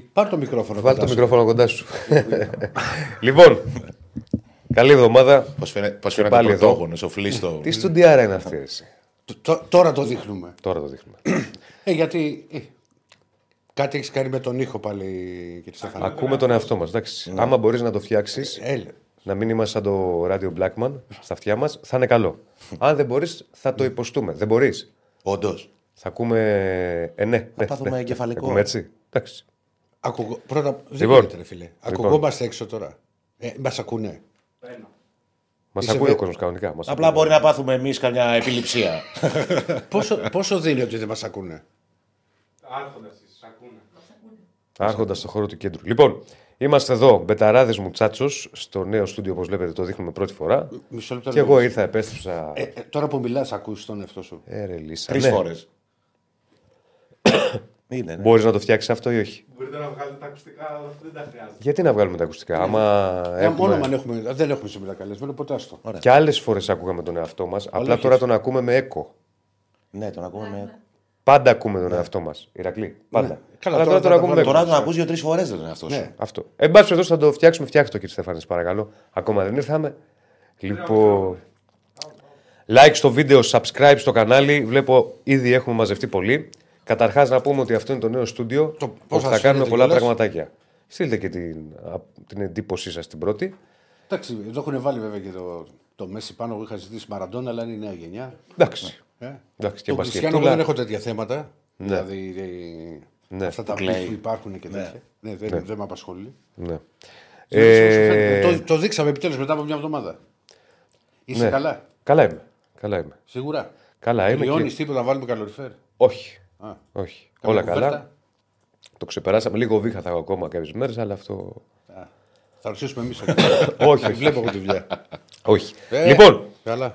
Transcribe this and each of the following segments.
Πάρ το μικρόφωνο. Βάλτε το κοντά σου. μικρόφωνο κοντά σου. λοιπόν, καλή εβδομάδα. Πώς φαίνεται, πώς Και φαίνεται πάλι εδώ. πρωτόγονος, ο φλίστο; Τι στουντιάρα είναι αυτή, εσύ; Τ- τ- Τώρα το δείχνουμε. Τώρα το δείχνουμε. Ε, γιατί. ε, Κάτι έχεις κάνει με τον ήχο πάλι, κύριε Στέφανο. Ακούμε τον εαυτό μας. Άμα μπορείς να το φτιάξεις, Έλε. να μην είμαστε σαν το Radio Blackman στα αυτιά μας, θα είναι καλό. Αν δεν μπορείς, θα το υποστούμε. Δεν μπορείς. Όντως. Θα ακούμε. Ε, ναι, ναι, πάθουμε ναι. εγκεφαλικό. Θα Ακούμε έτσι. Εντάξει. Ακουγω... Πρώτα, δεν Λοιπόν. γίνεται, ρε φίλε. Λοιπόν. Ακουγόμαστε έξω τώρα. Ε, Μας ακούνε. Μας Είσαι ακούει βε- ο κόσμος κανονικά. Μας Απλά ακούει. μπορεί να πάθουμε εμείς καμιά επιληψία. πόσο, πόσο δίνει ότι δεν μας ακούνε; Άρχοντας εσείς, ακούνε. Άρχοντας στο χώρο του κέντρου. Λοιπόν, είμαστε εδώ, μπεταράδες μου τσάτσος, στο νέο στούντιο όπως βλέπετε, το δείχνουμε πρώτη φορά. Μισό λεπτό. Και εγώ ήρθα, επέστρεψα. Ε, ε, τώρα που μιλάς, ακούς τον εαυτό σου. Ε, ρε, Λίσα. Τρεις Ναι. φορές. Είναι, ναι. Μπορείς να το φτιάξεις αυτό ή όχι; Μπορείτε να βγάλετε τα ακουστικά, αλλά αυτό δεν τα χρειάζεται. Γιατί να βγάλουμε τα ακουστικά, άμα Ε, μόνο έχουμε... αν έχουμε, δεν έχουμε σήμερα καλεσμένο, ποτέ άστο. Και άλλες φορές ακούγαμε τον εαυτό μας. Απλά τώρα τον ακούμε με έκο. Ναι, τον ακούμε με. Πάντα ακούμε τον εαυτό μας. Ηρακλή. Πάντα. Ναι. Καλά, Αλλά τώρα τώρα, θα τον τα ακούμε με βάλουμε. έκο. Τώρα τον ακούς δύο-τρει φορές δεν είναι αυτό. Ναι. Αυτό. Εν πάση περιπτώσει θα το φτιάξουμε, φτιάξτε το κύριε Στέφανη, παρακαλώ. Ακόμα δεν ήρθαμε. Λοιπόν. Like στο βίντεο, subscribe στο κανάλι. Βλέπω ήδη έχουμε μαζευτεί πολύ. Καταρχάς να πούμε ότι αυτό είναι το νέο στούντιο. Το- που πώς θα σας κάνουμε φαίνεται πολλά κιόλας; πραγματάκια. Στείλτε και την, α, την εντύπωσή σας την πρώτη. Εντάξει, εδώ έχουν βάλει βέβαια και το, το Μέση πάνω. Εγώ είχα ζητήσει Μαραντόνα, αλλά είναι η νέα γενιά. Εντάξει. Ε. Εντάξει, και Το Κριστιανό εγώ μπασκετούλα. δεν έχω τέτοια θέματα. Δηλαδή ε, Ναι. αυτά τα Κλαίει. beef που υπάρχουν και τέτοια. Ναι, δεν, δεν με απασχολεί. Ναι. Ε... Ε, Το, το δείξαμε επιτέλους μετά από μια εβδομάδα. Είσαι ναι. καλά, Καλά είμαι. Καλά είμαι. σίγουρα. Καλά είμαι. Λιώνεις Και... τίποτα να βάλουμε καλοριφέρ. Όχι. Α, Όχι. καμία Όλα κουβέρτα. καλά. Το ξεπεράσαμε. Λίγο βήχα θα έχω ακόμα κάποιες μέρες, αλλά αυτό. Α, Θα ρωτήσουμε εμείς. όχι, όχι. Βλέπω εγώ τη δουλειά. όχι. Ε, Λοιπόν, Καλά.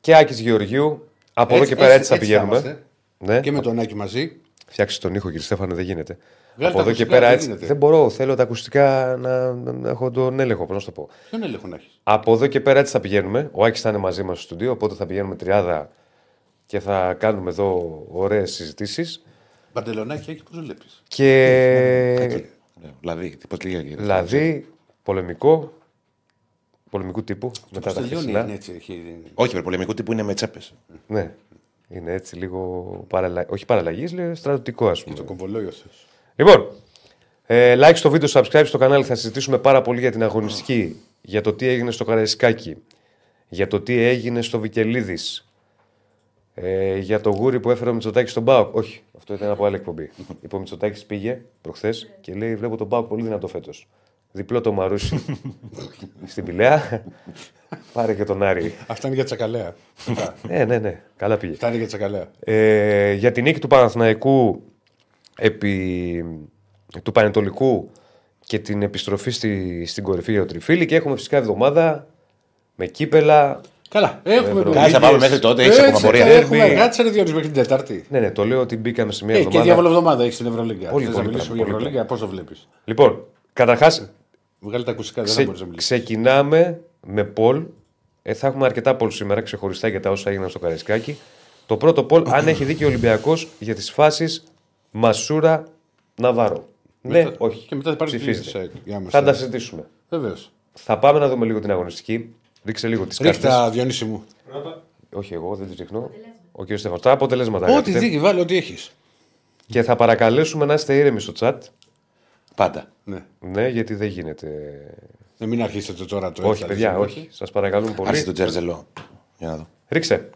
και Άκης Γεωργίου. Από εδώ Έτσι- και πέρα έτσι- έτσι, θα έτσι θα πηγαίνουμε. είμαστε. Ναι. Και με τον Άκη μαζί. Φτιάξει τον ήχο, κύριε Στέφανο, δεν γίνεται. Βγάλε από τα εδώ και ακουστικά, πέρα δεν έτσι. γίνεται. Δεν μπορώ. Θέλω τα ακουστικά να, να, να έχω τον έλεγχο. Πώς να σου το πω. Ποιον έλεγχο να έχεις. Από εδώ και πέρα έτσι θα πηγαίνουμε. Ο Άκης θα είναι μαζί μας στο στούντιο. Οπότε θα πηγαίνουμε τριάδα και θα κάνουμε εδώ ωραίες συζητήσεις. Παντελονάκι έχει, πώς βλέπεις; Και. Ναι, Δηλαδή, πώ λέγεται. Δηλαδή, πολεμικό. Πολεμικού τύπου. Μετά τα Τελειώνει χθεσινά. είναι έτσι. Έχει... Όχι, υπερπολεμικού τύπου είναι με τσέπες. Ναι. Είναι έτσι λίγο παραλα... όχι παραλλαγής, λέει στρατιωτικό ας πούμε. Το κομπολόιο θε. Λοιπόν, ε, like στο βίντεο, subscribe στο κανάλι. Θα συζητήσουμε πάρα πολύ για την αγωνιστική, για το τι έγινε στο Καραϊσκάκι, για το τι έγινε στο Βικελίδης, ε, για το γούρι που έφερε ο Μητσοτάκης στον Πάοκ. Όχι, αυτό ήταν από άλλη εκπομπή. Είπε ο Μητσοτάκης πήγε προχθές και λέει: Βλέπω τον Πάοκ πολύ δυνατό φέτος. Διπλό το Μαρούσι στην Πηλαία. Πάρε και τον Άρη. Αυτά είναι για τσακαλέα. Αυτά. Ναι, ναι, ναι. Καλά πήγε. Αυτά είναι για τσακαλέα. Ε, για την νίκη του Παναθηναϊκού επί του Πανετολικού και την επιστροφή στη, στην κορυφή για το τριφύλι και έχουμε φυσικά εβδομάδα με κύπελα. Καλά. Έχουμε Ευρώ. Κάτσε να πάμε μέχρι τότε, έχεις Έτσι, ακόμα πορεία. Έχουμε Derby. κάτσε ρε Διόνυση, μέχρι την Τετάρτη. Ναι, ναι, το λέω ότι μπήκαμε σε μια Ε, και εβδομάδα. διάβολο εβδομάδα έχεις στην Ευρωλίγκα. Πολύ, Θες να πολύ μιλήσουμε πράγμα, για πολύ Ευρωλίγκα, πώ το βλέπεις. Λοιπόν, καταρχάς, Βγάλει τα ακουστικά, δεν ξε, θα μπορείς να μιλήσεις. ξεκινάμε με Πολ. Ε, θα έχουμε αρκετά Πολ σήμερα ξεχωριστά για τα όσα έγιναν στο Καραϊσκάκι. Το πρώτο Πολ, αν έχει δίκιο ο Ολυμπιακός για τις φάσεις Μασούρα Ναβάρο. Ναι, Μετά- όχι. Και μετά θα πάρεις Ψηφίζετε. τη για Θα τα συζητήσουμε. Βεβαίως. Θα πάμε να δούμε λίγο την αγωνιστική. Ρίξε λίγο τις κάρτες. Ρίχτα, Διονύση μου. Πρώτα, Όχι, εγώ δεν τις ρίχνω. Ο κ. Στεφανό. Τα αποτελέσματα. Ό,τι αγαπητέ. δίκη, βάλει ό,τι έχεις. Και θα παρακαλέσουμε να είστε ήρεμοι στο chat. Πάντα. Ναι. Ναι, γιατί δεν γίνεται. Ε, Μην αρχίσετε τώρα το όχι, έτσι, παιδιά, έτσι, όχι. Σας παρακαλούμε πολύ. Άρχισε τον Τζέρζελο. Για να δω. Ρίξε.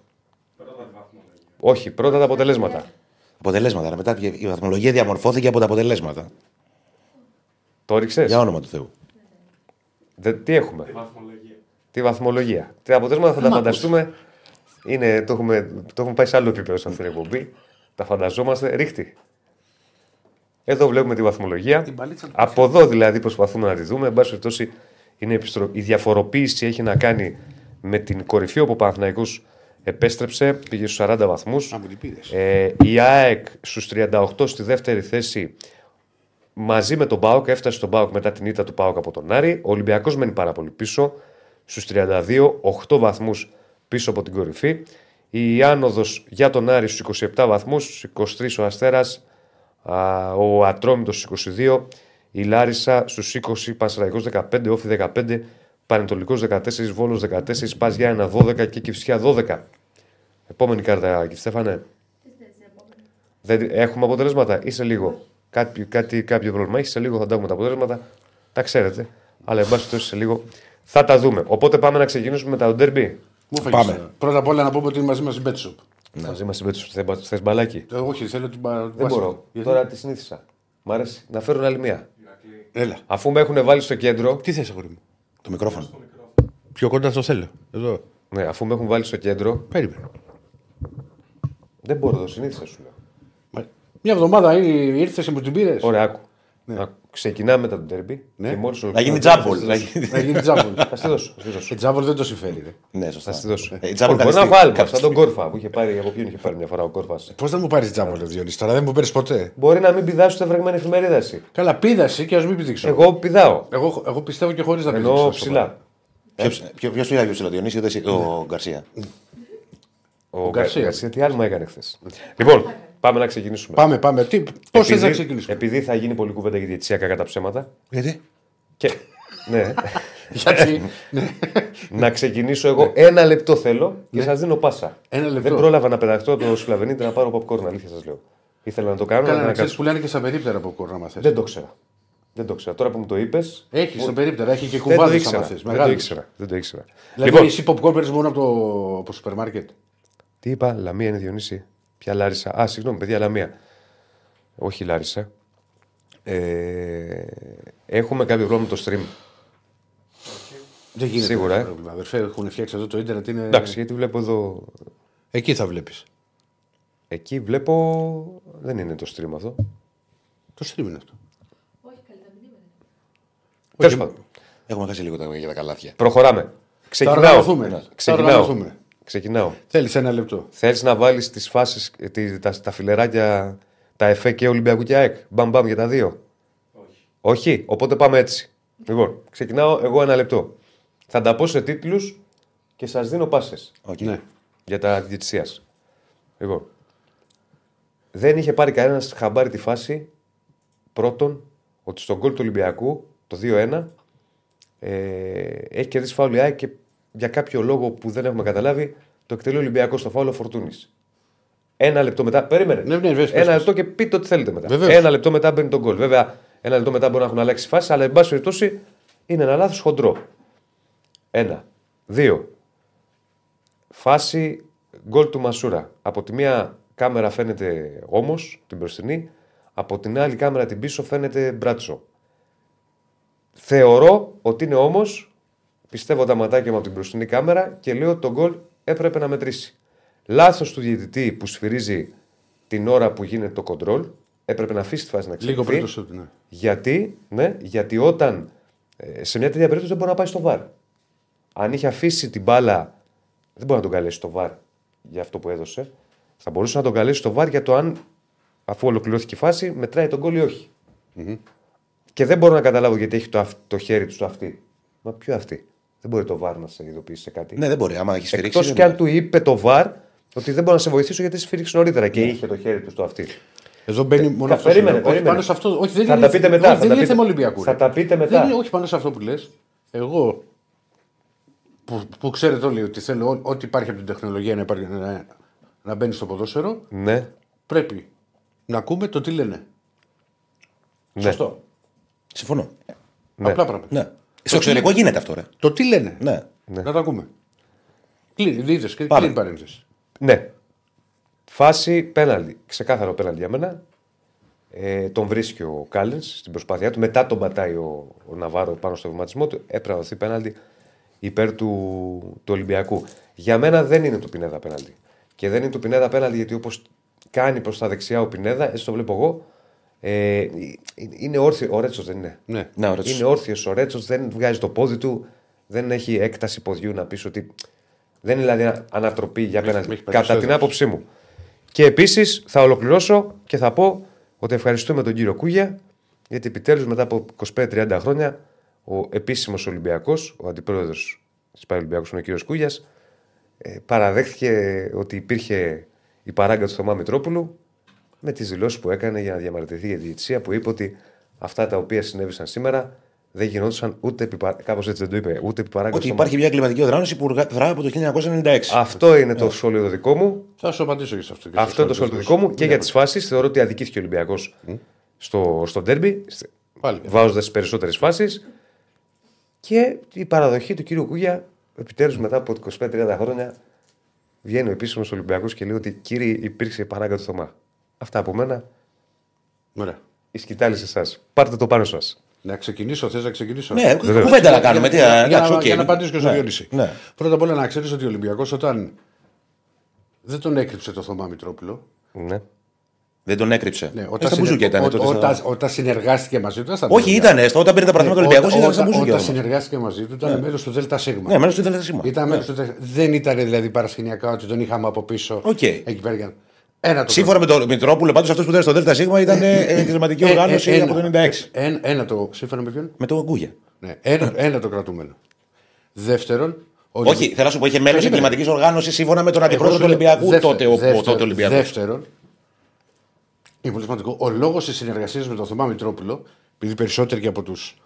πρώτα τη βαθμολογία. Όχι, πρώτα τα αποτελέσματα. Αποτελέσματα. ρε. Μετά η βαθμολογία διαμορφώθηκε από τα αποτελέσματα. Το ρίξες; Για όνομα του Θεού. Τι έχουμε; Βαθμολογία. Τη βαθμολογία. Τα αποτελέσματα θα τα φανταστούμε. Είναι, το, έχουμε, το έχουμε πάει σε άλλο επίπεδο σε αυτήν την εκπομπή. Τα φανταζόμαστε. Ρίχτη. Εδώ βλέπουμε τη βαθμολογία. Την παλίτσα του Από εδώ δηλαδή προσπαθούμε να τη δούμε. Εν πάση περιπτώσει, είναι επιστρο... η διαφοροποίηση έχει να κάνει με την κορυφή όπου ο Παναθηναϊκός επέστρεψε, πήγε στους 40 βαθμούς. Α, μου την πήρες. Ε, η ΑΕΚ στους 38 στη δεύτερη θέση μαζί με τον Πάοκ, έφτασε στον Πάοκ μετά την ήττα του Πάοκ από τον Άρη. Ο Ολυμπιακός μένει πάρα πολύ πίσω, στους 32, 8 βαθμούς πίσω από την κορυφή. Η άνοδος για τον Άρη στους 27 βαθμούς, 23 ο Αστέρας, ο Ατρόμητος στους 22, η Λάρισα στους 20, Πανσεραϊκός 15, Όφη 15, Πανετολικός 14, Βόλος 14, Πα ένα 12 και Κυφσιά 12. Επόμενη κάρτα, κύριε Στέφανε. Δεν, έχουμε αποτελέσματα ή σε λίγο. Κάτι, κάτι, κάποιο πρόβλημα έχει, σε λίγο θα τα έχουμε τα αποτελέσματα. Τα ξέρετε. Αλλά εν πάση περιπτώσει σε λίγο θα τα δούμε. Οπότε πάμε να ξεκινήσουμε με τα ντέρμπι. Μου φάγεις. Πάμε. Πρώτα απ' όλα να πούμε ότι είναι μαζί μας η Betshop. Μαζί μας συμπέτω. Θες μπαλάκι; Ε, όχι, θέλω την μπα- Δεν βάση. μπορώ. Γιατί; Τώρα τη συνήθισα. Μ' αρέσει να φέρουν άλλη μία. Έλα. Αφού με έχουν βάλει στο κέντρο. Τι θες, αγόρι μου; Το μικρόφωνο. Πιο κοντά στο θέλω. Εδώ. Ναι, αφού με έχουν βάλει στο κέντρο. Περίμενε. Δεν μπορώ, το συνήθισα σου λέω. Μα- Μια εβδομάδα ήρθες και μου την πήρες. Ωραία, άκου. Άκου. Ξεκινάμε μετά το ντέρμπι. Ναι. Και μόλις Να γίνει ολοκληρώσουμε, τζάμπολ. θα να στη δώσω. γίνει- Να γίνει τζάμπολ. Θα στη δώσω. θα στη δώσω. Ε, τζάμπολ δεν το συμφέρει. ρε. Ναι, σωστά. Θα στη δώσω. Ε, τζάμπολ Μπορεί να καθιστεί- βάλουμε καθιστεί. σαν τον Κόρφα που είχε πάρει. Από ποιον είχε πάρει μια φορά ο Κόρφας. Πώς θα μου πάρεις τζάμπολ, ο Διονύσης, τώρα δεν μου παίρνεις ποτέ; Μπορεί να μην πηδάς στο βρεγμένη εφημερίδα εσύ. Καλά, πήδασε και ας μην πηδήξω. Εγώ πηδάω. Εγώ, εγώ πιστεύω και χωρίς να πηδήξω. Ενώ ψηλά. Ποιο πήγα πιο ψηλό, Διονύση, ούτε εσύ, ο Γκαρσία; Ο Γκαρσία. Γκαρσία τι άλλο μου έκανε χθες. Λοιπόν, πάμε να ξεκινήσουμε. Πάμε, πάμε. Τι, πώς θες να Επειδή, ξεκινήσουμε; επειδή θα γίνει πολλή κουβέντα για διετησία κατά ψέματα. Γιατί; Και, ναι, Γιατί; ναι. να ξεκινήσω εγώ. Ένα λεπτό θέλω και σας δίνω πάσα. Ένα λεπτό. Δεν πρόλαβα να πεταχτώ από το Σλαβενίτη να πάρω popcorn, αλήθεια σας λέω. Ήθελα να το κάνω. Καλά, να να ξέρεις κάτσω. που λένε και στα περίπτερα από κόρνα μα. Δεν το ξέρα. Δεν το ξέρα. Τώρα που μου το είπες. Έχεις στα περίπτερα, έχει και Δεν το κουβάδες ήξερα. άμα θες. Δεν το ήξερα. Δεν το ήξερα. Δηλαδή Λοιπόν, εσύ popcorn παίρνεις μόνο από το, από το σούπερ μάρκετ. τι είπα, Λαμία είναι Διονύση. Ποια Λάρισα; Α, συγγνώμη, παιδιά, Λαμία. Όχι Λάρισα. Ε, έχουμε κάποιο πρόβλημα με το stream. Δεν γίνεται. Σίγουρα, ε. πρόβλημα, Αδερφέ, έχουν φτιάξει εδώ το ίντερνετ. Είναι... Εντάξει, γιατί βλέπω εδώ. Εκεί θα βλέπεις. Εκεί βλέπω. Δεν είναι το stream αυτό. Το stream είναι αυτό. Τέλος πάντων. Έχουμε χάσει λίγο τα, για τα καλάθια. Προχωράμε. Θα Ξεκινάω. οργανωθούμε. Θα Ξεκινάω. Οργανωθούμε. Ξεκινάω. Θέλεις ένα λεπτό. Θέλεις να βάλεις τις φάσεις, τα, τα φιλεράκια, τα εφέ και Ολυμπιακού και ΑΕΚ; Μπαμ μπαμ για τα δύο. Όχι. Όχι, οπότε πάμε έτσι. Λοιπόν, ξεκινάω εγώ ένα λεπτό. Θα τα πω σε τίτλους και σας δίνω πάσες Οκ. Ναι. για τα διετησίας. Λοιπόν, δεν είχε πάρει κανένα χαμπάρι τη φάση πρώτον ότι στον γκολ του Ολυμπιακού το 2-1 ε, έχει κερδίσει φάουλ η ΑΕΚ και για κάποιο λόγο που δεν έχουμε καταλάβει το εκτελεί ο Ολυμπιακός στο φάουλ ο Φορτούνης. Ένα λεπτό μετά. Περίμενε. Ναι, ναι, βες, πες, ένα πες. λεπτό και πείτε ό,τι θέλετε μετά. Βεβαίως. Ένα λεπτό μετά μπαίνει τον γκολ. Βέβαια, ένα λεπτό μετά μπορεί να έχουν αλλάξει φάση, αλλά εν πάση περιπτώσει είναι ένα λάθος χοντρό. Ένα. Δύο. Φάση γκολ του Μασούρα. Από τη μία κάμερα φαίνεται όμω την μπροστινή, από την άλλη κάμερα την πίσω φαίνεται μπράτσο. Θεωρώ ότι είναι όμω, πιστεύω τα ματάκια μου από την μπροστινή κάμερα και λέω ότι το γκολ έπρεπε να μετρήσει. Λάθος του διαιτητή που σφυρίζει την ώρα που γίνεται το κοντρόλ, έπρεπε να αφήσει τη φάση να Λίγο εξελιχθεί. πριν το σουτ. Ναι. Γιατί, ναι, γιατί όταν ε, σε μια τέτοια περίπτωση δεν μπορεί να πάει στο βαρ. Αν είχε αφήσει την μπάλα, δεν μπορεί να τον καλέσει στο βαρ για αυτό που έδωσε. Θα μπορούσε να τον καλέσει στο βαρ για το αν, αφού ολοκληρώθηκε η φάση, μετράει τον γκολ ή όχι. Και δεν μπορώ να καταλάβω γιατί έχει το, αυ- το χέρι του στο αυτή. Μα ποιο αυτή. Δεν μπορεί το βαρ να σε ειδοποιήσει σε κάτι. Ναι, δεν μπορεί. Άμα έχει σφυρίξει. Εκτός δεν και αν μπορεί. του είπε το βαρ ότι δεν μπορώ να σε βοηθήσω γιατί σε σφυρίξει νωρίτερα και είχε το χέρι του στο αυτή. Εδώ μπαίνει μόνο κα- αυτός. περίμενε, Όχι, περίμενε. πάνω σε αυτό. Όχι, δεν Θα είναι, τα πείτε μετά, Όχι, θα δεν τα είναι πείτε- θέμα Ολυμπιακού. θα ρε. τα πείτε μετά. Δεν είναι, όχι πάνω σε αυτό που λες. Εγώ που, που ξέρετε όλοι ότι θέλω ό- ό,τι υπάρχει από την τεχνολογία να, υπάρχει, να, να μπαίνει στο ποδόσφαιρο, Ναι, πρέπει να ακούμε το τι λένε. ναι. Σωστό. Συμφωνώ. Ναι. Απλά πράγματα. Ναι. Στο εξωτερικό γίνεται αυτό, ρε. Το τι λένε. Ναι. Να το ακούμε. Κλείνει, δίδες και Πάμε. κλείνει παρένθεση. Ναι. Φάση πέναλτι. Ξεκάθαρο πέναλτι για μένα. Ε, τον βρίσκει ο Κάλεν στην προσπάθειά του. Μετά τον πατάει ο, ο Ναβάρο πάνω στο βηματισμό του. Έπρεπε να δοθεί πέναλτι υπέρ του, του Ολυμπιακού. Για μένα δεν είναι του Πινέδα πέναλτι. Και δεν είναι του Πινέδα πέναλτι γιατί όπως κάνει προς τα δεξιά ο Πινέδα, έτσι το βλέπω εγώ. Ε, είναι όρθιο. Ο Ρέτσος δεν είναι. Ναι. Ναι, ο Ρέτσος. Είναι όρθιος ο Ρέτσος, δεν βγάζει το πόδι του, δεν έχει έκταση ποδιού να πεις ότι. Δεν είναι δηλαδή ανατροπή για Έχει- πέναλτι. έχεις πατήσει Κατά το την έδαφος. άποψή μου. Και επίσης θα ολοκληρώσω και θα πω ότι ευχαριστούμε τον κύριο Κούγια γιατί επιτέλους μετά από 25-30 χρόνια ο επίσημος Ολυμπιακός, ο αντιπρόεδρος της Παραλυμπιακού, ο κύριος Κούγιας, ε, παραδέχθηκε ότι υπήρχε η παράγκα του Θωμά Μητρόπουλου με τις δηλώσεις που έκανε για να διαμαρτυρηθεί για τη διαιτησία που είπε ότι αυτά τα οποία συνέβησαν σήμερα δεν γινόντουσαν ούτε επί, πα- κάπως έτσι δεν το είπε, ούτε επί παράγκα Ότι του υπάρχει μια κλιματική οργάνωση που οργα- δρά από το 1996. Αυτό είναι το σχόλιο το δικό μου. Θα σου απαντήσω και σε αυτό. και Αυτό σε είναι το σχόλιο το δικό μου. Και για τις φάσεις θεωρώ ότι αδικήθηκε ο Ολυμπιακός στο, στο ντέρμπι, Πάλι. βάζοντας τις περισσότερες φάσεις. Και η παραδοχή του κύριου Κούγια, επιτέλους μετά από 25-30 χρόνια, βγαίνει ο επίσημος Ολυμπιακός και λέει ότι κύριε υπήρξε η παράγκα του Θωμά. Αυτά από μένα. Ωραία. Η σκυτάλη σε εσάς. Πάρτε το πάνω σας. Να ξεκινήσω, θες να ξεκινήσω; Ναι, Βεβαίως. κουβέντα να κάνουμε. Τι, για, για, εντάξει, να, οκ. για να απαντήσω και στο Ναι, Διονύση. Ναι. Πρώτα απ' όλα να ξέρεις ότι ο Ολυμπιακός όταν δεν τον έκρυψε το Θωμά Μητρόπουλο. Ναι. Δεν τον έκρυψε. Ναι, Ε, όταν, στα μπουζούκια ήταν. ο- τότε στα- όταν, όταν συνεργάστηκε μαζί του. δεν στα Όχι, μπουζούκια. ήταν. στο- Όταν πήρε τα πράγματα Ναι, του Ολυμπιακό, όταν- ήταν στα όταν- μπουζούκια. Όταν όμως. συνεργάστηκε μαζί του ήταν μέλος του ΔΣ. Ναι, μέλος του Ιδρύμα. Ήταν μέλος του ΔΣ. Δεν ήταν δηλαδή παρασκηνιακά ότι τον είχαμε από πίσω. Οκ. Εκεί πέρα. Για- Ένα το Σύμφωνα με τον Μητρόπουλο, πάντως αυτός που ήταν στο ΔΣ ήταν ε, εγκληματική Ε, ε, οργάνωση ένα- από το 96. Ένα, ένα το. Σύμφωνα με ποιον; Με τον Κούγια. Ναι, ένα, ένα το κρατούμενο. Δεύτερον. ο Όχι, θέλω να σου πω, είχε μέλος Περίμενε. εγκληματικής οργάνωσης σύμφωνα με τον Εγώ αντιπρόεδρο σου του λέω, Ολυμπιακού δεύτερο- τότε. Ο, ο δεύτερο- τότε Ολυμπιακός. Δεύτερον, είναι πολύ σημαντικό. Ο λόγος της συνεργασίας με τον Θωμά Μητρόπουλο, επειδή περισσότεροι και από, τους,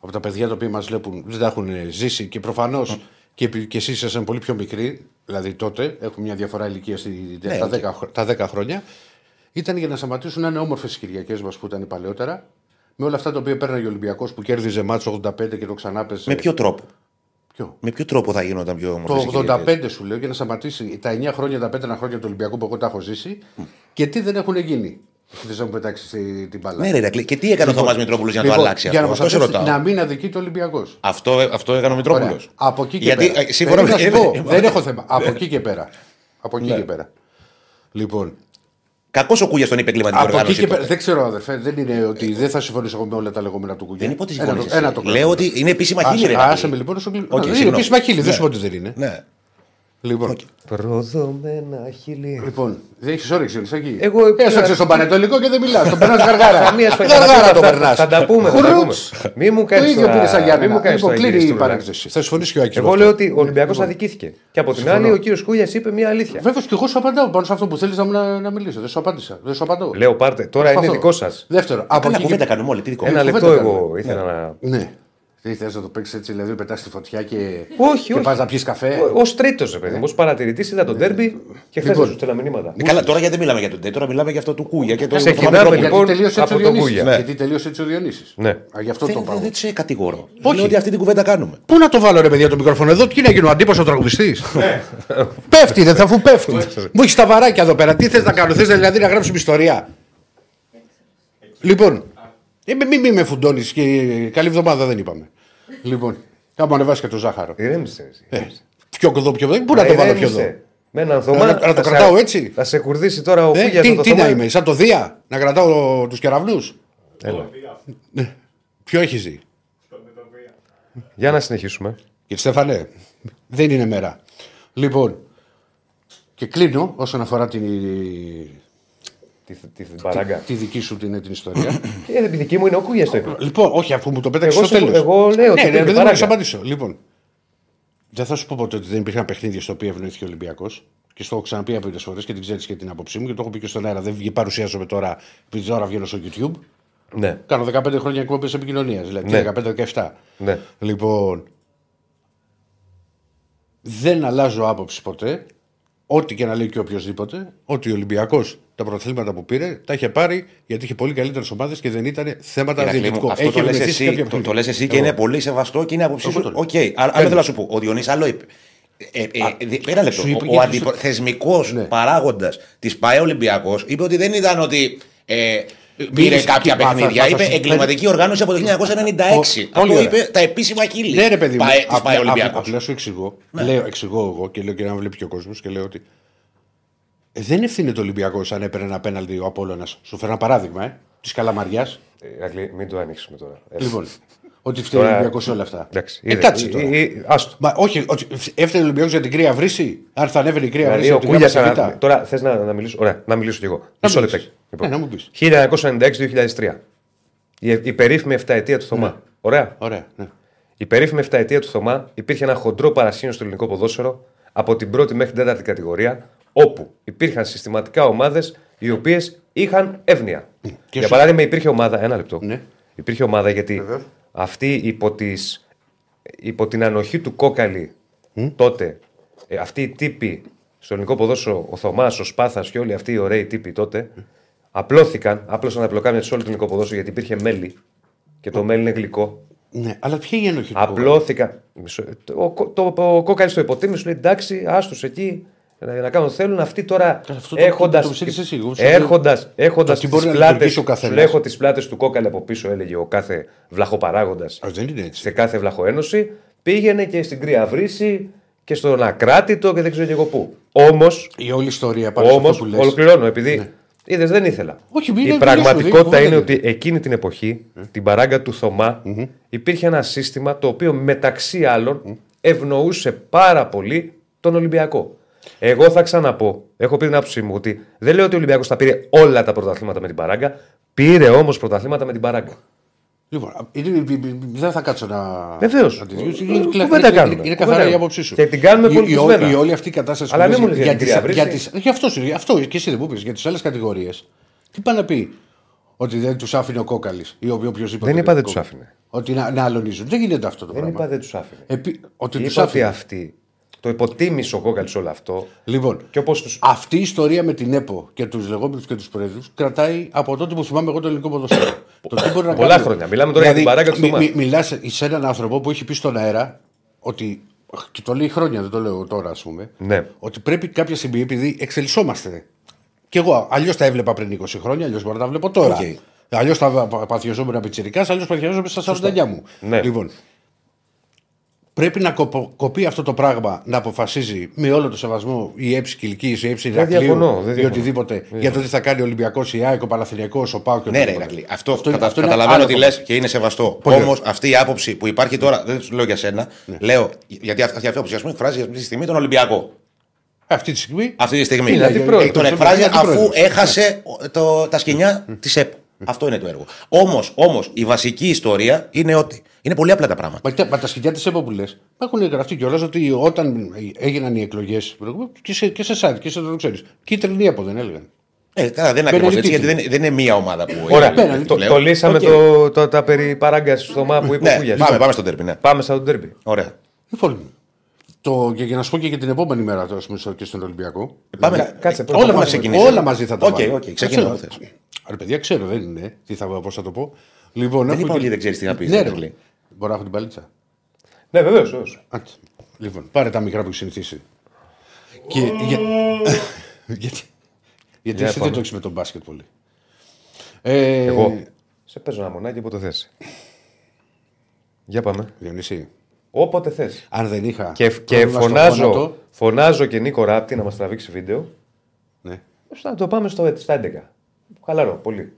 από τα παιδιά τα οποία μας βλέπουν δεν τα έχουν ε, ζήσει και προφανώς και, επει- και εσείς ήσασταν πολύ πιο μικροί, δηλαδή τότε, έχουμε μια διαφορά ηλικίας στη, Ναι, τα, οκ. 10, χρο- τα 10 χρόνια, ήταν για να σταματήσουν να είναι όμορφες οι Κυριακές μας που ήταν παλαιότερα, με όλα αυτά τα οποία παίρνει ο Ολυμπιακός που κέρδιζε μάτσο 85 και το ξανά παίζε. Με ποιο τρόπο; Ποιο; Με ποιο τρόπο θα γινόταν πιο όμορφο. Το 85 σου λέω για να σταματήσει τα 9 χρόνια, τα 5 χρόνια του Ολυμπιακού που εγώ τα έχω ζήσει και τι δεν έχουν γίνει. Θε να μου πετάξει τη- την μπάλα. Ναι, ρε, Ηρακλή. Και τι έκανε ο Θωμάς Μητρόπουλος για να το Λοιπόν, αλλάξει για να αυτό; μας Αυτό σε αφήσει ρωτάω. να μην αδικείται ο Ολυμπιακός. Αυτό, αυτό έκανε ο Μητρόπουλος. Από εκεί και Γιατί, πέρα. ε, σύμφωνα Περίμενα με- να σου πω, ε, δεν έχω θέμα. Από εκεί και πέρα. Από εκεί Ναι. και πέρα. Λοιπόν, Κακός ο Κούγιας τον είπε εγκληματική από εκεί οργάνωση. και πέρα. τότε. Δεν ξέρω, αδερφέ, δεν είναι ότι δεν θα συμφωνήσω εγώ με όλα τα λεγόμενα του Κουγιά. Δεν είπα ότι Ένα συμφωνείς το- Ένα εσύ. το Λέω κρατούμε. ότι είναι επίσημα χίλια. Άσε- ρε, Ηρακλή. Άσε με λοιπόν όσο Οκ, κλείνει. Είναι συγγνώμη. επίσημα χίλι, δεν Ναι. σου πω ότι δεν είναι. Ναι. Λοιπόν, Προδομένα χείλη. λοιπόν δεν έχεις όρεξη, Ελισάκη. Εγώ- Έσαξε στον Πανετολικό και δεν μιλάς. Τον περνάς γαργάρα. Καμία σχέση. Γαργάρα Θα- το θα- περνάς. Θα τα πούμε. θα τα πούμε. Μη μου Το κάνεις ίδιο τώρα- πήρες σαν μη Γιάννη. μου κάνεις Λοιπόν, τώρα κλείνει η γυριστούρα. παρένθεση. Θα συμφωνήσει και ο Άκη. Εγώ λέω ότι ο Ολυμπιακός αδικήθηκε. Και από την Συμφωνώ. άλλη ο κύριος Κούγιας είπε μια αλήθεια. Βέβαια και εγώ σου απαντάω πάνω σε αυτό που θέλεις να, να, να μιλήσω. Δεν σου απάντησα. Δεν σου απαντώ. Λέω πάρτε. Τώρα είναι Αυτό. δικό σας. Δεύτερο. Από Καλά, εκεί κουβέντα και... κάνουμε όλοι. Τι δικό Ένα μας. λεπτό κουβέντα εγώ κάνουμε. ήθελα να. Ναι. Τι θες να το παίξεις έτσι, δηλαδή πετάς τη φωτιά και, Όχι, και όχι. πας να πιεις καφέ; Ω τρίτος, παιδί μου, ως παρατηρητής είδα τον τέρμπι και χθες Λοιπόν. σου στέλνα μηνύματα. Ε, Καλά, τώρα γιατί δεν μιλάμε για τον Ντε, τώρα μιλάμε για αυτό του Κούγια και το Ξεκινάμε, το Θωμά Γιατί λοιπόν, τελείωσε έτσι ο από τον Διονύσης. Κούγια. Γιατί τελείωσε έτσι ο Διονύσης. Ναι. Α, Γι' αυτό το Δεν, πάω. δεν, δεν σε κατηγορώ. Όχι. Λέω ότι αυτή την κουβέντα κάνουμε. Πού να το βάλω ρε παιδιά το μικρόφωνο εδώ, τι να γίνω αντίποσο τραγουδιστής; πέφτει, δεν θα αφού πέφτει. Μου έχει τα βαράκια εδώ πέρα. Τι θες να κάνω, θες δηλαδή να γράψουμε ιστορία; Λοιπόν, ε, μη, μη με φουντώνεις και καλή εβδομάδα δεν είπαμε. Λοιπόν, θα μου ανεβάσει και το ζάχαρο. Ηρέμησε. εσύ, ηρέμησε. Πιο εδώ, πιο εδώ. Πού να το βάλω πιο εδώ. Ηρέμησε. Με έναν Θωμά. Να- να το θα σε- κρατάω έτσι. Θα σε κουρδίσει τώρα ο Ε, Κούγια. τι τι να είμαι, σαν το Δία, να κρατάω τους κεραυνούς. Ποιο έχει ζει; Για να συνεχίσουμε. Κύριε Στέφανε, δεν είναι μέρα. Λοιπόν, και κλείνω όσον αφορά την, Τη, τη, την παράγκα. τη δική σου την, την ιστορία. Ε, επί δική μου είναι ο Κούγιας το είπε. λοιπόν, όχι, αφού μου το πέταξε Εγώ στο σου- τέλος. εγώ λέω ότι ναι, είναι ναι, δεν παράγκα. μπορώ να απαντήσω. Λοιπόν, δεν θα σου πω ποτέ ότι δεν υπήρχαν παιχνίδια στο οποίο ευνοήθηκε ο Ολυμπιακός. Και στο έχω ξαναπεί από φορές και την ξέρεις και την άποψή μου και το έχω πει και στον αέρα. Δεν βγει- παρουσιάζομαι τώρα, επειδή τώρα βγαίνω στο YouTube. Ναι. Κάνω 15 χρόνια εκπομπές επικοινωνίας. Δηλαδή, Ναι. 15-17. Ναι. Λοιπόν, δεν αλλάζω άποψη ποτέ. Ό,τι και να λέει και οποιοδήποτε, ότι ο Ολυμπιακός τα πρωταθλήματα που πήρε τα είχε πάρει γιατί είχε πολύ καλύτερες ομάδες και δεν ήταν θέματα Ηρακλή μου, διαιτητικό. Αυτό το λες ευνοηθεί σε εσύ, κάποια το, το παιχνίδια. λες εσύ και Εγώ. είναι πολύ σεβαστό και είναι άποψή Εγώ σου. το λέω. Οκ, αλλά άλλο θέλω να σου πω. Ο Διονύσης άλλο είπε. Ε, ε, ε, ένα λεπτό. σου είπε Ο, και ο σου- αντιπρο... θεσμικός Ναι. παράγοντας της ΠΑΕ Ολυμπιακός είπε ότι δεν ήταν ότι. Ε, Πήρε Μίλησε- κάποια μα, θα- παιχνίδια. θα- θα είπε σου- εγκληματική οργάνωση από το 1996. Ο- πολύ Αυτό ωραία. είπε τα επίσημα χείλη. Ναι, ρε παιδί μου. ΠαΕ- της απλά- ΠαΕ απλά- Ολυμπιακός. Απλά σου εξηγώ. Λέω, εξηγώ εγώ και λέω και να βλέπει και ο κόσμος και λέω ότι. Ε, δεν ευθύνεται ο Ολυμπιακός αν έπαιρνε ένα πέναλτι ο Απόλογα. Σου φέρω ένα παράδειγμα, ε, της Καλαμαριάς. Ε, Ηρακλή, μην το ανοίξουμε τώρα. Ε, Λοιπόν, ότι φταίει ο Τώρα- Ολυμπιακός σε όλα αυτά. Εντάξει. Ε, είδε, κάτσε ε, τώρα. ε, ε, Άστο. Μα όχι, ότι έφτανε ο Ολυμπιακός για την κρύα βρύση. Αν θα ανέβαινε η κρύα Δηλαδή, βρύση. ο από την Γάμα Κούγια. στη Β. Τώρα θες να, να μιλήσω. Ωραία, να μιλήσω κι εγώ. Μισό μιλήσεις. λεπτάκι. Λοιπόν, Ναι, να μου πεις. 1996-2003. Η, η περίφημη 7 ετία του Θωμά. Ωραία. Ωραία. Ναι. Η περίφημη 7 ετία του Θωμά υπήρχε ένα χοντρό παρασύνο στο ελληνικό ποδόσφαιρο από την πρώτη μέχρι την τέταρτη κατηγορία, όπου υπήρχαν συστηματικά ομάδες οι οποίες είχαν εύνοια. Για σου- παράδειγμα, υπήρχε ομάδα. Ένα λεπτό. Ναι. Υπήρχε ομάδα γιατί Βεβαίως. αυτή υπό, τις, υπό την ανοχή του κόκαλη τότε, ε, αυτοί οι τύποι στο ελληνικό ποδόσφαιρο, ο Θωμάς, ο Σπάθας και όλοι αυτοί οι ωραίοι τύποι τότε, απλώθηκαν, άπλωσαν τα πλοκάμια σε όλο το ελληνικό ποδόσφαιρο γιατί υπήρχε μέλι και το μέλι είναι γλυκό. Ναι, αλλά ποια είναι η ενοχή του Απλώθηκαν. Μισό- Ο, το, το, ο κόκαλης το υποτίμησε, σου λέει εντάξει, άστου εκεί. Να, να κάνουν ό,τι θέλουν. Αυτοί τώρα Καλά, αυτό το- έχοντας. το- το ξέρεις εσύ, εγώ σου λέω- Έχοντα έχοντας το τι τι μπορεί να πλάτε. λειτουργήσει ο Σου καθένας. λέω, έχω τις πλάτες του κόκαλη από πίσω, έλεγε ο κάθε βλαχοπαράγοντας Α, δεν είναι έτσι. σε κάθε βλαχοένωση. Πήγαινε και στην Κρύα Βρύση και στον Ακράτητο και δεν ξέρω και εγώ πού. Όμω, Η όλη ιστορία πάνω σε όμως, αυτό που λες. ολοκληρώνω, επειδή είδες, δεν ήθελα. Όχι, μην Η είναι πραγματικότητα δουλειά σου, είναι δεν ότι εκείνη την εποχή, την παράγκα του Θωμά, υπήρχε ένα σύστημα το οποίο μεταξύ άλλων ευνοούσε πάρα πολύ τον Ολυμπιακό. Εγώ θα ξαναπώ, έχω πει την άποψή μου ότι δεν λέω ότι ο Ολυμπιακός θα πήρε όλα τα πρωταθλήματα με την παράγκα, πήρε όμως πρωταθλήματα με την παράγκα. Λοιπόν, είναι- δεν θα κάτσω να. Βεβαίως. να τη διώξω. Κου- Είναι, κουβέντα είναι- είναι- κάνουμε; είναι Κουβέντα καθαρά η κάνουμε; άποψή σου. Και την κάνουμε Η- η, πολιτισμένα. η, η όλη αυτή η κατάσταση Αλλά που μην λες μου λες για την τις- Κρύα για Βρύση. τις- γι' αυτός, σου- γι' αυτό και εσύ δεν μου πεις για τις άλλες κατηγορίες. Τι πάει να πει; Ότι δεν τους άφηνε ο κόκαλης ή ο οποιοδήποτε. Δεν είπα δεν τους άφηνε. Ότι να, να αλωνίζουν. Δεν γίνεται αυτό το Δεν πράγμα. είπα δεν τους άφηνε. Επί- ότι τους Είπα ότι άφηνε. αυτοί το υποτίμησε ο κόκαλη όλο αυτό. Λοιπόν, Και όπως του. αυτή η ιστορία με την ΕΠΟ και τους λεγόμενους και τους πρόεδρου κρατάει από τότε που θυμάμαι εγώ το ελληνικό ποδοσφαίρο. το τι μπορεί να Πολλά κάνει- χρόνια. Μιλάμε τώρα για την παράγκα του μι, Θωμά. μι, Μιλάς σε έναν άνθρωπο που έχει πει στον αέρα ότι. Και το λέει χρόνια, δεν το λέω τώρα, ας πούμε. Ναι. Ότι πρέπει κάποια στιγμή, επειδή εξελισσόμαστε. Και εγώ αλλιώς τα έβλεπα πριν 20 χρόνια, αλλιώς μπορώ να τα βλέπω τώρα. Οκ. Αλλιώς τα πα- παθιαζόμουν από πιτσυρικά, αλλιώς παθιαζόμουν στα 49 μου. Ναι. Λοιπόν, πρέπει να κοπο- κοπεί αυτό το πράγμα να αποφασίζει με όλο το σεβασμό η έψη Κυλική, η έψη Ηρακλείου διαφωνώ, δεν ή διαφωνώ. οτιδήποτε για το τι θα κάνει ο Ολυμπιακός, η ΑΕΚ, ο Παναθηναϊκός, ο Πάο και Ναι, ρε οτιδήποτε. Ηρακλή. Αυτό, Αυτό είναι- κατα- αυτό είναι καταλαβαίνω άλλο τι κομμάτι. λες και είναι σεβαστό. Πολύ Όμως ωραία. αυτή η άποψη που υπάρχει τώρα, δεν σου λέω για σένα, Ναι. λέω γιατί αυτή η άποψη ας πούμε, εκφράζει αυτή τη στιγμή τον Ολυμπιακό. Αυτή τη στιγμή; Αυτή τη στιγμή. Είναι αντιπρόεδρος. Ε, τον Είναι εκφράζει αντιπρόεδρος. αφού έχασε το, τα σκηνιά της ΕΠ. Αυτό είναι το έργο. Όμως, όμως, η βασική ιστορία είναι ότι είναι πολύ απλά τα πράγματα. Μα, τα- μα τα σκητιά της ΕΠΟ που λες, έχουν γραφτεί κιόλας ότι όταν έγιναν οι εκλογές και σε, και σε site και σε το ξέρεις. Κίτρινη ΕΠΟ δεν έλεγαν. Ε, καλά, δεν είναι Μπαίνουν ακριβώς έτσι, οι γιατί δεν, δεν είναι μία ομάδα που. Ωραία, είναι- πέρα, το, λέω. το λύσαμε Οκ. το, το, τα περί παράγκα του Θωμά που είπε ο Ναι, Κούγιας. πάμε, πάμε στον τέρπι, ναι. Πάμε σαν τον τέρμπι. Ωραία. Λοιπόν, το, και για να σου πω και για την επόμενη μέρα τώρα, ας πούμε, στο- και στον Ολυμπιακό. Πάμε. Κα- κάτσε, πρώτα όλα, πάμε μαζί, ξεκινήσουμε. όλα μαζί θα τα Οκ, βάλω. οκ, ξεκινά, Ξέρω. θες. Ρε παιδιά, ξέρω, δεν είναι. Τι θα, πώς θα το πω. Λοιπόν, Δεν έχουμε είπα και- όλοι δεν ξέρεις τι να πεις, Ναι, ρε, ρε. Ρακλή. Μπορώ να έχω την παλίτσα. Ναι, βεβαίως. Άντε. Λοιπόν, πάρε τα μικρά που έχεις συνηθίσει. Και, για... γιατί γιατί Για εσύ δεν πάμε. το έχεις με τον μπάσκετ πολύ. Ε, Εγώ. Σε παίζω ένα μονάκι όποτε θες. Για πάμε. Διονύση, Όποτε θες. αν δεν είχα. Και, και πρόβλημα στο φωνάζω, γόνατο, φωνάζω και Νίκο Ράπτη να μας τραβήξει βίντεο. ναι. Θα το πάμε στο, στα 11. Χαλαρό, πολύ.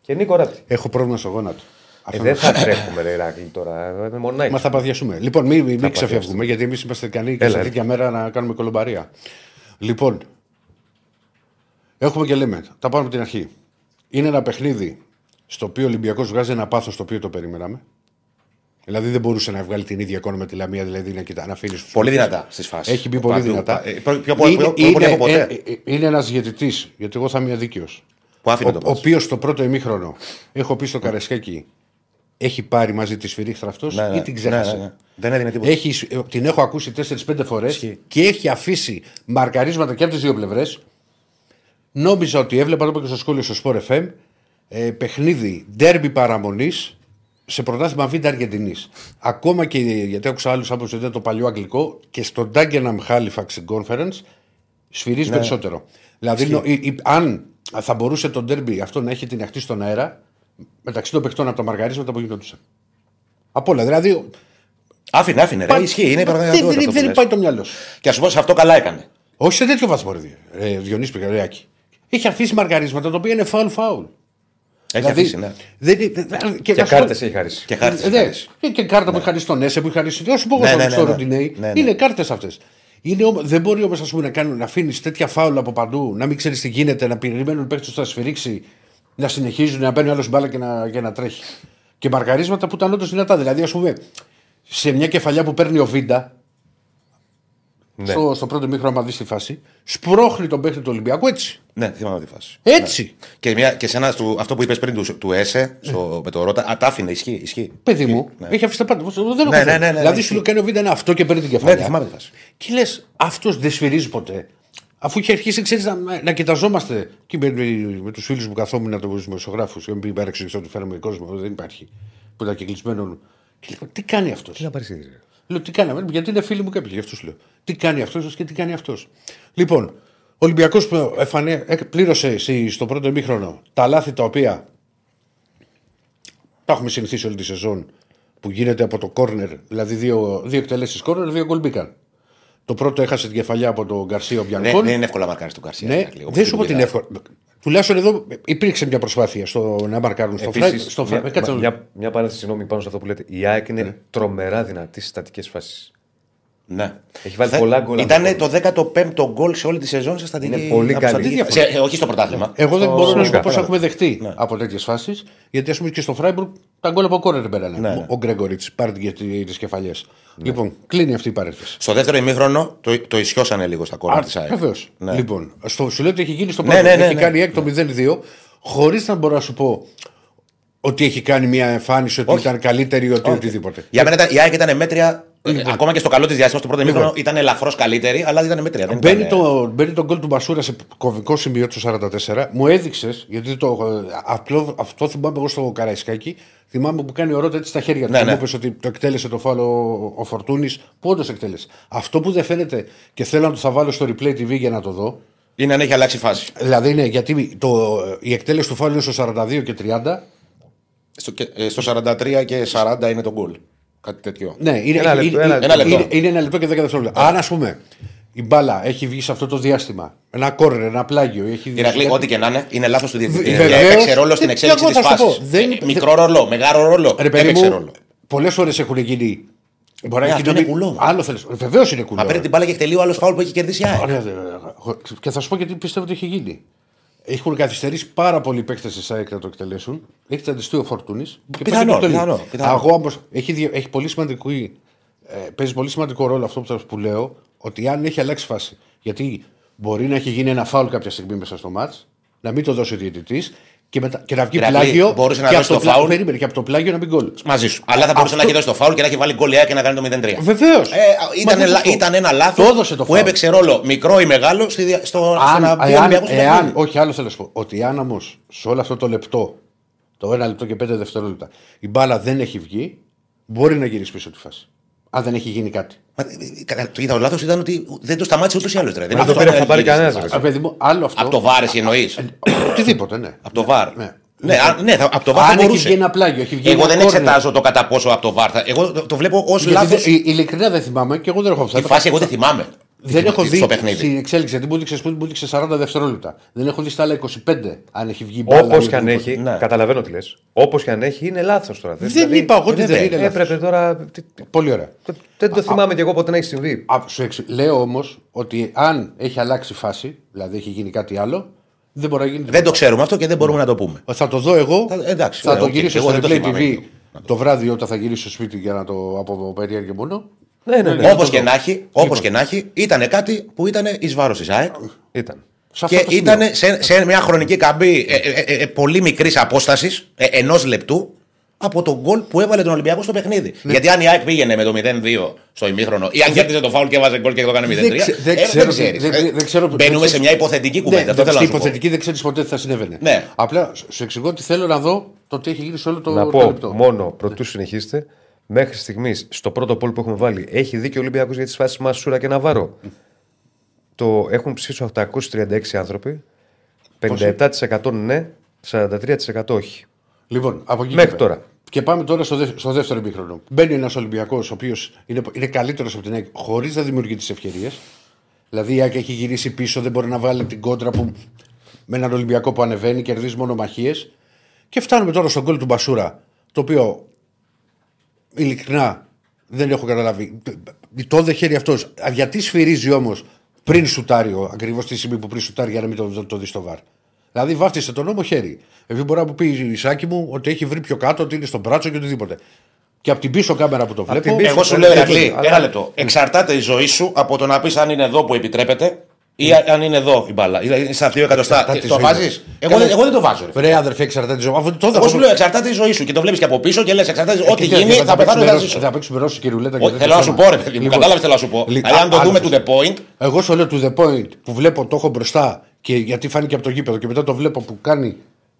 Και Νίκο Ράπτη. Έχω πρόβλημα στο γόνατο. Ε, Αυτό δεν είναι- θα τρέχουμε, ρε Ηράκλη, τώρα. ε, Με μονάκι. Μα θα παθιασούμε. Λοιπόν, μην, μην Θα ξεφεύγουμε, γιατί εμείς είμαστε ικανοί και Έλα, σε ρε. τέτοια μέρα να κάνουμε κολομπαρία. Λοιπόν, έχουμε και λέμε, τα πάμε από την αρχή. Είναι ένα παιχνίδι στο οποίο ο Ολυμπιακός βγάζει ένα πάθος το οποίο το περιμέναμε. Δηλαδή δεν μπορούσε να βγάλει την ίδια εικόνα με τη Λαμία, δηλαδή να, κοιτά, να αφήνει τους Πολύ παίκτες. δυνατά στις φάσεις. Έχει μπει πολύ δυνατά. Πιο, πιο, πιο, πιο, πιο πολύ από ποτέ. ε, ε, είναι ένας διαιτητής, γιατί εγώ θα είμαι δίκαιο. Που άφηνε Ο, το ο μάτς. οποίος στο πρώτο ημίχρονο, έχω πει στο Καρεσκάκι, έχει πάρει μαζί τη σφυρίχτρα αυτός Ναι, ναι, ή την ξέχασε; ναι, ναι, ναι. Δεν έδινε τίποτα. Έχει, ε, την έχω ακούσει 4-5 φορές Ισχύει. και έχει αφήσει μαρκαρίσματα και από τις δύο πλευρές. Νόμιζα ότι έβλεπα το είπα και στο σχόλιο στο Sport FM ε, παιχνίδι ντέρμπι παραμονής σε πρωτάθλημα Β' Αργεντινής. Ακόμα και γιατί άκουσα άλλους άποψη ότι ήταν το παλιό αγγλικό και στο Dagenham Halifax Conference σφυρίζει περισσότερο. Δηλαδή, νο- η- η- αν θα μπορούσε το ντέρμπι αυτό να έχει την αχτή στον αέρα μεταξύ των παιχτών από τα μαργαρίσματα που γινόντουσαν. Από όλα. Δηλαδή, Άφηνε, άφηνε. Ρε, ισχύει, είναι δεν, πραγματικότητα. δεν, αυτό που δεν λες. πάει το μυαλό σου. Και ας σου πω σε αυτό καλά έκανε. Όχι σε τέτοιο βαθμό, ρε, ε, Διονύση Πικαρέακη. Έχει αφήσει μαργαρίσματα τα οποία είναι φάουλ-φάουλ. Έχει αφήσει, ναι. δεν, είναι- δεν- Και να σου πω- κάρτες έχει χαρίσει. Και χάρτη. Ε, δε, και, και κάρτα που έχει χαρίσει τον Έσε, που έχει χαρίσει. Όσο πω εγώ Ναι, στο- ναι, ναι, στο ναι. Ροντινέι, Ναι, ναι. είναι κάρτες αυτές. Είναι, όμω- δεν μπορεί όμως να, κάνουν- να αφήνεις τέτοια φάουλ από παντού, να μην ξέρεις τι γίνεται, να περιμένουν παίχτε που θα σφυρίξει, να συνεχίζουν να παίρνει άλλος μπάλα και να, και να τρέχει. Και μαργαρίσματα που ήταν όντως δυνατά. Δηλαδή, ας πούμε, σε μια κεφαλιά που παίρνει ο Βίντα, στο, στο πρώτο μήχρονο, άμα δει τη φάση, σπρώχνει τον παίχτη του Ολυμπιακού έτσι. Ναι, θυμάμαι τη φάση. Έτσι. Και, μια, και σε ένα, του, αυτό που είπες πριν του, του ΕΣΕ στο, με το Ρότα, α, τα άφηνε, ισχύει. ισχύει. Παιδί μου, έχει αφήσει τα πάντα. Δεν έχω Ναι, ναι, θέμα. ναι, ναι, δηλαδή ναι, σου λέει κάνει ο βίντεο είναι αυτό και παίρνει την Ναι, κεφαλιά. τη θυμάμαι τη φάση. Και λες, αυτός δεν σφυρίζει ποτέ. Αφού είχε αρχίσει ξέρεις, να, να κοιταζόμαστε και με, με τους φίλους που καθόμουν, του δημοσιογράφους, οι οποίοι υπέρεξαν ότι φέραμε κόσμο, δεν υπάρχει. Που ήταν και κλεισμένο. Και λέω, τι κάνει αυτός; Τι να πάρεις ίδρυο. Λέω τι κάνει, γιατί είναι φίλοι μου κάποιοι, γι' αυτό σου λέω. Τι κάνει αυτός και τι κάνει αυτός; Λοιπόν, ο Ολυμπιακό πλήρωσε στη- στο πρώτο ημίχρονο τα λάθη τα οποία τα έχουμε συνηθίσει όλη τη σεζόν που γίνεται από το κόρνερ, δηλαδή δύο, δύο εκτελέσεις κόρνερ, δύο γκολ μπήκαν. Το πρώτο έχασε την κεφαλιά από τον Γκαρσία ο Ναι, Μπιανκόν. δεν είναι εύκολο να μαρκάρεις τον Καρσία. Ναι, Ηρακλή, όπως δεν σου πω την ότι είναι εύκολο. Τουλάχιστον εδώ υπήρξε μια προσπάθεια στο να μαρκάρουν στο φράι. Επίση, Στο μια, φράι. Κάτσε να- μια, μια παρένθεση συγγνώμη πάνω σε αυτό που λέτε. Η ΑΕΚ είναι τρομερά δυνατή στις στατικές φάσεις. Ναι. Έχει βάλει Θε- πολλά γκολ Ήταν αυτό. το 15ο γκολ σε όλη τη σεζόν σε στατική. Είναι πολύ από καλή. στατική- Σε- ε, όχι στο πρωτάθλημα. Εγώ δεν Στο- μπορώ να σου πω στο- πώς έχουμε δεχτεί Ναι. από τέτοιες φάσεις. Γιατί ας πούμε και στο Φράιμπουργκ τα γκολ από κόρνερ μπαίνανε. Ναι, ναι. Ο Γκρέγκοριτς πάρει τι κεφαλιές. Λοιπόν, κλείνει αυτή η παρένθεση. Στο δεύτερο ημίχρονο το, το ισιώσανε λίγο στα κόρνα της ΑΕΚ. Βεβαίως. Ναι. Λοιπόν, στο, σου λέω ότι έχει γίνει στο Ναι, πρώτο. ναι, ναι, έχει ναι. κάνει η ΑΕΚ το 0-2, χωρίς να μπορώ να σου πω ότι έχει κάνει μια εμφάνιση ότι Όχι. ήταν καλύτερη ή ότι οτιδήποτε. Για μένα ήταν- η ΑΕΚ ήταν μέτρια. ε, Λοιπόν. Ακόμα και στο καλό της διάστημα, στο πρώτο Λοιπόν. ημίχρονο ήταν ελαφρώς καλύτερη, αλλά ήταν μέτρια. Δεν Μπαίνει ήταν, το, μπαίνει το γκολ του Μπασούρα σε κομβικό σημείο του 44. Μου έδειξες, γιατί το, ε, απλό, αυτό θυμάμαι εγώ στο Καραϊσκάκι. Θυμάμαι που κάνει ο Ρότα έτσι στα χέρια του. Ναι, και ναι. Μου είπες ότι το εκτέλεσε το φάλο ο, ο Φορτούνης. Που όντως εκτέλεσε. Αυτό που δεν φαίνεται και θέλω να το θα βάλω στο replay TV για να το δω. Είναι αν έχει αλλάξει φάση. Δηλαδή είναι γιατί το, η εκτέλεση του φάλου είναι στο 42 και 30. Στο, και- ε, στο 43 και 40 είναι το γκολ. Κάτι τέτοιο. Ναι, είναι Ένα είναι- λεπτό, είναι- ένα λεπτό. είναι- είναι ένα λεπτό και 10 δευτερόλεπτα. Αν ας πούμε η μπάλα έχει βγει σε αυτό το διάστημα, ένα κόρνερ, ένα πλάγιο. Έχει Ηρακλή, ό,τι και να είναι, είναι λάθος του διαιτητή. Βεβαίως. Έπαιξε ρόλο στην Τι- εξέλιξη τι της εγώ θα σου φάσης. πω, δεν- Μικρό ρόλο, μεγάλο ρόλο. Ρε παιδί Έπαιξε μου, ρόλο. πολλές φορές έχουν γίνει. Μπορεί Ναι, να αυτό γίνει- είναι κουλό. Άλλο θέλεις. Βεβαίως είναι κουλό. Μα παίρνει την μπάλα και εκτελεί ο άλλος φάουλ που έχει κερδίσει η ΑΕΚ. Ωραία, δε- Και θα σου πω γιατί πιστεύω ότι έχει γίνει. Έχουν καθυστερήσει πάρα πολλοί παίκτες τη ΑΕΚ να το εκτελέσουν. Έχει τσαντιστεί ο Φορτούνης. Πιθανό, πιθανό, πιθανό. Εγώ όμως έχει, δι- έχει πολύ σημαντικό, ε, παίζει πολύ σημαντικό ρόλο αυτό που, θα- που λέω ότι αν έχει αλλάξει φάση. Γιατί μπορεί να έχει γίνει ένα φάουλ κάποια στιγμή μέσα στο μάτς, να μην το δώσει ο διαιτητής και, μετά- και να βγει Ηρακλή, πλάγιο. μπορούσε να και δώσει από το πλά- φάουλ. Περίμενε και από το πλάγιο να μπει γκολ. Μαζί σου. Αλλά θα μπορούσε Αυτό- να έχει δώσει το φάουλ και να έχει βάλει γκολ η ΑΕΚ και να κάνει το 0-3. Βεβαίως. Ε, ήταν, λα- ήταν ένα λάθος Το έδωσε το που φάουλ. έπαιξε ρόλο μικρό ή μεγάλο στη, δια- στο, στο Αν, να μπει ο εάν, Ολυμπιακός στο εάν, παιχνίδι. όχι άλλο θέλω να σου πω. Ότι αν όμως σε όλο αυτό το λεπτό, το ένα λεπτό και πέντε δευτερόλεπτα, η μπάλα δεν έχει βγει, μπορεί να γυρίσεις πίσω τη φάση. Αν δεν έχει γίνει κάτι. Μα, ε, κα- Το είδα, ο λάθος ήταν ότι δεν το σταμάτησε ούτως ή άλλως. Δεν Δεν το πήρε, θα πάρει κανένας, ρε. Α, παιδί μου, άλλο αυτό. Από το βάρ, εσύ εννοείς. Οτιδήποτε, ναι. Από το βάρ. Ναι. Ναι, α, ναι, θα- από το βάρ θα Αν έχει μπορούσε. βγει ένα πλάγιο, έχει βγει Εγώ ένα δεν κόρνερ. εξετάζω το κατά πόσο από το βάρ. θα- Εγώ το, το βλέπω ως Γιατί λάθος. δεν- η- Ειλικρινά δεν θυμάμαι και εγώ δεν έχω Τη φάση εγώ δεν θυμάμαι. Δεν έχω δει στο παιχνίδι. στην εξέλιξη γιατί μου έδειξε μου έδειξε 40 δευτερόλεπτα. Δεν έχω δει στα άλλα 25 αν έχει βγει μπάλα. Όπως ή και αν οτιδήποτε. έχει, Ναι. καταλαβαίνω τι λες. Όπως και αν έχει, είναι λάθος τώρα. Δεν είπα εγώ ότι ε, δεν βέβαια, είναι. λάθος. Έπρεπε τώρα. τι- τι- Πολύ ωραία. Δεν το θυμάμαι κι εγώ ποτέ να έχει συμβεί. Α, σου εξ- Λέω όμως ότι αν έχει αλλάξει φάση, δηλαδή έχει γίνει κάτι άλλο, δεν μπορεί να γίνει. Δεν το ξέρουμε αυτό και δεν μπορούμε να το πούμε. Θα το δω εγώ. Θα- εντάξει, θα ωραία, το οκ. γυρίσω Εγώ στο δεν το Replay θυμάμαι, TV να το- το βράδυ όταν θα γυρίσω στο σπίτι για να το από περιέργεια και μόνο. Ναι, ναι, ναι. Όπως και, να έχει, όπως και να έχει, ήταν κάτι που ήταν εις βάρος της ΑΕΚ Ήταν. Σε αυτό και το σημείο. ήταν σε, σε μια χρονική καμπή ε, ε, ε, ε, πολύ μικρής απόστασης, ε, ενός λεπτού, από τον γκολ που έβαλε τον Ολυμπιακό στο παιχνίδι. Ναι. Γιατί αν η ΑΕΚ πήγαινε με το 0-2 στο ημίχρονο ή αν κέρδιζε το φάουλ και έβαζε γκολ και το έκανε 0-3. Δεν ξε- δεν ε, ξέρω τι- ξέρεις. δεν- Ε, δεν ξέρω- δεν Μπαίνουμε ξέρεις- σε μια υποθετική κουβέντα. Ναι, αυτό θέλω στην να σου πω. υποθετική δεν ξέρεις ποτέ τι θα συνέβαινε. Ναι. Απλά σου εξηγώ ότι θέλω να δω το τι έχει γίνει σε όλο το, Να το πω λεπτό. μόνο πρωτού συνεχίσετε. Μέχρι στιγμής, στο πρώτο πόλ που έχουμε βάλει, έχει δίκιο ο Ολυμπιακός για τις φάσεις Μασούρα και Ναβάρο; Το έχουν ψήσει 836 άνθρωποι. 57% ναι, 43% όχι. Λοιπόν, από εκεί Μέχρι και πέρα. τώρα. Και πάμε τώρα στο, δε- στο δεύτερο ημίχρονο. Μπαίνει ένας Ολυμπιακός, ο οποίος είναι, είναι καλύτερος από την ΑΕΚ, χωρίς να δημιουργεί τις ευκαιρίες. Δηλαδή η ΑΕΚ έχει γυρίσει πίσω, δεν μπορεί να βάλει την κόντρα που με έναν Ολυμπιακό που ανεβαίνει, κερδίζει μονομαχίες. Και φτάνουμε τώρα στον γκολ του Μπασούρα, το οποίο ειλικρινά δεν έχω καταλάβει. Το δε χέρι αυτός. Γιατί σφυρίζει όμως πριν σουτάρει, ακριβώς τη στιγμή που πριν σουτάρει για να μην το, το, το δεις στο βαρ. Δηλαδή βάφτισε τον νόμο χέρι. Επειδή μπορεί να μου πει η Σάκη μου ότι έχει βρει πιο κάτω, ότι είναι στον μπράτσο και οτιδήποτε. και από την πίσω κάμερα που το βλέπω. την πίσω. Εγώ σου Πίσω, λέω, πίσω, Ερακλή, αλλά- ένα λεπτό. Εξαρτάται η ζωή σου από το να πεις αν είναι εδώ που επιτρέπεται ή αν είναι εδώ η μπάλα. Είναι στα δύο εκατοστά. Εξαρτάται η Το ζωής βάζεις; μου. Εγώ, δεν- εγώ δεν το βάζω. ρε. Ρε αδερφέ, εξαρτάται της ζωής. Αφού το Εγώ σου λέω εξαρτάται η ζωής σου και το βλέπεις και από πίσω και λες εξαρτάται. Ό,τι Κοίτα, γίνει θα πεθάνω ή θα παίξουμε ζήσω. Θα παίξουμε Ρώσοι και ρουλέτα και Όχι, τέτοια Θέλω να σου θέματα. πω, ρε παιδί μου, Λοιπόν, κατάλαβες θέλω να σου πω. λι- Δηλαδή, αν το α- δούμε άλλος. to the point, Εγώ σου λέω to the point που βλέπω το έχω μπροστά και γιατί φάνηκε από το γήπεδο και μετά το βλέπω που κάνει.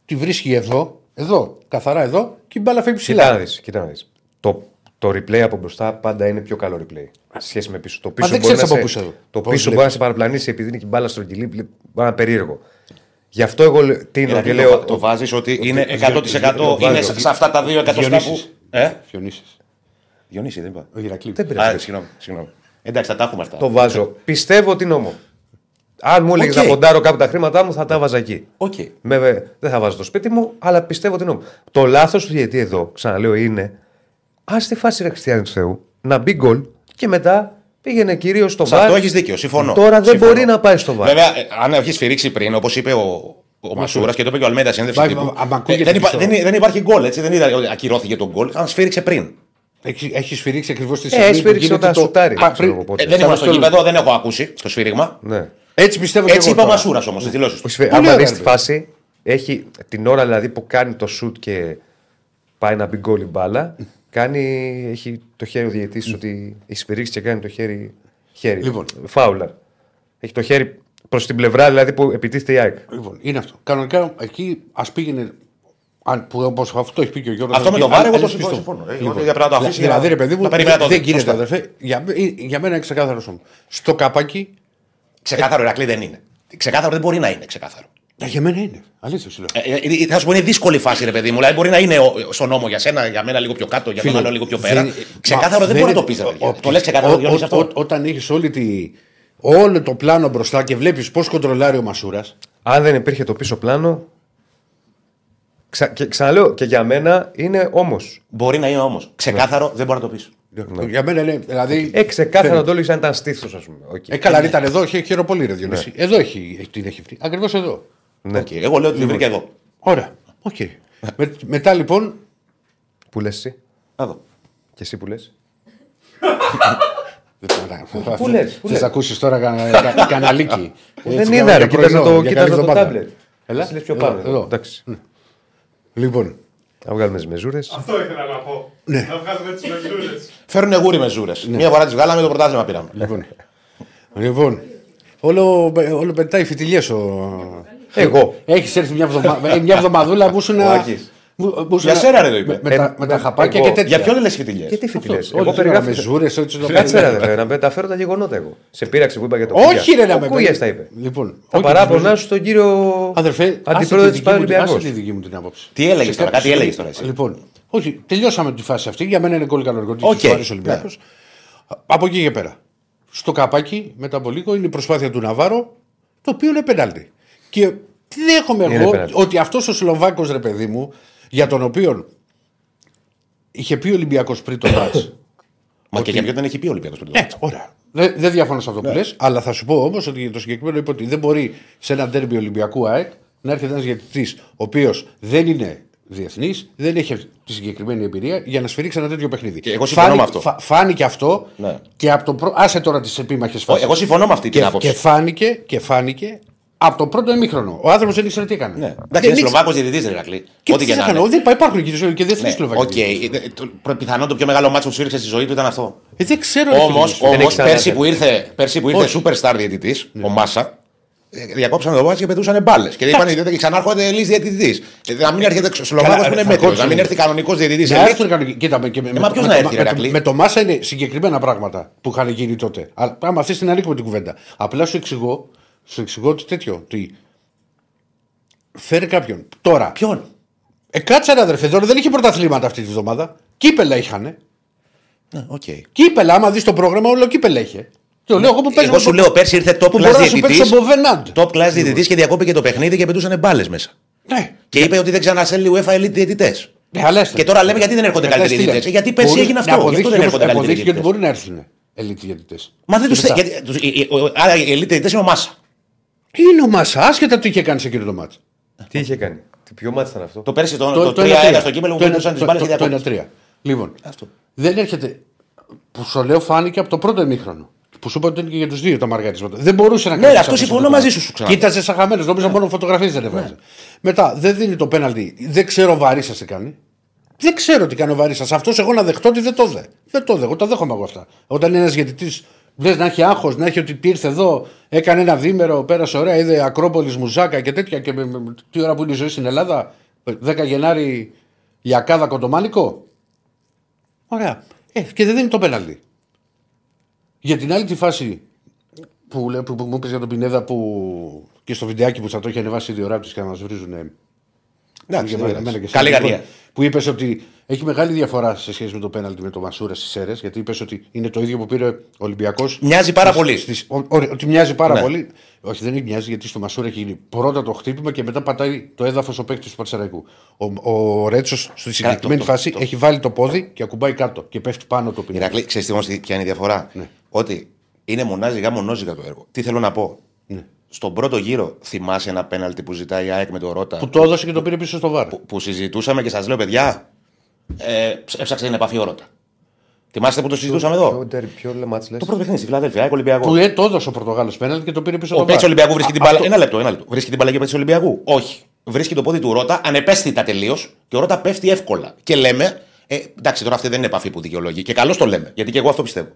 Τη βρίσκει εδώ, εδώ, καθαρά εδώ και η μπάλα φεύγει Κοίτα να ψηλά. δεις, κοίτα να δεις. Το, το replay από μπροστά πάντα είναι πιο καλό replay. Σε σχέση με πίσω. Το πίσω δεν μπορεί ξέρεις να από σε- πούς σε- Το πώς πίσω βλέπεις. μπορεί να σε παραπλανήσει επειδή είναι και η μπάλα στρογγυλή, βλέ- μπορεί να είναι περίεργο. Γι' αυτό εγώ λέ- τίνω δηλαδή και το, λέω. το βάζεις ότι είναι το 100% είναι βάζω. σε αυτά τα δύο εκατοστά που. Διονύσης. Ε, Διονύσης. Διονύση, δεν είπα. Ο Ηρακλής. Δεν πειράζει. Α, συγγνώμη, συγγνώμη. Εντάξει, θα τα έχουμε αυτά. Το βάζω. Πιστεύω ότι είναι ώμο. Αν μου έλεγες Οκ. να ποντάρω κάπου τα χρήματά μου, θα τα βάζα εκεί. Οκ. Με, δεν θα βάζω στο σπίτι μου, αλλά πιστεύω ότι είναι ώμο. Το λάθος του διαιτητή εδώ, ξαναλέω, είναι άσ' τη φάση ρε Χριστιανέ του Θεού να μπει γκολ και μετά πήγαινε κυρίως στο Σε VAR. αυτό έχεις δίκιο. Συμφωνώ. Τώρα δεν Συμφωνώ. μπορεί να πάει στο VAR. Βέβαια, ε, αν έχεις σφυρίξει πριν, όπως είπε ο, ο Μασούρας και το είπε και ο Αλμέδας συνέντευξη Πάει, τύπου, άμα ε, ακούγεται δεν, υπά- πιστό. δεν, δεν υπάρχει γκολ, έτσι. Δεν είδα ότι ακυρώθηκε το γκολ. Αν σφύριξε πριν. Έχεις, έχεις σφυρίξει ακριβώς τη Ε, στιγμή. που σφύριξε γίνεται όταν το- σουτάρει. Α, ξέρω πριν- εγώ πότε. Ε, δεν Στα ήμουν στο δευτερόλεπτα. γήπεδο, δεν έχω ακούσει το σφύριγμα. Ναι. Έτσι πιστεύω και Έτσι εγώ είπε ο τώρα. Μασούρας όμως στι δηλώσεις του. Όχι, σφε- Πολύ άμα ωραία, δεις ρε τη παιδί. φάση, έχει την ώρα δηλαδή που κάνει το σουτ και πάει να μπει γκολ η μπάλα, κάνει, έχει το χέρι ο διαιτητής ότι έχει σφυρίξει και κάνει το χέρι. χέρι. Λοιπόν. Φάουλα. Έχει το χέρι προς την πλευρά δηλαδή που επιτίθεται η ΑΕΚ. Λοιπόν, είναι αυτό. Κανονικά εκεί ας πήγαινε. Αν, που όπως αυτό έχει πει και ο Γιώργος. Αυτό με το βάρ, εγώ το συμφωνώ. συμφωνώ. Ε, ότι πρέπει να το αφήσει Δηλαδή, για- ρε παιδί μου, να περιμένει δεν, να το δεν δει. γίνεται, Σωστά. αδερφέ. Για, ε, για μένα είναι ξεκάθαρος όμω. Στο καπάκι, Ξεκάθαρο Ηρακλή δεν είναι. Ξεκάθαρο δεν μπορεί να είναι ξεκάθαρο. Ε, για μένα είναι. Αλήθεια σου λέω. Ε, ε, ε, θα σου πω είναι δύσκολη φάση, ρε παιδί μου. Δηλαδή μπορεί να είναι ο- στον νόμο για σένα, για μένα λίγο πιο κάτω, για τον Φίλε, άλλο λίγο πιο πέρα. δεν- Ξεκάθαρο μα δεν μπορεί να το είναι- πεις. ο- ο- Το λες ξεκάθαρο, ο- Διονύση, ο- αυτό. ο- Όταν έχεις όλη τη. Όλο το πλάνο μπροστά και βλέπεις πώς κοντρολάρει ο Μασούρας. Αν δεν υπήρχε το πίσω πλάνο. Ξα... Και ξαναλέω και για μένα είναι όμως. Μπορεί να είναι όμως. Ξεκάθαρο δεν μπορεί να το πεις. Για μένα είναι. Δηλαδή, Ε, ξεκάθαρα φαίνεται. να το έλεγε αν ήταν στήθος, ας πούμε. Οκ. Ε, καλά, αν ήταν εδώ, έχει χαίρο πολύ, ρε Διονύση. Εδώ έχει, έχει- την έχει βρει. Ακριβώς εδώ. Ναι. Εγώ λέω ότι τη βρήκε εδώ. Ωραία. Οκ. Με, μετά λοιπόν. Πού λες εσύ; Εδώ. Και εσύ που λες; Πού λες, πού Θες λες; να ακούσεις τώρα κα- κα- καναλίκι. Δεν Έτσι, είδα, για ρε. Κοίταζα πρωινό, το, για κοίταζα καλή το εβδομάδα. τάμπλετ. Έλα. Εσύ λες πιο Εδώ, πάνω. εδώ. Εντάξει. Λοιπόν, Να βγάλουμε τις μεζούρες. Αυτό ήθελα να πω. Ναι. Να βγάλουμε τις μεζούρες. Φέρουν γούρι με ζούρε. Μία φορά τις βγάλαμε, το πρωτάθλημα πήραμε. λοιπόν. λοιπόν. Όλο, όλο πετάει φιτιλιές ο. Εγώ. Έχεις έρθει μια, εβδομα... ε, μια εβδομαδούλα που ήσουν. Ο Άκης. που- που ήσουν- Για σένα, ρε, το είπε. Με, με τα, Ε, με τα ε, χαπάκια εγώ. και τέτοια. Για ποιον λες φιτιλιέ. Γιατί φοιτηλέ. Όλοι Εγώ με περιγράφηκα. ζούρε, έτσι το Κάτσε ρε, ρε, να μεταφέρω τα γεγονότα εγώ. Σε πείραξε που είπα για το Όχι, ρε, να Ο με Κούγιας παίρνει. τα είπε. Λοιπόν, Τα όχι, παράπονά σου στον κύριο Αδερφέ, άσε τη αντιπρόεδρος της δική μου- άσε Παναγιακό. τη δική μου την άποψη. Τι έλεγες Σε τώρα, κάποια κάτι έλεγες στιγμή- τώρα εσύ; Λοιπόν, όχι, τελειώσαμε τη φάση αυτή. Για μένα είναι γκολ κανονικό. Οκ, Okay, ο Ολυμπιακός. ναι. Από εκεί και πέρα. Στο καπάκι, μετά από λίγο, είναι η προσπάθεια του Ναβάρο, το οποίο είναι πέναλτι. Και δέχομαι Είναι εγώ πέναλτι. ότι αυτός ο Σλοβάκος, ρε παιδί μου, για τον οποίο είχε πει ο Ολυμπιακός πριν το μάτς Μα και για ποιον δεν έχει πει ο Ολυμπιακός πριν. το ναι, ωραία. Δεν, δεν διαφωνώ σε αυτό που λες, αλλά θα σου πω όμως ότι για το συγκεκριμένο είπε ότι δεν μπορεί σε ένα τέρμι Ολυμπιακού ΑΕΚ να έρχεται ένας διαιτητής ο οποίος δεν είναι διεθνής, δεν έχει τη συγκεκριμένη εμπειρία για να σφυρίξει ένα τέτοιο παιχνίδι. Και εγώ συμφωνώ με αυτό. φάνηκε αυτό Ναι. και από το προ... Άσε τώρα τις επίμαχες Ο- φάσει. Εγώ συμφωνώ με αυτή την και, άποψη. και, φάνηκε, και φάνηκε από το πρώτο ημίχρονο. Ο άνθρωπος δεν ήξερε τι έκανε. Ναι. Δεν Εντάξει, είναι ήξερε. Σλοβάκος διαιτητής, ρε Ρακλή. Και Ό,τι τι και να θα είναι. κάνω, δεν υπάρχουν και, και διεθνεί Ναι, Σλοβακοί. οκ. Ε, το- Πιθανόν το πιο μεγάλο μάτσο που σφύριξε στη ζωή του ήταν αυτό. Ε, δεν ξέρω. ρε Όμως, φίλε. έχει ξανά πέρσι έρθει. που ήρθε, πέρσι που ήρθε Όχι. superstar διαιτητής, ο Μάσα, ε, διακόψαν το μάτσο και πετούσαν μπάλες. Και είπαν ότι ξανά έρχονται Ελλήνη διαιτητής. Να μην έρχεται Σλοβάκος Καλά, που είναι θα μέτριος, να κόψουν. μην έρθει κανονικός διαιτητής. Να έρθουν κανονικοί. Κοίτα, με, και, με, μα ποιος με να το- έρθει, με, ρε, το- Ρακλή; με το Μάσα είναι συγκεκριμένα πράγματα που είχαν γίνει τότε. Αλλά άμα αυτή την ανήκουμε την κουβέντα. Απλά σου εξηγώ, σου εξηγώ ότι τέτοιο. Ότι φέρει κάποιον. Τώρα. Ποιον; Ε, κάτσε ρε αδερφέ, τώρα δεν είχε πρωταθλήματα αυτή τη βδομάδα. Κύπελα είχαν. Ναι, οκ. Κύπελα, άμα δεις το πρόγραμμα, όλο κύπελα είχε. Το λέω εγώ που παίζω. Εγώ σου λέω πέρσι ήρθε top που class μπορεί να σου παίξει διαιτητή. τον Μποβενάντ. Top class διαιτητής και διακόπηκε το παιχνίδι και πετούσαν μπάλες μέσα. Ναι. Και είπε ότι δεν ξανασέλνει UEFA Elite διαιτητές. Ναι, αλλά έστε. Και τώρα λέμε γιατί δεν έρχονται Μετά καλύτεροι στείλε. διαιτητές. Γιατί πέρσι Μπορεί έγινε να αυτό. Γι' αυτό αποδείξει δεν όμως- έρχονται καλύτεροι αποδείξει ότι διαιτητές. μπορεί να έρθουν ελίτ διαιτητές. Μα δεν τους. Και μετά. γιατί- τους- οι- ο- Άρα οι Elite διαιτητές είναι ο Μάσα. Είναι ο Μάσα, άσχετα τι είχε κάνει σε εκείνο το μάτσο. Τι είχε κάνει. Τι ποιο μάτι ήταν αυτό; Το πέρσι το, Το- το, το 3-1 1-3. στο κύπελο που Το ένα- πετούσαν τις το- μπάλες και το- το διακόπησαν. 1-3. Λοιπόν, Αυτό. δεν έρχεται. Που σου λέω φάνηκε από το πρώτο ημίχρονο. Που σου είπα ότι είναι και για τους δύο τα μαργαρίσματα. Δεν μπορούσε να Ναι, κάνει. αυτός συμφωνώ μαζί σου, σου ξανά. Κοίταζε σαν χαμένος. Νόμιζα μόνο φωτογραφίες δεν έβαζε. Μετά δεν δίνει το πέναλτι. Δεν ξέρω βαρύ σας τι κάνει. Δεν ξέρω τι κάνει ο βαρύ σας. Αυτός εγώ να δεχτώ ότι δεν το δε. Δεν το δε. Εγώ τα δέχομαι εγώ αυτά. Όταν είναι ένας γεννητή, βλέπει να έχει άγχος, να έχει ότι ήρθε εδώ, έκανε ένα δίμερο, πέρασε ωραία, είδε Ακρόπολης Μουζάκα και τέτοια. Και με, με- τι ώρα που είναι η ζωή στην Ελλάδα, 10 Γενάρη Λιακάδα Κοντομάνικο. Ωραία. Ε, και δεν δίνει το πέναλτι. Για την άλλη τη φάση που, λέ- που, που μου είπε για τον Πινέδα που και στο βιντεάκι που θα το έχει ανεβάσει η ώρα και να μας βρίζουν. Εντάξει, και ναι, εμένα και Καλή εσένα. καρδιά. Λοιπόν, Που είπες ότι έχει μεγάλη διαφορά σε σχέση με το πέναλτι με το Μασούρα στις αίρε. Γιατί είπες ότι είναι το ίδιο που πήρε ο Ολυμπιακός. Μοιάζει πάρα πολύ. ότι μοιάζει πάρα Ναι. πολύ. Όχι, δεν μοιάζει γιατί στο Μασούρα έχει γίνει πρώτα το χτύπημα και μετά πατάει το έδαφος ο παίκτης του Παρσεραϊκού. Ο, ο Ρέτσος στη συγκεκριμένη το- φάση το- έχει βάλει το πόδι και ακουμπάει κάτω και πέφτει πάνω το πινέδα. Ηρακλή, ξέρεις τι όμως ποια είναι η διαφορά; Ναι. Ότι είναι μονάζιγα μονόζιγα το έργο. Τι θέλω να πω; Ναι. Στον πρώτο γύρο θυμάσαι ένα πέναλτι που ζητάει η ΑΕΚ με το Ρότα; Που το έδωσε και το πήρε πίσω στο βάρ. που, που συζητούσαμε και σας λέω, παιδιά, ε, έψαξε την επαφή ο Ρότα. Θυμάστε που το συζητούσαμε Ποιο, εδώ; ντέρμπι, ποιο λεμάτς λες; Το πρώτο παιχνίδι στη Φιλαδέλφια, ΑΕΚ Ολυμπιακό. Που ε, το έδωσε ο Πορτογάλος πέναλτι και το πήρε πίσω Ο στο παίκτη βάρ. Ολυμπιακού βρίσκει την Α, μπάλα. αυτό- Ένα λεπτό, ένα λεπτό. Βρίσκει την μπάλα και ο παίκτη Ολυμπιακού. Όχι. Βρίσκει το πόδι του Ρότα ανεπαίσθητα τελείως και ο Ρότα πέφτει εύκολα. Και λέμε, ε, εντάξει, τώρα αυτή δεν είναι επαφή που δικαιολογεί. Και καλώς το λέμε, γιατί και εγώ αυτό πιστεύω.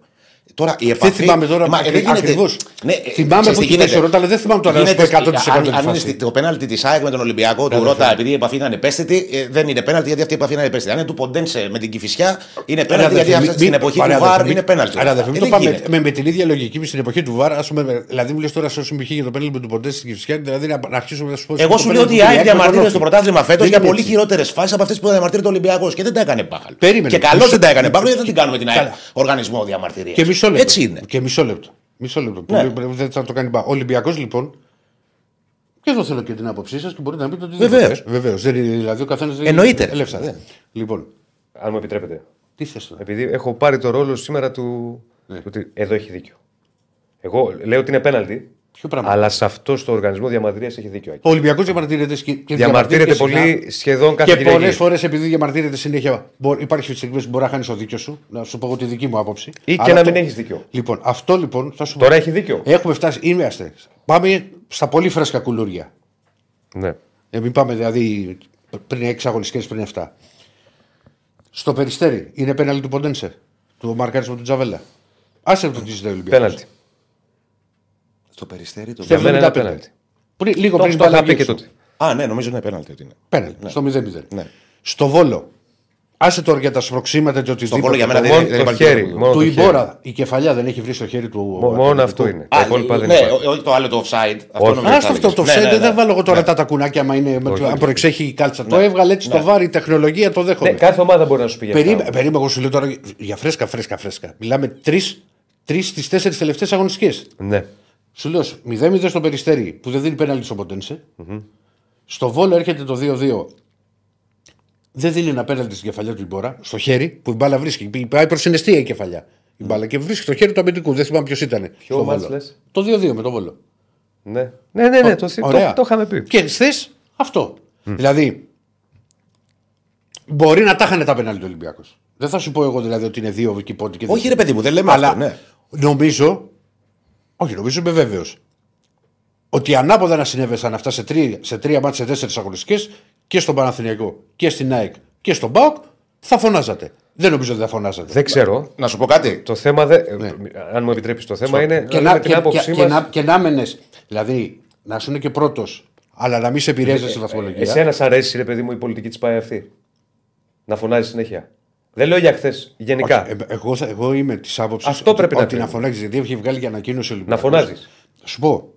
Τώρα η επαφή. Δεν θυμάμαι τώρα Μα, ε, δεν γίνεται- ακριβώς. Ναι, ε, Θυμάμαι ξέρεις που τι κοιτάζει γίνεται; ο Ρότα, αλλά δεν θυμάμαι τώρα να σου πω Γίνεται- 100% αν- Αν τη είναι φάση. στη- το πέναλτι της ΑΕΚ με τον Ολυμπιακό του Ναι, Ρότα, ναι. επειδή η επαφή ήταν ανεπαίσθητη, ε, δεν είναι πέναλτι γιατί αυτή η επαφή είναι ανεπαίσθητη. Αν είναι του Ποντένσε με την Κυφυσιά, είναι πέναλτι γιατί αυτή- στην εποχή του Βαρ είναι πέναλτι. Άρα Ε, δεν δεν το πάμε γίνεται. με, με την ίδια λογική στην εποχή του Βάρ. Ας πούμε, δηλαδή μου λες τώρα σε όσου είχε για το πέναλτι με τον Ποντέ στην Κυφσιά, δηλαδή να, να αρχίσουμε να σου πω. Εγώ το σου λέω ότι πέναλτι η του ΑΕΚ Ριάκ με τον διαμαρτύρεται στο Όφη. πρωτάθλημα φέτος Δεν για είναι πολύ έτσι. χειρότερες φάσεις από αυτές που διαμαρτύρεται ο Ολυμπιακός. Και δεν τα έκανε μπάχαλ. Περίμενε. Και καλώ Μισό- δεν τα έκανε μπάχαλ, γιατί δεν την κάνουμε την ΑΕΚ Καλά. οργανισμό διαμαρτυρίας. Και μισό λεπτό. Έτσι είναι. Και μισό λεπτό. Μισό λεπτό. Ναι. Που δεν θα το κάνει μπα. Ο Ολυμπιακός λοιπόν. Και εδώ θέλω και την άποψή σας και μπορείτε να πείτε ότι Βεβαίως. Βεβαίως. Δηλαδή ο καθένας. Εννοείται. Ελεύθερα. Ναι. Λοιπόν, Αν μου επιτρέπετε. τι θες τώρα; Επειδή έχω πάρει το ρόλο σήμερα του. Ναι. του ότι εδώ έχει δίκιο. Εγώ λέω ότι είναι πέναλτι. Ποιο πράγμα; Αλλά σε αυτό το οργανισμό διαμαρτυρίας έχει δίκιο. Άκη. Ο Ολυμπιακός διαμαρτύρεται και, και Διαμαρτύρεται συχνά. πολύ σχεδόν κάθε Και Κυριακή. πολλές φορές επειδή διαμαρτύρεται συνέχεια, μπορεί, υπάρχει στιγμή που μπορεί να χάνεις το δίκιο σου. Να σου πω εγώ τη δική μου άποψη. Ή και Αλλά να το- μην έχεις δίκιο. Λοιπόν, αυτό λοιπόν θα σου πω. Τώρα έχει δίκιο. Έχουμε φτάσει. Είμαστε. Πάμε στα πολύ φρέσκα κουλούρια. Ναι. Ε, μην πάμε δηλαδή πριν 6 αγωνιστικές πριν 7. Στο περιστέρι είναι πέναλι του Ποντένσε. Του μαρκάρισμα του Τζαβέλα. Άσε το τι ζητάει ο Ολυμπιακός. Πέναλτι. Στο περιστέρι το. Στο Για μένα είναι 75. πέναλτι. Πριν, λίγο Το, πριν το είχα μπάλα πει και έξω. τότε. Α, ναι, νομίζω είναι πέναλτι ότι είναι. Πέναλτι. Στο 0-0. Ναι. Στο βόλο. Άσε τώρα για τα σπροξήματα και οτιδήποτε. Βόλο για μένα Το δεν- μόνο- δεν το υπάρχει χέρι. τίποτα. Μόνο του το χέρι. Ιμπόρα η κεφαλιά δεν έχει βρει στο χέρι του. Μο- Μόνο αυτό είναι. Τα Α, υπόλοιπα δεν ναι, υπάρχει. ό- όχι το άλλο το offside. Αυτό Όχι. νομίζω Α θα αυτό έλεγες. το Ναι, offside ναι, ναι. δεν βάλω εγώ τώρα τα τακουνάκια άμα είναι, με- Όχι, αν όχι. προεξέχει η κάλτσα. Το έβγαλε έτσι το βάρη η τεχνολογία, το δέχομαι. Ναι, κάθε ομάδα μπορεί να σου πει για Περίμενε, αυτά. περίμενε, εγώ σου λέω τώρα για φρέσκα, φρέσκα, φρέσκα. Μιλάμε τρεις στις τέσσερις τελευταίες αγωνιστικές. Ναι. Σου λέω 0-0 στο περιστέρι που δεν δίνει πέναλτι στο ποντενσε Στο βόλο έρχεται το 2-2. Δεν δίνει ένα πέναλτι στην κεφαλιά του Ιμπόρα, στο χέρι που η μπάλα βρίσκει. Πάει προς την αιστεία η κεφαλιά. Η μπάλα και βρίσκει το χέρι του αμυντικού. Δεν θυμάμαι ποιος ήταν. Ποιο στο μάτς Βόλο. λες; Το 2-2 με το βόλο. Ναι, ναι, ναι, ναι το, το, Ωραία. το είχαμε πει. Και θε αυτό. Δηλαδή, μπορεί να τα είχαν τα πέναλτι του Ολυμπιακός. Δεν θα σου πω εγώ δηλαδή ότι είναι δύο εκεί πότε και Όχι, δύο. ρε παιδί μου, δεν λέμε Αλλά αυτό. Ναι. νομίζω, όχι νομίζω είμαι βέβαιος, ότι ανάποδα να συνέβεσαν αυτά σε τρία, σε τρία μάτια, σε τέσσερις αγωνιστικές και στον Παναθηναϊκό και στην ΑΕΚ και στον ΠΑΟΚ, θα φωνάζατε. Δεν νομίζω ότι θα φωνάζατε. Δεν ξέρω. Να σου πω κάτι. Το θέμα, δε, Ναι. αν μου επιτρέπεις το θέμα, είναι και, να να, δούμε την και, άποψή και, και, μας. να, και να μένες, δηλαδή να σου είναι και πρώτος, αλλά να μην σε επηρέαζε στη βαθμολογία. Εσένα σ' αρέσει, ρε παιδί μου, η πολιτική της πάει αυτή. Να φωνάζεις συνέχεια. Δεν λέω για χθες. Γενικά. Όχι, ε, εγώ, θα- εγώ είμαι της άποψης Αυτό ότι, πρέπει να ότι να πει. φωνάζει. Γιατί έχει βγάλει και ανακοίνωση ο να Ολυμπιακός. φωνάζεις. Θα σου πω.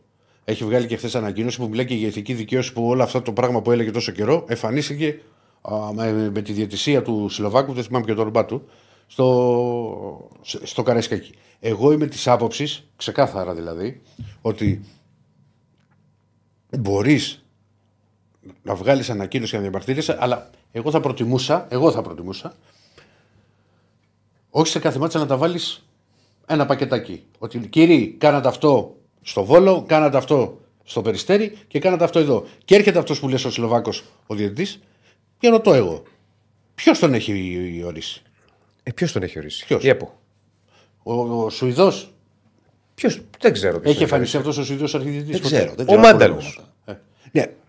Έχει βγάλει και χθες ανακοίνωση που μιλάει και για ηθική δικαίωση που όλο αυτό το πράγμα που έλεγε τόσο καιρό εμφανίστηκε α, με, με τη διαιτησία του Σλοβάκου, δεν θυμάμαι και το όνομά του, στο, στο Καραϊσκάκι. Εγώ είμαι της άποψης, ξεκάθαρα δηλαδή, ότι μπορείς να βγάλεις ανακοίνωση και να διαμαρτύρεσαι, αλλά εγώ θα προτιμούσα, εγώ θα προτιμούσα, όχι σε κάθε μάτσα να τα βάλεις ένα πακετάκι. Ότι κύριοι, κάνατε αυτό στο Βόλο, κάνατε αυτό στο Περιστέρι και κάνατε αυτό εδώ. Και έρχεται αυτός που λες ο Σλοβάκος, ο διαιτητής, και ρωτώ εγώ. Ποιος τον έχει ορίσει; Ε, Ποιος τον έχει ορίσει; Ποιος; Η ΕΠΟ. Ο, ο Σουηδός. Ποιος; Δεν ξέρω. ποιος Έχει τον εμφανιστεί αυτός ο Σουηδός αρχιδιετής. Δεν ξέρω. Δεν Ο ξέρω Μάνταλος. ονόματα. Ναι.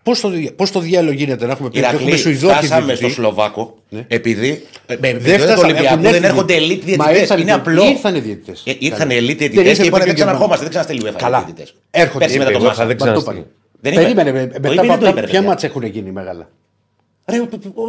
Πώς το, δι- πώς το διάλογο γίνεται να έχουμε πει ότι έχουμε Ηρακλή, Σουηδό φτάσαμε αρχιδιετή. στο Σλοβάκο επειδή ε, με Δεν δεν φτάσαμε, το Ολυμπιακός έχουν δεν έρθει έρχονται διαιτητές. elite Μα διαιτητές. ήρθαν Είναι οι- απλό. ήρθαν οι διαιτητές. Ε, Ήρθαν Καλά. elite Δεν διαιτητές ήρθε και είπανε το δεν επαγγελμα- ξαναρχόμαστε, δεν ξαναστέλνει η UEFA Καλά. διαιτητές. Έρχονται. Πέρσι μετά Είπε, το εγώ θα Μάσα. δεν Μα το ξαναστείλει. είπανε. Δεν είπε. Περίμενε. με- Το Μετά είπε, δεν από το είπε, αυτά, ρε, ποια παιδιά. μάτσα έχουν γίνει μεγάλα; Ρε,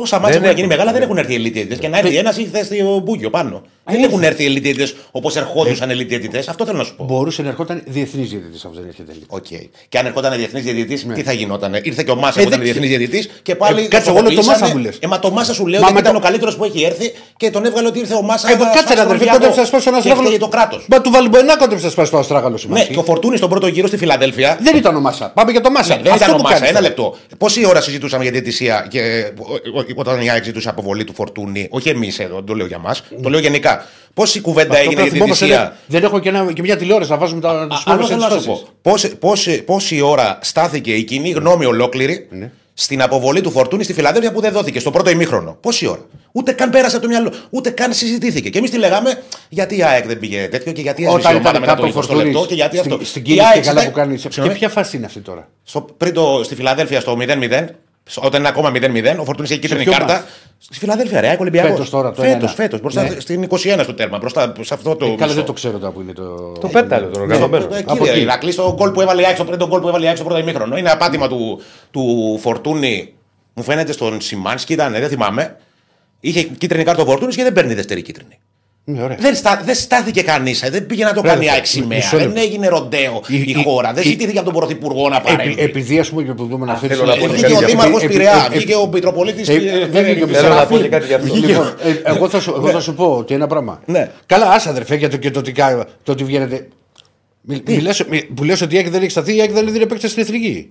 όσα μάτια Δεν έχουν γίνει έχουν. μεγάλα δεν έχουν έρθει elite διαιτητές. Και να έρθει ένας ή θες στο μπούγιο πάνω. Δεν έχουν έρθει elite διαιτητές όπως ερχόντουσαν elite διαιτητές. Αυτό θέλω να σου πω. Μπορούσε να ερχόταν διεθνής διαιτητής αυτό δεν έρχεται τελείω. Οκ. Και αν ερχόταν διεθνής διαιτητής, τι θα γινόταν. Ήρθε και ο Μάσα Ε, που ήταν δεν διεθνής διαιτητής και πάλι. Ε, κάτσε, το εγώ λέω το τοπίσανε. Μάσα μου λες. Ε, μα το Μάσα σου λέω Μα ότι με ήταν το- ο καλύτερος που έχει έρθει και τον έβγαλε ότι ήρθε ο Μάσα. Ε, κάτσε να αδερφέ, κόντεψε να σπάσει ένα Και στράγαλο. φταίει το κράτος. Μα του βάλει ένα κόντεψε να σπάσει το αστράγαλο Ναι, σημαίνει. και ο Φορτούνης στον πρώτο γύρο στη Φιλαδέλφια. Δεν ήταν ο Μάσα. Πάμε για το Μάσα. Ναι, δεν Αυτό ήταν ο που Μάσα. κάνεις Ένα τώρα. λεπτό. Πόση ώρα συζητούσαμε για διαιτησία και ο- ο- όταν η ΑΕΚ ζητούσε αποβολή του Φορτούνη. Όχι εμείς εδώ, δεν το λέω για μας. Το λέω γενικά. Πόση κουβέντα Αυτό έγινε πρέπει για να θυμόμαστε, διαιτησία. Δεν έχω και, ένα, και μια τηλεόραση να βάζουμε τα τις Άλλο μόνες θέλω να σου ενστάσεις. πω. Πόση, πόση, πόση ώρα στάθηκε η κοινή γνώμη ολόκληρη Ναι. στην αποβολή του Φορτούνη στη Φιλαδέλφια που δεν δόθηκε στο πρώτο ημίχρονο; Πόση ώρα; Ούτε καν πέρασε από το μυαλό. Ούτε καν συζητήθηκε. Και εμείς τι λέγαμε, γιατί η ΑΕΚ δεν πήγε τέτοιο και γιατί έσβησε η Όταν ομάδα ήταν μετά το κάτω ο 20 λεπτό Φορτούνης και γιατί αυτό. στην, στην Η κίνηση ΑΕΚ και καλά ήταν- που κάνει. Και Συγγνώμη. ποια φάση είναι αυτή τώρα; Στο, πριν το, στη Φιλαδέλφια στο 0-0, όταν είναι ακόμα 0-0, ο Φορτούνης έχει κίτρινη ποιο κάρτα. μάτς; Στη Φιλαδέλφια, ρε, ΑΕΚ Ολυμπιακό. Φέτος τώρα, το Φέτος, 1-1. φέτος, μπροστά Ναι. στην 21 στο τέρμα. Μπροστά σε αυτό το. Ε, Καλά, μισό. δεν το ξέρω τώρα που είναι το. Το πέταλο τον οργανωμένο. Ε, Από Κύριε εκεί. Ηρακλή, το γκολ που έβαλε η ΑΕΚ στο πρώτο γκολ που έβαλε η ΑΕΚ στο πρώτο ημίχρονο. Είναι απάτημα του, του Φορτούνη, μου φαίνεται στον Σιμάνσκι, ήταν, δεν θυμάμαι. Είχε κίτρινη κάρτα ο Φορτούνης και δεν παίρνει δεύτερη κίτρινη. Ναι, ωραία. Δεν, στά, δεν στάθηκε κανείς. Δεν πήγε να το κάνει η ΑΕΚ σημαία. μισό Δεν λεπτό. έγινε ροντέο η, Η- η- χώρα. Δεν η- ζητήθηκε από τον Πρωθυπουργό να παρέμβει. Επει- Επειδή ας πούμε και που δούμε να φέρει. θέλω να πω Ε, ότι Βγήκε ο κάτι Δήμαρχος επει- Πειραιά, επι- βγήκε ο Μητροπολίτης. Ε, δεν βγήκε ο Θέλω να πω και κάτι γι' αυτό. Λοιπόν, ε, εγώ, θα σου, εγώ θα σου πω ότι ένα πράγμα. Ναι. Καλά, άσε αδερφέ για το, και το, ότι κα- το ότι βγαίνετε. Μι, μιλάς, μι, που λες ότι η ΑΕΚ δεν έχει σταθεί, η ΑΕΚ δεν έδινε παίκτε στην εθνική.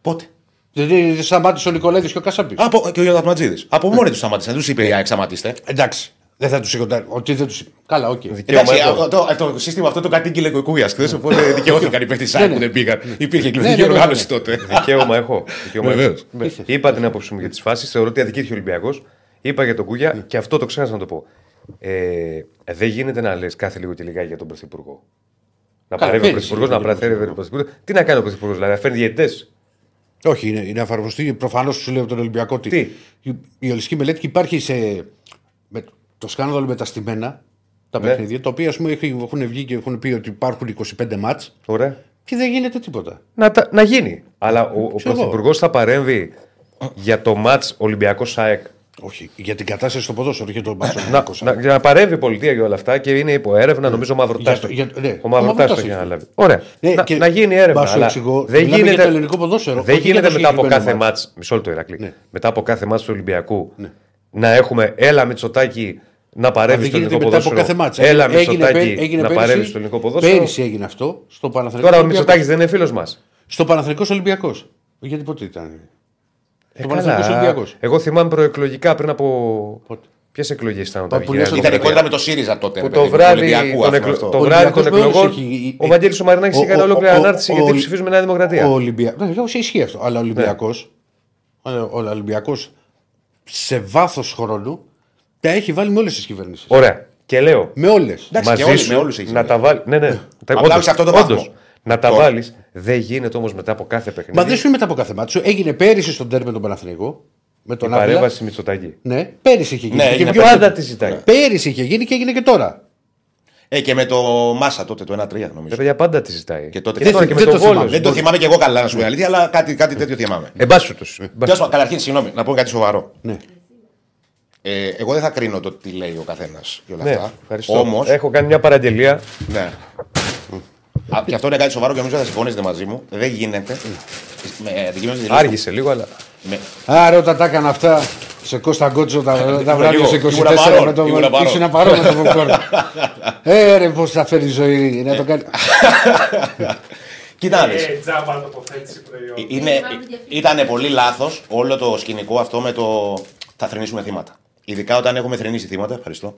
Πότε; Δηλαδή σταμάτησε ο Νικολέδη και ο Κασάπης. Από, και ο Ιωδαπματζίδη. Από μόνοι του σταμάτησαν. Δεν τους είπε η ΑΕΚ σταματήστε. Εντάξει. Δεν θα τους σηκωτάρει. Ότι δεν του. Καλά, οκ. Δικαίωμα Εντάξει, έχω. το, το, το σύστημα αυτό το κατήγγειλε ο Κούγια χθες, οπότε δικαιώθηκαν οι παίχτε τη Ναι, ΑΕΚ ναι. που δεν πήγαν. Υπήρχε Ναι, εκλογική ναι, ναι, ναι. οργάνωση τότε. Δικαίωμα έχω. Δικαίωμα έχω. Βεβαίως. Ναι. Είπα την άποψή μου για τις φάσεις. Θεωρώ ότι αδικήθηκε ο Ολυμπιακός. Είπα για τον Κούγια Ναι. και αυτό το ξέχασα να το πω. Ε, δεν γίνεται να λες κάθε λίγο και λιγάκι για τον Πρωθυπουργό. Να Καλά, παρεύει ο πέρυσι Πρωθυπουργός, να είχε γίνει παρεύει ο Πρωθυπουργός. Τι να κάνει ο Πρωθυπουργός, δηλαδή να φέρνει διαιτητές; Όχι, είναι, είναι εφαρμοστεί. Προφανώς σου λέω από τον Ολυμπιακό ότι Τι; η, η ολιστική μελέτη και υπάρχει σε. Με, το σκάνδαλο με τα στημένα τα Ναι. παιχνίδια, τα οποία ας πούμε, έχουν έχουν βγει και έχουν πει ότι υπάρχουν 25 μάτς Ωραία. και δεν γίνεται τίποτα. Να, τα- να γίνει. Αλλά ο, ο Ξέρω εγώ. Πρωθυπουργός θα παρέμβει για το ματ Ολυμπιακός ΣΑΕΚ. Όχι, για την κατάσταση στο ποδόσφαιρο και το μάτσο. Να, να, για να παρέμβει η πολιτεία για όλα αυτά και είναι υπό έρευνα, νομίζω ο Μαυροτά. Για το- για- ναι. Ο Ο Μαυροτά Μαυροτάς το έχει έχει. αναλάβει. Ωραία. Ναι, να, και- να γίνει έρευνα. Μα σου αλλά εξηγώ, δεν μιλάμε γίνεται, για το ελληνικό ποδόσφαιρο, δεν όχι για γίνεται το μετά από συγκεκριμένο κάθε μάτς. μάτς. Μισό λεπτό, Ηρακλή. Ναι. Μετά από κάθε μάτς του Ολυμπιακού να έχουμε έλα Μητσοτάκη να παρέμβει δεν στο γίνεται ελληνικό μετά από ποδόσφαιρο. κάθε μάτς. Έλα Έγινε- έγινε Μητσοτάκη πέ- έγινε να πέρυσι- παρέμβει στο ελληνικό ποδόσφαιρο. Πέρυσι έγινε αυτό στο Παναθηναϊκό. Τώρα ο Ολυμπιακός. Μητσοτάκης δεν είναι φίλος μας. Στο Παναθηναϊκός Ολυμπιακός. Γιατί πότε ήταν; Ε, Το Παναθηναϊκός Ολυμπιακός. Εγώ θυμάμαι προεκλογικά πριν από. Πότε; Ποιες εκλογές ήταν Μα όταν που βγήκε λες η Ήταν η Δημοκρατία. κόντρα με το ΣΥΡΙΖΑ τότε. Που ρε το παιδί μου, του βράδυ, Ολυμπιακού, των, αυτός, εκλο... αυτό. το Ο βράδυ των Ολυμπιακός εκλογών, βεβαίως έχει- ο Βαγγέλης ο Μαρινάκης ο- είχε ο- κάνει ολόκληρη ο- ανάρτηση ο- γιατί ο- ψηφίζουμε Νέα Δημοκρατία. Ο Ολυμπιακό. Ναι, όχι, ισχύει αυτό. Αλλά ο Ολυμπιακό. Ο Ολυμπιακός σε βάθος χρόνου τα έχει βάλει με όλες τις κυβερνήσεις. Ωραία. Και λέω Με όλες. Εντάξει, μαζί και όλοι, σου με όλους έχεις να συμβεί. τα βάλεις. Ναι, ναι. Τα- Απλά όντως, όχι σε αυτό το όντως. βαθμό. Να τα Τώρα. βάλεις. Δεν γίνεται όμως μετά από κάθε παιχνίδι. Μα δεν σου είναι μετά από κάθε μάτσο. Έγινε πέρυσι στον τέρμι με τον Παναθηναϊκό. Με η τον Άβυλα. παρέμβαση Μητσοτάκη. Ναι, πέρυσι είχε γίνει. Ναι, Και έγινε πιο- πέρυσι. Πάντα τη ζητάει. Πέρυσι είχε γίνει και έγινε και τώρα. Ε, και με το Μάσα τότε, το 1-3 Τα νομίζω. παιδιά πάντα τη ζητάει. Και τότε και τώρα δεν- και με δεν τον το Βόλος. θυμάμαι. Δεν το θυμάμαι και εγώ καλά, να σου πω η αλήθεια, αλλά κάτι, κάτι τέτοιο θυμάμαι. Εν πάση περιπτώσει. Τέλος πάντων, καταρχήν, συγγνώμη, να πω κάτι σοβαρό. Ναι. Ε, εγώ δεν θα κρίνω το τι λέει ο καθένας και όλα Ναι, αυτά. ευχαριστώ. Όμω. Έχω κάνει μια παραγγελία. Ναι. Α, και αυτό είναι κάτι σοβαρό και νομίζω θα συμφωνήσετε μαζί μου. Δεν γίνεται. Με αντικείμενο της δηλώσης του- Άργησε λίγο, αλλά. με- Άρα όταν τα έκανα αυτά σε Κώστα Γκότσο τα, τα βράδια λίγο. σε Ήμουνα 24 παρόν, με το ήμουνα παρόν. Ήσουν παρόν με το popcorn. Ε, ρε, πώς θα φέρει η ζωή να το κάνει. Κοίτα να δεις. Ε, τζάμπα τοποθέτηση προϊόντων. Είναι, ήταν πολύ λάθος όλο το σκηνικό αυτό με το θα θρυνήσουμε θύματα. Ειδικά όταν έχουμε θρυνήσει θύματα. Ευχαριστώ.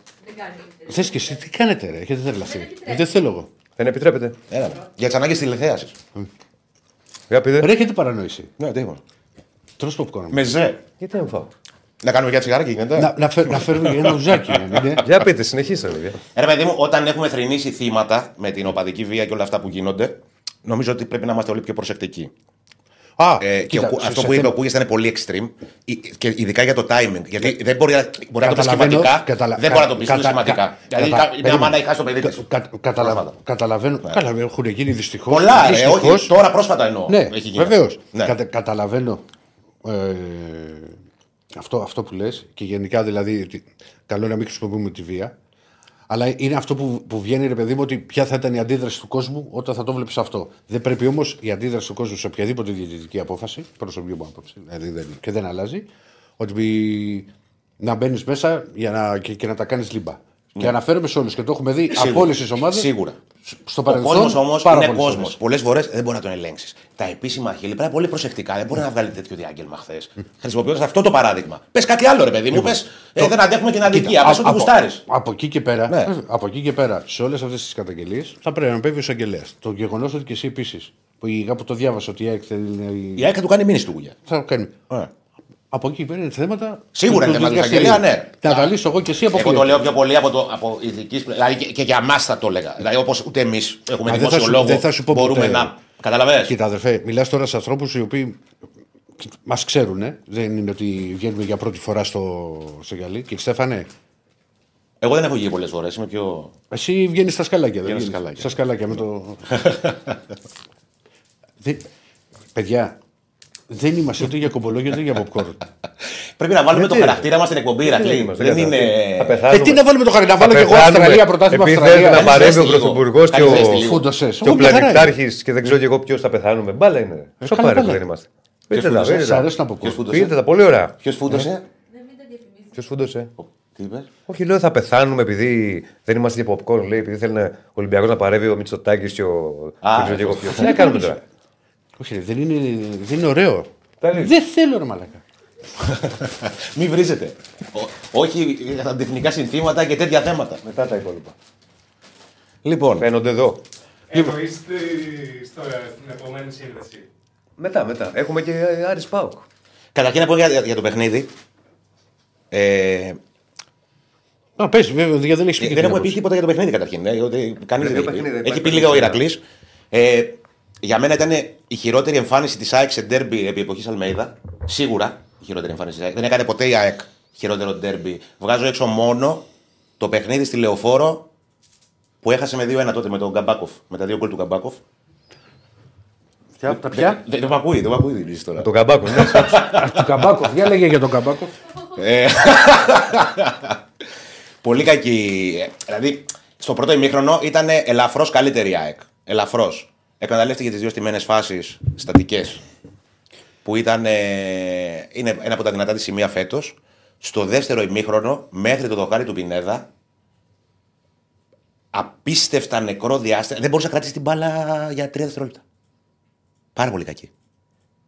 Θες και εσύ τι κάνετε, ρε, έχετε τρελαθεί. Ε, Δεν θέλω εγώ. Δεν επιτρέπεται. Έλα, ρε. Για τις ανάγκες τηλεθέασης. Για πείτε. Ρε, έχετε παρανόηση. Ναι, τι είπα. Τρως popcorn. Με ζε. Γιατί δεν φάω; Να κάνουμε για τσιγάρα και γίνεται. να, να, φέρ- να φέρουμε και ένα ουζάκι. να μην είναι. Για πείτε, συνεχίστε. παιδιά. Ρε παιδί μου, όταν έχουμε θρυνήσει θύματα με την οπαδική βία και όλα αυτά που γίνονται, νομίζω ότι πρέπει να είμαστε όλοι πιο προσεκτικοί. Α, Ε, και κοίτα, ο Κου- σε- αυτό σε που είπε θέμα- ο Κούγιας ήταν πολύ extreme, η- και ειδικά για το timing. Γιατί δεν μπορεί, να- μπορεί να το πει Καταλαβαίνω, σχηματικά, καταλα- δεν μπορεί να το κα- πει κατα- σχηματικά. κα- Δηλαδή, κατα- κα- μια περίμενε. μάνα έχει χάσει το παιδί Κα- της. κα- καταλαβα- Πρόσφατα. Καταλαβαίνω. Καλά, έχουν γίνει δυστυχώς. Πολλά, ρε, όχι, τώρα πρόσφατα εννοώ. Ναι, έχει γίνει. βεβαίως. Ναι. καταλαβαίνω ε, αυτό, αυτό που λες και γενικά δηλαδή. ότι Καλό να μην χρησιμοποιούμε τη βία. Αλλά είναι αυτό που, που βγαίνει, ρε παιδί μου, ότι ποια θα ήταν η αντίδραση του κόσμου όταν θα το βλέπεις αυτό. Δεν πρέπει όμως η αντίδραση του κόσμου σε οποιαδήποτε διαιτητική απόφαση, προσωπική μου άποψη, δηλαδή δεν, και δεν αλλάζει, ότι να μπαίνεις μέσα για να, και, και να τα κάνεις λίμπα. Και αναφέρομαι σε όλους και το έχουμε δει από όλες τις ομάδες. Σίγουρα. Στο Ο παρελθόν. κόσμο όμως πάρα είναι πολλές κόσμος. φορές. Πολλές φορές δεν μπορεί να τον ελέγξεις. Τα επίσημα χείλη πρέπει να είναι πολύ προσεκτικά. Δεν μπορεί να βγάλει τέτοιο διάγγελμα χθες. Χρησιμοποιώντας αυτό το παράδειγμα. Πες κάτι άλλο, ρε παιδί μου. Πες ε, δεν αντέχουμε την αδικία. Πες Α- ότι από- γουστάρεις. Από εκεί και πέρα, Ναι. από εκεί και πέρα σε όλες αυτές τις καταγγελίες θα πρέπει να παίρνει ο εισαγγελέας. Το γεγονός ότι και εσύ επίσης, που η- κάπου το διάβασα ότι η ΑΕΚ θέλει να. Η ΑΕΚ θα του κάνει μήνυση του Γουλιά. Θα το κάνει. Ε. Από εκεί και πέρα είναι θέματα. Σίγουρα του- είναι του θέματα του δικαστηρίου. εισαγγελέα, ναι. Να τα λύσω εγώ και εσύ από Εγώ εκεί. το λέω πιο πολύ από, το, από ειδικής Δηλαδή και, και για εμά θα το έλεγα. Δηλαδή όπως ούτε εμείς έχουμε Μα δεν θα σου- δημοσιολόγο δεν θα σου πω μπορούμε ποτέ. να. Καταλαβαίνεις. Κοίτα, αδερφέ, μιλάς τώρα σε ανθρώπους οι οποίοι μας ξέρουν. Ε. Δεν είναι ότι βγαίνουμε για πρώτη φορά στο, στο γυαλί. Και Στέφανε, Εγώ δεν έχω γίνει πολλές φορές. Είμαι πιο. εσύ βγαίνεις στα σκαλάκια. Δεν Βγαίνω στα βγαίνεις. σκαλάκια. Στα σκαλάκια με το. δεν... Παιδιά, δεν είμαστε ούτε για κομπολόγια ούτε για popcorn. Πρέπει να βάλουμε το Γιατί; χαρακτήρα μας στην εκπομπή, Ηρακλή. είμαστε, Δεν για είναι. Θα ε, πεθάνουμε. τι να βάλουμε το χαρί, να Θα βάλω και εγώ πεθάνουμε. Αυστραλία, πρωτάθλημα Επειδή θέλετε Αυστραλία. να παρέμβει ο ζέστη λίγο. Πρωθυπουργός και Κάνει ζέστη ο, λίγο. Φούντοσες. και ο Όχι, μια χαρά είναι. πλανητάρχης και δεν ξέρω και εγώ ποιος θα πεθάνουμε. Μπάλα είναι. Σοπάρε που μπάλα. δεν είμαστε. Πείτε τα, φούντωσε, πείτε Σ' τα. αρέσει να popcorn. Ποιος φούντωσε; Πείτε τα, πολύ ωραία. Ποιος φούντωσε; Ποιος φούντωσε; Τι είπες; Όχι, λέω θα πεθάνουμε επειδή δεν είμαστε για popcorn, λέει, επειδή θέλει ο Ολυμπιακός να παρεύει ο Μητσοτάκης και ο. Α, δεν ξέρω και εγώ αυτό. ποιος. Τι να κάνουμε τώρα; Όχι, ρε, δεν είναι, δεν είναι ωραίο. Τα αλήθεια. Δεν θέλω ρε μαλακά. Μην βρίζετε. Ο- όχι για τα αντιεθνικά συνθήματα και τέτοια θέματα. Μετά τα υπόλοιπα. Λοιπόν, Φαίνονται εδώ. Εννοείς στη- στο- στην επόμενη σύνδεση. Μετά, μετά. Έχουμε και Άρης Πάουκ. καταρχήν να πω για, για το παιχνίδι. Ε, Α, πες, βέβαια, γιατί δεν έχεις πει. δεν έχουμε πει τίποτα για το παιχνίδι καταρχήν. Ε, ότι κανείς Για δεν το έχει πει. παιχνίδι, Έχει υπάρχει πει λίγα ο παιχνίδι. Ηρακλής. Ε, για μένα ήταν η χειρότερη εμφάνιση της ΑΕΚ σε ντέρμπι επί εποχής Αλμέιδα. Σίγουρα η χειρότερη εμφάνιση της ΑΕΚ. Δεν έκανε ποτέ η ΑΕΚ χειρότερο ντέρμπι. Βγάζω έξω μόνο το παιχνίδι στη Λεωφόρο που έχασε με 2-1 τότε με τον Καμπάκο. Με τα δύο γκολ του Καμπάκο. Ποια, τα ποια; Δεν δεν με ακούει, δεν με ακούει η τώρα. Το Καμπάκο, ναι. Του Καμπάκο. Για λέγε για τον Καμπάκο. Ε, Πολύ κακή. ε, Δηλαδή, στο πρώτο ημίχρονο ήταν ελαφρώς καλύτερη η ΑΕΚ. Ελαφρώς. Εκμεταλλεύτηκε τις δύο στιμένες φάσεις στατικές. Που ήταν. ε, είναι ένα από τα δυνατά της σημεία φέτος. Στο δεύτερο ημίχρονο, μέχρι το δοκάρι του Πινέδα, απίστευτα νεκρό διάστημα. Δεν μπορούσε να κρατήσει την μπάλα για τρία δευτερόλεπτα. Πάρα πολύ κακή.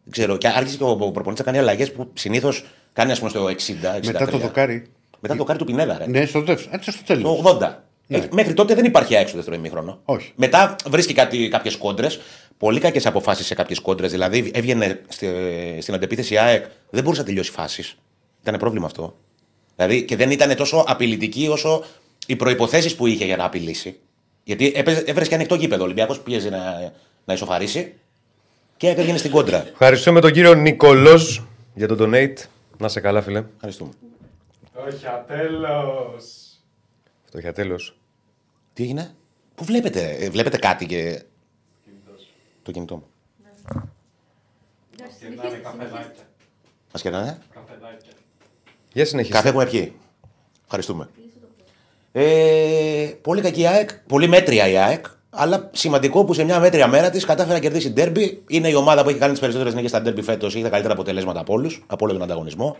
Δεν ξέρω. Και άρχισε και ο προπονητής να κάνει αλλαγές που συνήθως κάνει ας πούμε, στο 60. 63. Μετά το δοκάρι. Μετά το δοκάρι του Πινέδα, ρε. Ναι, στο δεύτερο. Έτσι στο τέλος. Το 80. Ε, Μέχρι τότε δεν υπάρχει ΑΕΚ στο δεύτερο ημίχρονο. Όχι. Μετά βρίσκει κάποιες κόντρες. Πολύ κακές αποφάσεις σε κάποιες κόντρες. Δηλαδή έβγαινε στη, στην αντεπίθεση η ΑΕΚ, δεν μπορούσε να τελειώσει φάσεις. Ήταν πρόβλημα αυτό. Δηλαδή και δεν ήταν τόσο απειλητική όσο οι προποθέσει που είχε για να απειλήσει. Γιατί έπαιζε- έβρεσε και ανοιχτό γήπεδο. Ο Ολυμπιακός πίεζε να, να ισοφαρίσει και έβγαινε στην κόντρα. Ευχαριστούμε τον κύριο Νικολός για το donate. Να σε καλά, φίλε. Ευχαριστούμε. Όχι, ατέλος. Αυτό για τέλος. Τι έγινε, Πού βλέπετε, ε, βλέπετε κάτι και. Το κινητό μου. Κερνάνε καφεδάκια. Μας κερνάνε; Καφεδάκια. Για συνεχίστε. Καφέ έχουμε πιει. Ευχαριστούμε. Ε, πολύ κακή η ΑΕΚ, πολύ μέτρια η ΑΕΚ, αλλά σημαντικό που σε μια μέτρια μέρα της κατάφερε να κερδίσει ντέρμπι. Είναι η ομάδα που έχει κάνει τις περισσότερες νίκες στα ντέρμπι φέτος, έχει τα καλύτερα αποτελέσματα από όλους, από όλο τον ανταγωνισμό.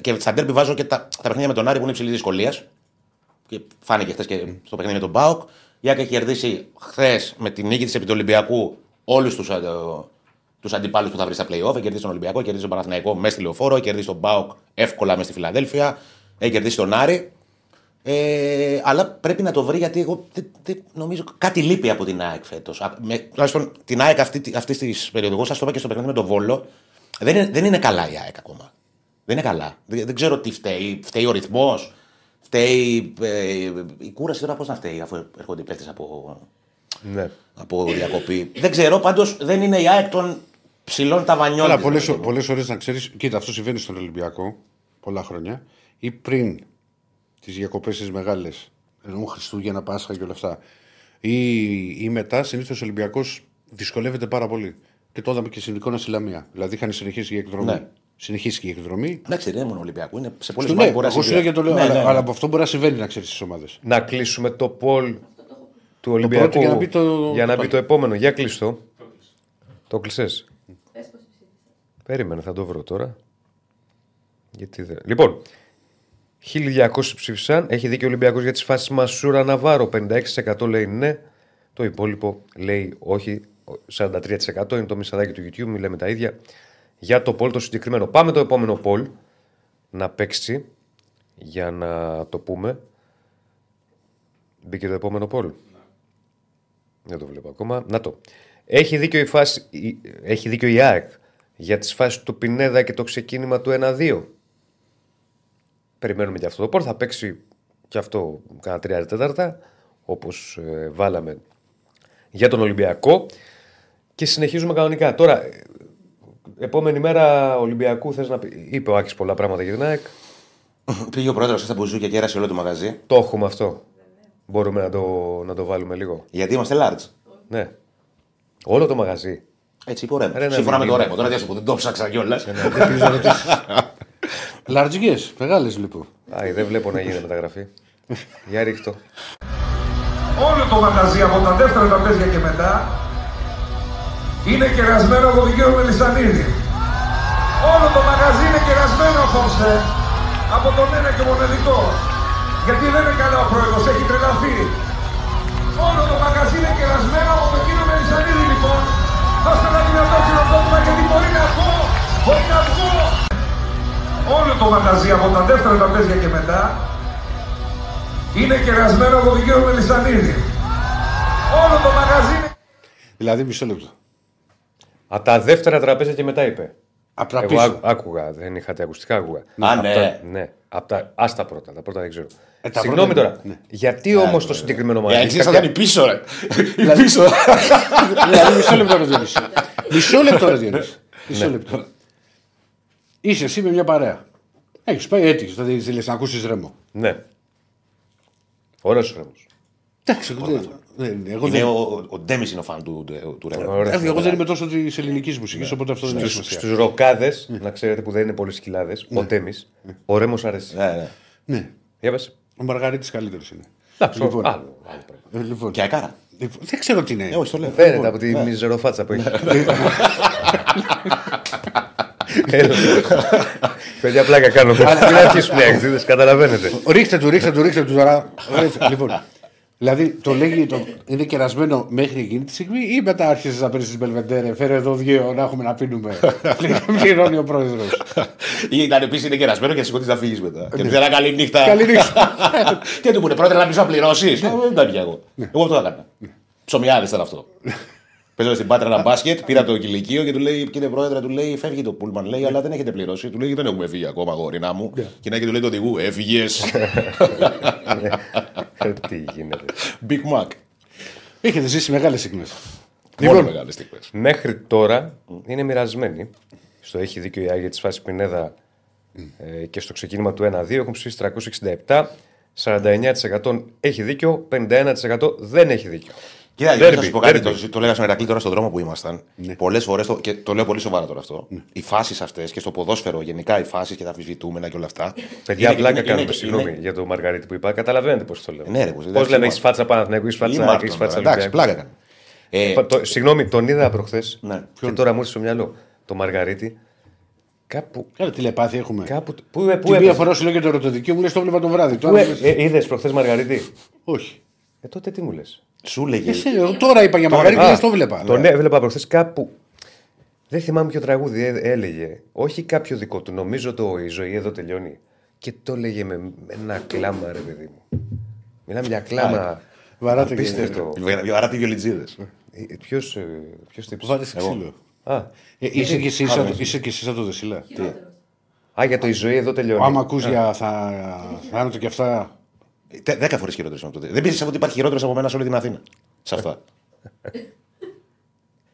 Και στα ντέρμπι βάζω και τα, τα παιχνίδια με τον Άρη που είναι υψηλής δυσκολίας. Και φάνηκε χθες και στο παιχνίδι με τον Μπάουκ. Η ΑΕΚ έχει κερδίσει χθες με την νίκη της επί του Ολυμπιακού όλους τους τους αντιπάλους που θα βρει στα playoff. Έχει κερδίσει τον Ολυμπιακό, έχει κερδίσει τον Παναθηναϊκό μέσα στη λεωφόρο, έχει κερδίσει τον Μπάουκ εύκολα μέσα στη Φιλαδέλφια, έχει κερδίσει τον Άρη. Ε, αλλά πρέπει να το βρει γιατί εγώ δεν, δεν νομίζω κάτι λείπει από την ΑΕΚ φέτος. Τουλάχιστον την ΑΕΚ αυτή, αυτή της περίοδο, εγώ σας το είπα και στο παιχνίδι με τον Βόλο, δεν είναι, δεν είναι καλά η ΑΕΚ ακόμα. Δεν είναι καλά. Δεν, δεν ξέρω τι φταίει. Φταίει ο ρυθμός. Φταίει. Ε, η κούραση τώρα πώς να φταίει, αφού έρχονται οι παίχτε από, Ναι. από διακοπή. δεν ξέρω, πάντως δεν είναι η ΑΕΚ των ψηλών ταβανιών. Αλλά της, πολλέ ρε παιδί μου. πολλές ώρες να ξέρεις, κοίτα, αυτό συμβαίνει στον Ολυμπιακό πολλά χρόνια ή πριν τις διακοπές τις μεγάλες, ενώ Χριστούγεννα, Πάσχα και όλα αυτά. Ή, ή μετά, συνήθως ο Ολυμπιακός δυσκολεύεται πάρα πολύ. Και το είδαμε και στην εικόνα στη Λαμία. Δηλαδή είχαν συνεχίσει η εκδρομή. Ναι. Συνεχίσει και η εκδρομή. Εντάξει, δεν είναι μόνο Ολυμπιακό. Είναι σε πολλές Στο ομάδες ναι, μπορεί να εγώ σου συμβεί. λέω για το λέω, Ναι, αλλά, ναι, ναι. αλλά από αυτό μπορεί να συμβαίνει να ξέρεις τι ομάδες. Να κλείσουμε το poll του Ολυμπιακού πρώτο για να μπει το- για να το- μπει το επόμενο. Για κλείστο. Το κλεισές. Περίμενε, θα το βρω τώρα. Γιατί δεν... Λοιπόν, 1200 ψήφισαν. Έχει δίκιο ο Ολυμπιακός για τις φάσεις Μασούρα Ναβάρο. 56% λέει ναι. Το υπόλοιπο λέει όχι. 43% είναι το μισαδάκι του YouTube. Μην λέμε τα ίδια. Για το poll το συγκεκριμένο. Πάμε το επόμενο poll να παίξει για να το πούμε. Μπήκε το επόμενο poll. Δεν το βλέπω ακόμα. Να το. Έχει δίκιο η, φάση, η- έχει δίκιο η ΑΕΚ για τις φάσεις του Πινέδα και το ξεκίνημα του 1-2. Περιμένουμε και αυτό το πόρ. Θα παίξει και αυτό κάνα τρία τέταρτα, όπως ε, βάλαμε για τον Ολυμπιακό. Και συνεχίζουμε κανονικά. Τώρα, ε, επόμενη μέρα Ολυμπιακού θες να πει. Είπε ο Άκης πολλά πράγματα για την ΑΕΚ. Πήγε ο πρόεδρος στα μπουζούκια και έρασε όλο το μαγαζί. Το έχουμε αυτό. Μπορούμε να το, να το βάλουμε λίγο. Γιατί είμαστε large. Ναι. Όλο το μαγαζί. Έτσι είπε ο Ρέμος. Ρε, ένα Σύμφωνα με το μήνυμα. Ρέμος. Τώρα δεν σου πω, δεν το ψάξα κιόλας. Λαρτζικέ, μεγάλες λοιπόν. Άι, δεν βλέπω να γίνει μεταγραφή. Για ρίχτω. Όλο το μαγαζί από τα δεύτερα τραπέζια και μετά είναι κερασμένο από τον κύριο Μελισανίδη. Όλο το μαγαζί είναι κερασμένο απόψε από τον ένα και μοναδικό. Γιατί δεν είναι καλά ο πρόεδρος, έχει τρελαθεί. Όλο το μαγαζί είναι κερασμένο από τον κύριο Μελισανίδη λοιπόν. Δώστε ένα δυνατό χειροκρότημα γιατί μπορεί να βγω, μπορεί να βγω. Όλο το μαγαζί από τα δεύτερα τραπέζια και μετά είναι κερασμένο από τον κύριο Μελισανίδη. Όλο το μαγαζί είναι... Δηλαδή μισό λεπτό. Από τα δεύτερα τραπέζια και μετά είπε. Από τα Εγώ πίσω. άκου- άκουγα, δεν είχατε ακουστικά, άκουγα. Α, Απ' ναι. τα- ναι. Απ' τα, ας τα πρώτα, τα πρώτα δεν ξέρω. Ε, τα Συγγνώμη πρώτα- τώρα. ναι. Γιατί όμως το συγκεκριμένο Η μαγαζί. Αγγλία θα κάποια- κάνει πίσω, ρε. Πίσω. δηλαδή μισό λεπτό ρε Διονύση. Μισό λεπτό ρε Διονύση. Μισό λεπτό. Είσαι εσύ με μια παρέα. Έχεις πάει έτυχες, δηλαδή θέλεις να ακούσεις ρέμο. Ναι. Ωραίος ρέμος. Εντάξει, εγώ δεν. δεν- Εγώ Είναι δεν, ο, ο Ντέμις είναι ο φαν του, του, του Ρέμο. Ωραία. ε, εγώ δεν είμαι τόσο της ελληνικής μουσικής, οπότε αυτό δεν έχει σημασία. Στους ροκάδες, να ξέρετε που δεν είναι πολλοί σκυλάδες, ο Τέμι, ο Ρέμος αρέσει. Ναι, ναι. Ναι. Για πες. Ο Μαργαρίτης καλύτερος είναι. Εντάξει, Λοιπόν. άλλο, άλλο πράγμα. Ε, λοιπόν. Και αεκάρα. Λοιπόν, δεν ξέρω τι είναι. Ε, όχι, το λέω. Φαίνεται από τη μιζεροφάτσα που έχει. Έλα. Παιδιά, πλάκα κάνω. Μην αρχίσουν οι αξίδε, καταλαβαίνετε. Ρίχτε του, ρίχτε του, ρίχτε του τώρα. Ρίχτε. λοιπόν, δηλαδή το λέγει, το, είναι κερασμένο μέχρι εκείνη τη στιγμή ή μετά άρχισες να παίρνεις τις Μπελβεντέρε, φέρε εδώ δύο να έχουμε να πίνουμε. Πληρώνει ο πρόεδρος. Ήταν επίσης είναι κερασμένο και σηκωθείς να φύγεις μετά. Και του λέει καλή νύχτα. Καλή νύχτα. Τι του πούνε, πρώτα να πει να πληρώσει. Δεν τα πια εγώ. Εγώ αυτό έκανα. Ψωμιάδε ήταν αυτό. Παίζω στην Πάτρα ένα μπάσκετ, πήρα το κηλικείο και του λέει, κύριε πρόεδρε, του λέει, φεύγει το πούλμαν, λέει, αλλά δεν έχετε πληρώσει. Του λέει, δεν έχουμε φύγει ακόμα, γόρινα μου. Και να και του λέει το οδηγού, έφυγες. Ε, Τι γίνεται. Big Mac. Έχετε ζήσει μεγάλες στιγμές. Μόνο μεγάλες στιγμές. Μέχρι τώρα είναι μοιρασμένοι. Στο έχει δίκιο η Άγια της φάσης Πινέδα ε, και στο ξεκίνημα του 1-2 έχουν ψηφίσει 367. 49% έχει δίκιο, 51% δεν έχει δίκιο. Κοίτα, Derby, να σου πω κάτι, derby. το, το λέγα στον Ερακλή τώρα στον δρόμο που ήμασταν. Πολλές φορές, και το λέω πολύ σοβαρά τώρα αυτό, οι φάσεις αυτές και στο ποδόσφαιρο γενικά οι φάσεις και τα αμφισβητούμενα και όλα αυτά. Παιδιά, είναι- πλάκα είναι- κάνουμε. είναι- Συγγνώμη είναι- για το Μαργαρίτη που είπα. Καταλαβαίνετε πώς το λέω. Ναι, ρε, πως, Πώς εντάξει, λέμε, είμαστε. έχεις φάτσα Παναθηναϊκού, έχεις φάτσα Ήμαρτον, έχεις φάτσα εντάξει, Ολυμπιακού. πλάκα έκανε. Ε, Πα- το- Συγγνώμη, τον είδα προχθές Ναι. και τώρα μου ήρθε στο μυαλό το Μαργαρίτη. Κάπου. Κάνα τηλεπάθεια έχουμε. κάπου πού, πού Την μία έπαιζε. φορά σου λέω και το ερωτοδικείο μου λες το βλέπα το βράδυ. Πού Τώρα ε- λες, ε, είδες προχθές Μαργαρίτη; Όχι. Ε, τότε τι μου λες; Σου λέγε. Εσύ, εγώ τώρα είπα για Μαργαρίτη, λες το βλέπα. Τον έβλεπα προχθές κάπου. Δεν θυμάμαι ποιο τραγούδι ε- έλεγε. Όχι κάποιο δικό του. Νομίζω το Η ζωή εδώ τελειώνει. Και το έλεγε με, με ένα κλάμα, ρε παιδί μου. Μιλάμε για κλάμα. Βαράτε και- Απίστευτο. Άρα τι βιολιτζίδες. Ποιος ποιος τύπος. Βάρε ξύλο. Α, Ε, είσαι και εσύ σαν- είσαι και εσύ σαν το Δεσίλα. Τι; Α, για το η ζωή εδώ τελειώνει. Άμα ακούς για θα, θάνατο και αυτά. Τε- Δέκα φορές χειρότερο από τότε. Δεν πίστευα ότι υπάρχει χειρότερος από μένα σε όλη την Αθήνα. Σε αυτά.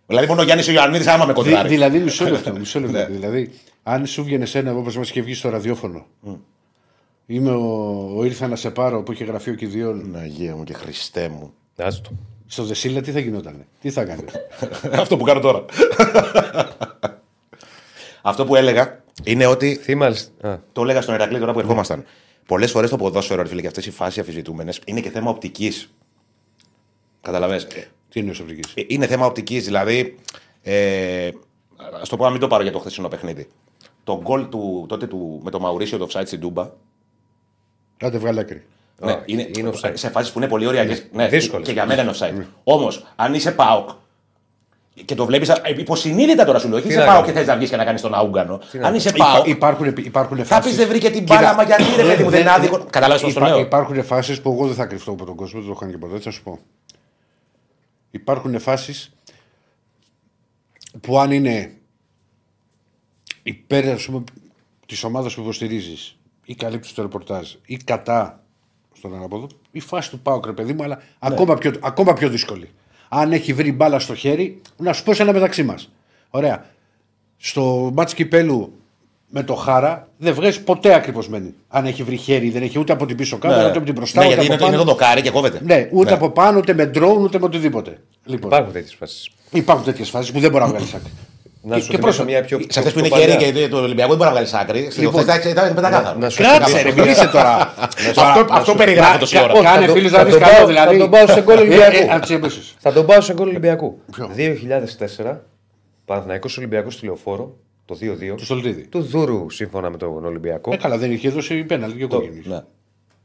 δηλαδή μόνο ο Γιάννης ο Ιωαννίδης άμα με Δη, κοντράρει. δηλαδή, μισό λεπτό. Μισό Ναι. λεπτό. δηλαδή, αν σου βγαίνει ένα όπως μας είχε βγει στο ραδιόφωνο. Είμαι ο, ο Ήρθα να σε πάρω που είχε γραφείο κηδείων. Αγία μου και Χριστέ μου. Άστο. Στο Δεσίλα τι θα γινόταν. Τι θα έκανε. Αυτό που κάνω τώρα. Αυτό που έλεγα είναι ότι. Θύμα. Α, Το έλεγα στον Ερακλή τώρα που ερχόμασταν. Πολλές φορές το ποδόσφαιρο, ρε φίλε, και αυτές οι φάσεις αφισβητούμενες είναι και θέμα οπτικής. Καταλαβες; Ε, τι είναι ο οπτική. Είναι θέμα οπτικής. Δηλαδή. Ε, Α το πω να μην το πάρω για το χθεσινό παιχνίδι. Το γκολ του, τότε του, με το Μαουρίσιο το offside στην Τούμπα. Άντε βγάλε άκρη. Ναι, Α, είναι, είναι offside. σε φάσεις που είναι πολύ ωριακέ. Ναι, Δύσκολες. και για μένα είναι offside. Όμως, αν είσαι ΠΑΟΚ και το βλέπεις υποσυνείδητα τώρα σου λέω, όχι Τι είσαι να ΠΑΟΚ και κάνεις. θες να βγεις και να κάνεις τον Αούγκανο. Αν είσαι Υπά, ΠΑΟΚ, υπάρχουν, υπάρχουν θα πεις φάσεις- δεν βρήκε την Κοίτα, μπάλα, μα γιατί ρε παιδί μου δεν είναι άδικο. Κατάλαβε πώς το υπά- λέω. Υπάρχουν φάσεις που εγώ δεν θα κρυφτώ από τον κόσμο, δεν το είχαν και ποτέ, θα σου πω. Υπάρχουν φάσεις που αν είναι υπέρ της ομάδας που υποστηρίζεις ή καλύπτει το ρεπορτάζ ή κατά στον ανάποδο, η φάση του πάω ρε παιδί μου, αλλά Ναι. ακόμα, πιο, ακόμα πιο δύσκολη. Αν έχει βρει μπάλα στο χέρι, να σου πω σε ένα μεταξύ μας. Ωραία. Στο μάτς κυπέλου με το Χάρα δεν βγάζει ποτέ ακριβωσμένη. Αν έχει βρει χέρι, δεν έχει ούτε από την πίσω κάμερα, ούτε από την μπροστά. Ναι, ούτε γιατί από είναι το, είναι πάνω. το δοκάρι και κόβεται. Ναι, ούτε Ναι. από πάνω, ούτε με drone, ούτε με οτιδήποτε. Λοιπόν, υπάρχουν τέτοιες φάσεις. υπάρχουν τέτοιες φάσεις που δεν μπορεί να βγάλεις άκρη. Να Και- σου και θυμίσω πρόσεχε. μια πιο. Σε αυτές που πιο είναι παλιά. χέρι και το Ολυμπιακό δεν μπορεί να βγάλεις άκρη. Λοιπόν, Λοιπόν, ήταν πεντακάθαρο. να σου Κράτησε, ρε, μιλήσε τώρα. Αυτό, αυτό περιγράφω τόση ώρα. Κάνε το- φίλου θα να τον δεις πάω- καλό, θα δηλαδή. τον πάω σε γκολ Ολυμπιακού. Ε, ε, από τις εμπέσεις. Θα τον πάω σε γκολ Ολυμπιακού. Ποιο; 2004, Παναθηναϊκός Ολυμπιακός στη Λεωφόρο, το 2-2. Του Στολτίδη. Του Δούρου σύμφωνα με τον Ολυμπιακό. Ε, καλά, δεν είχε δώσει πέναλτι και κόκκινη. Ναι.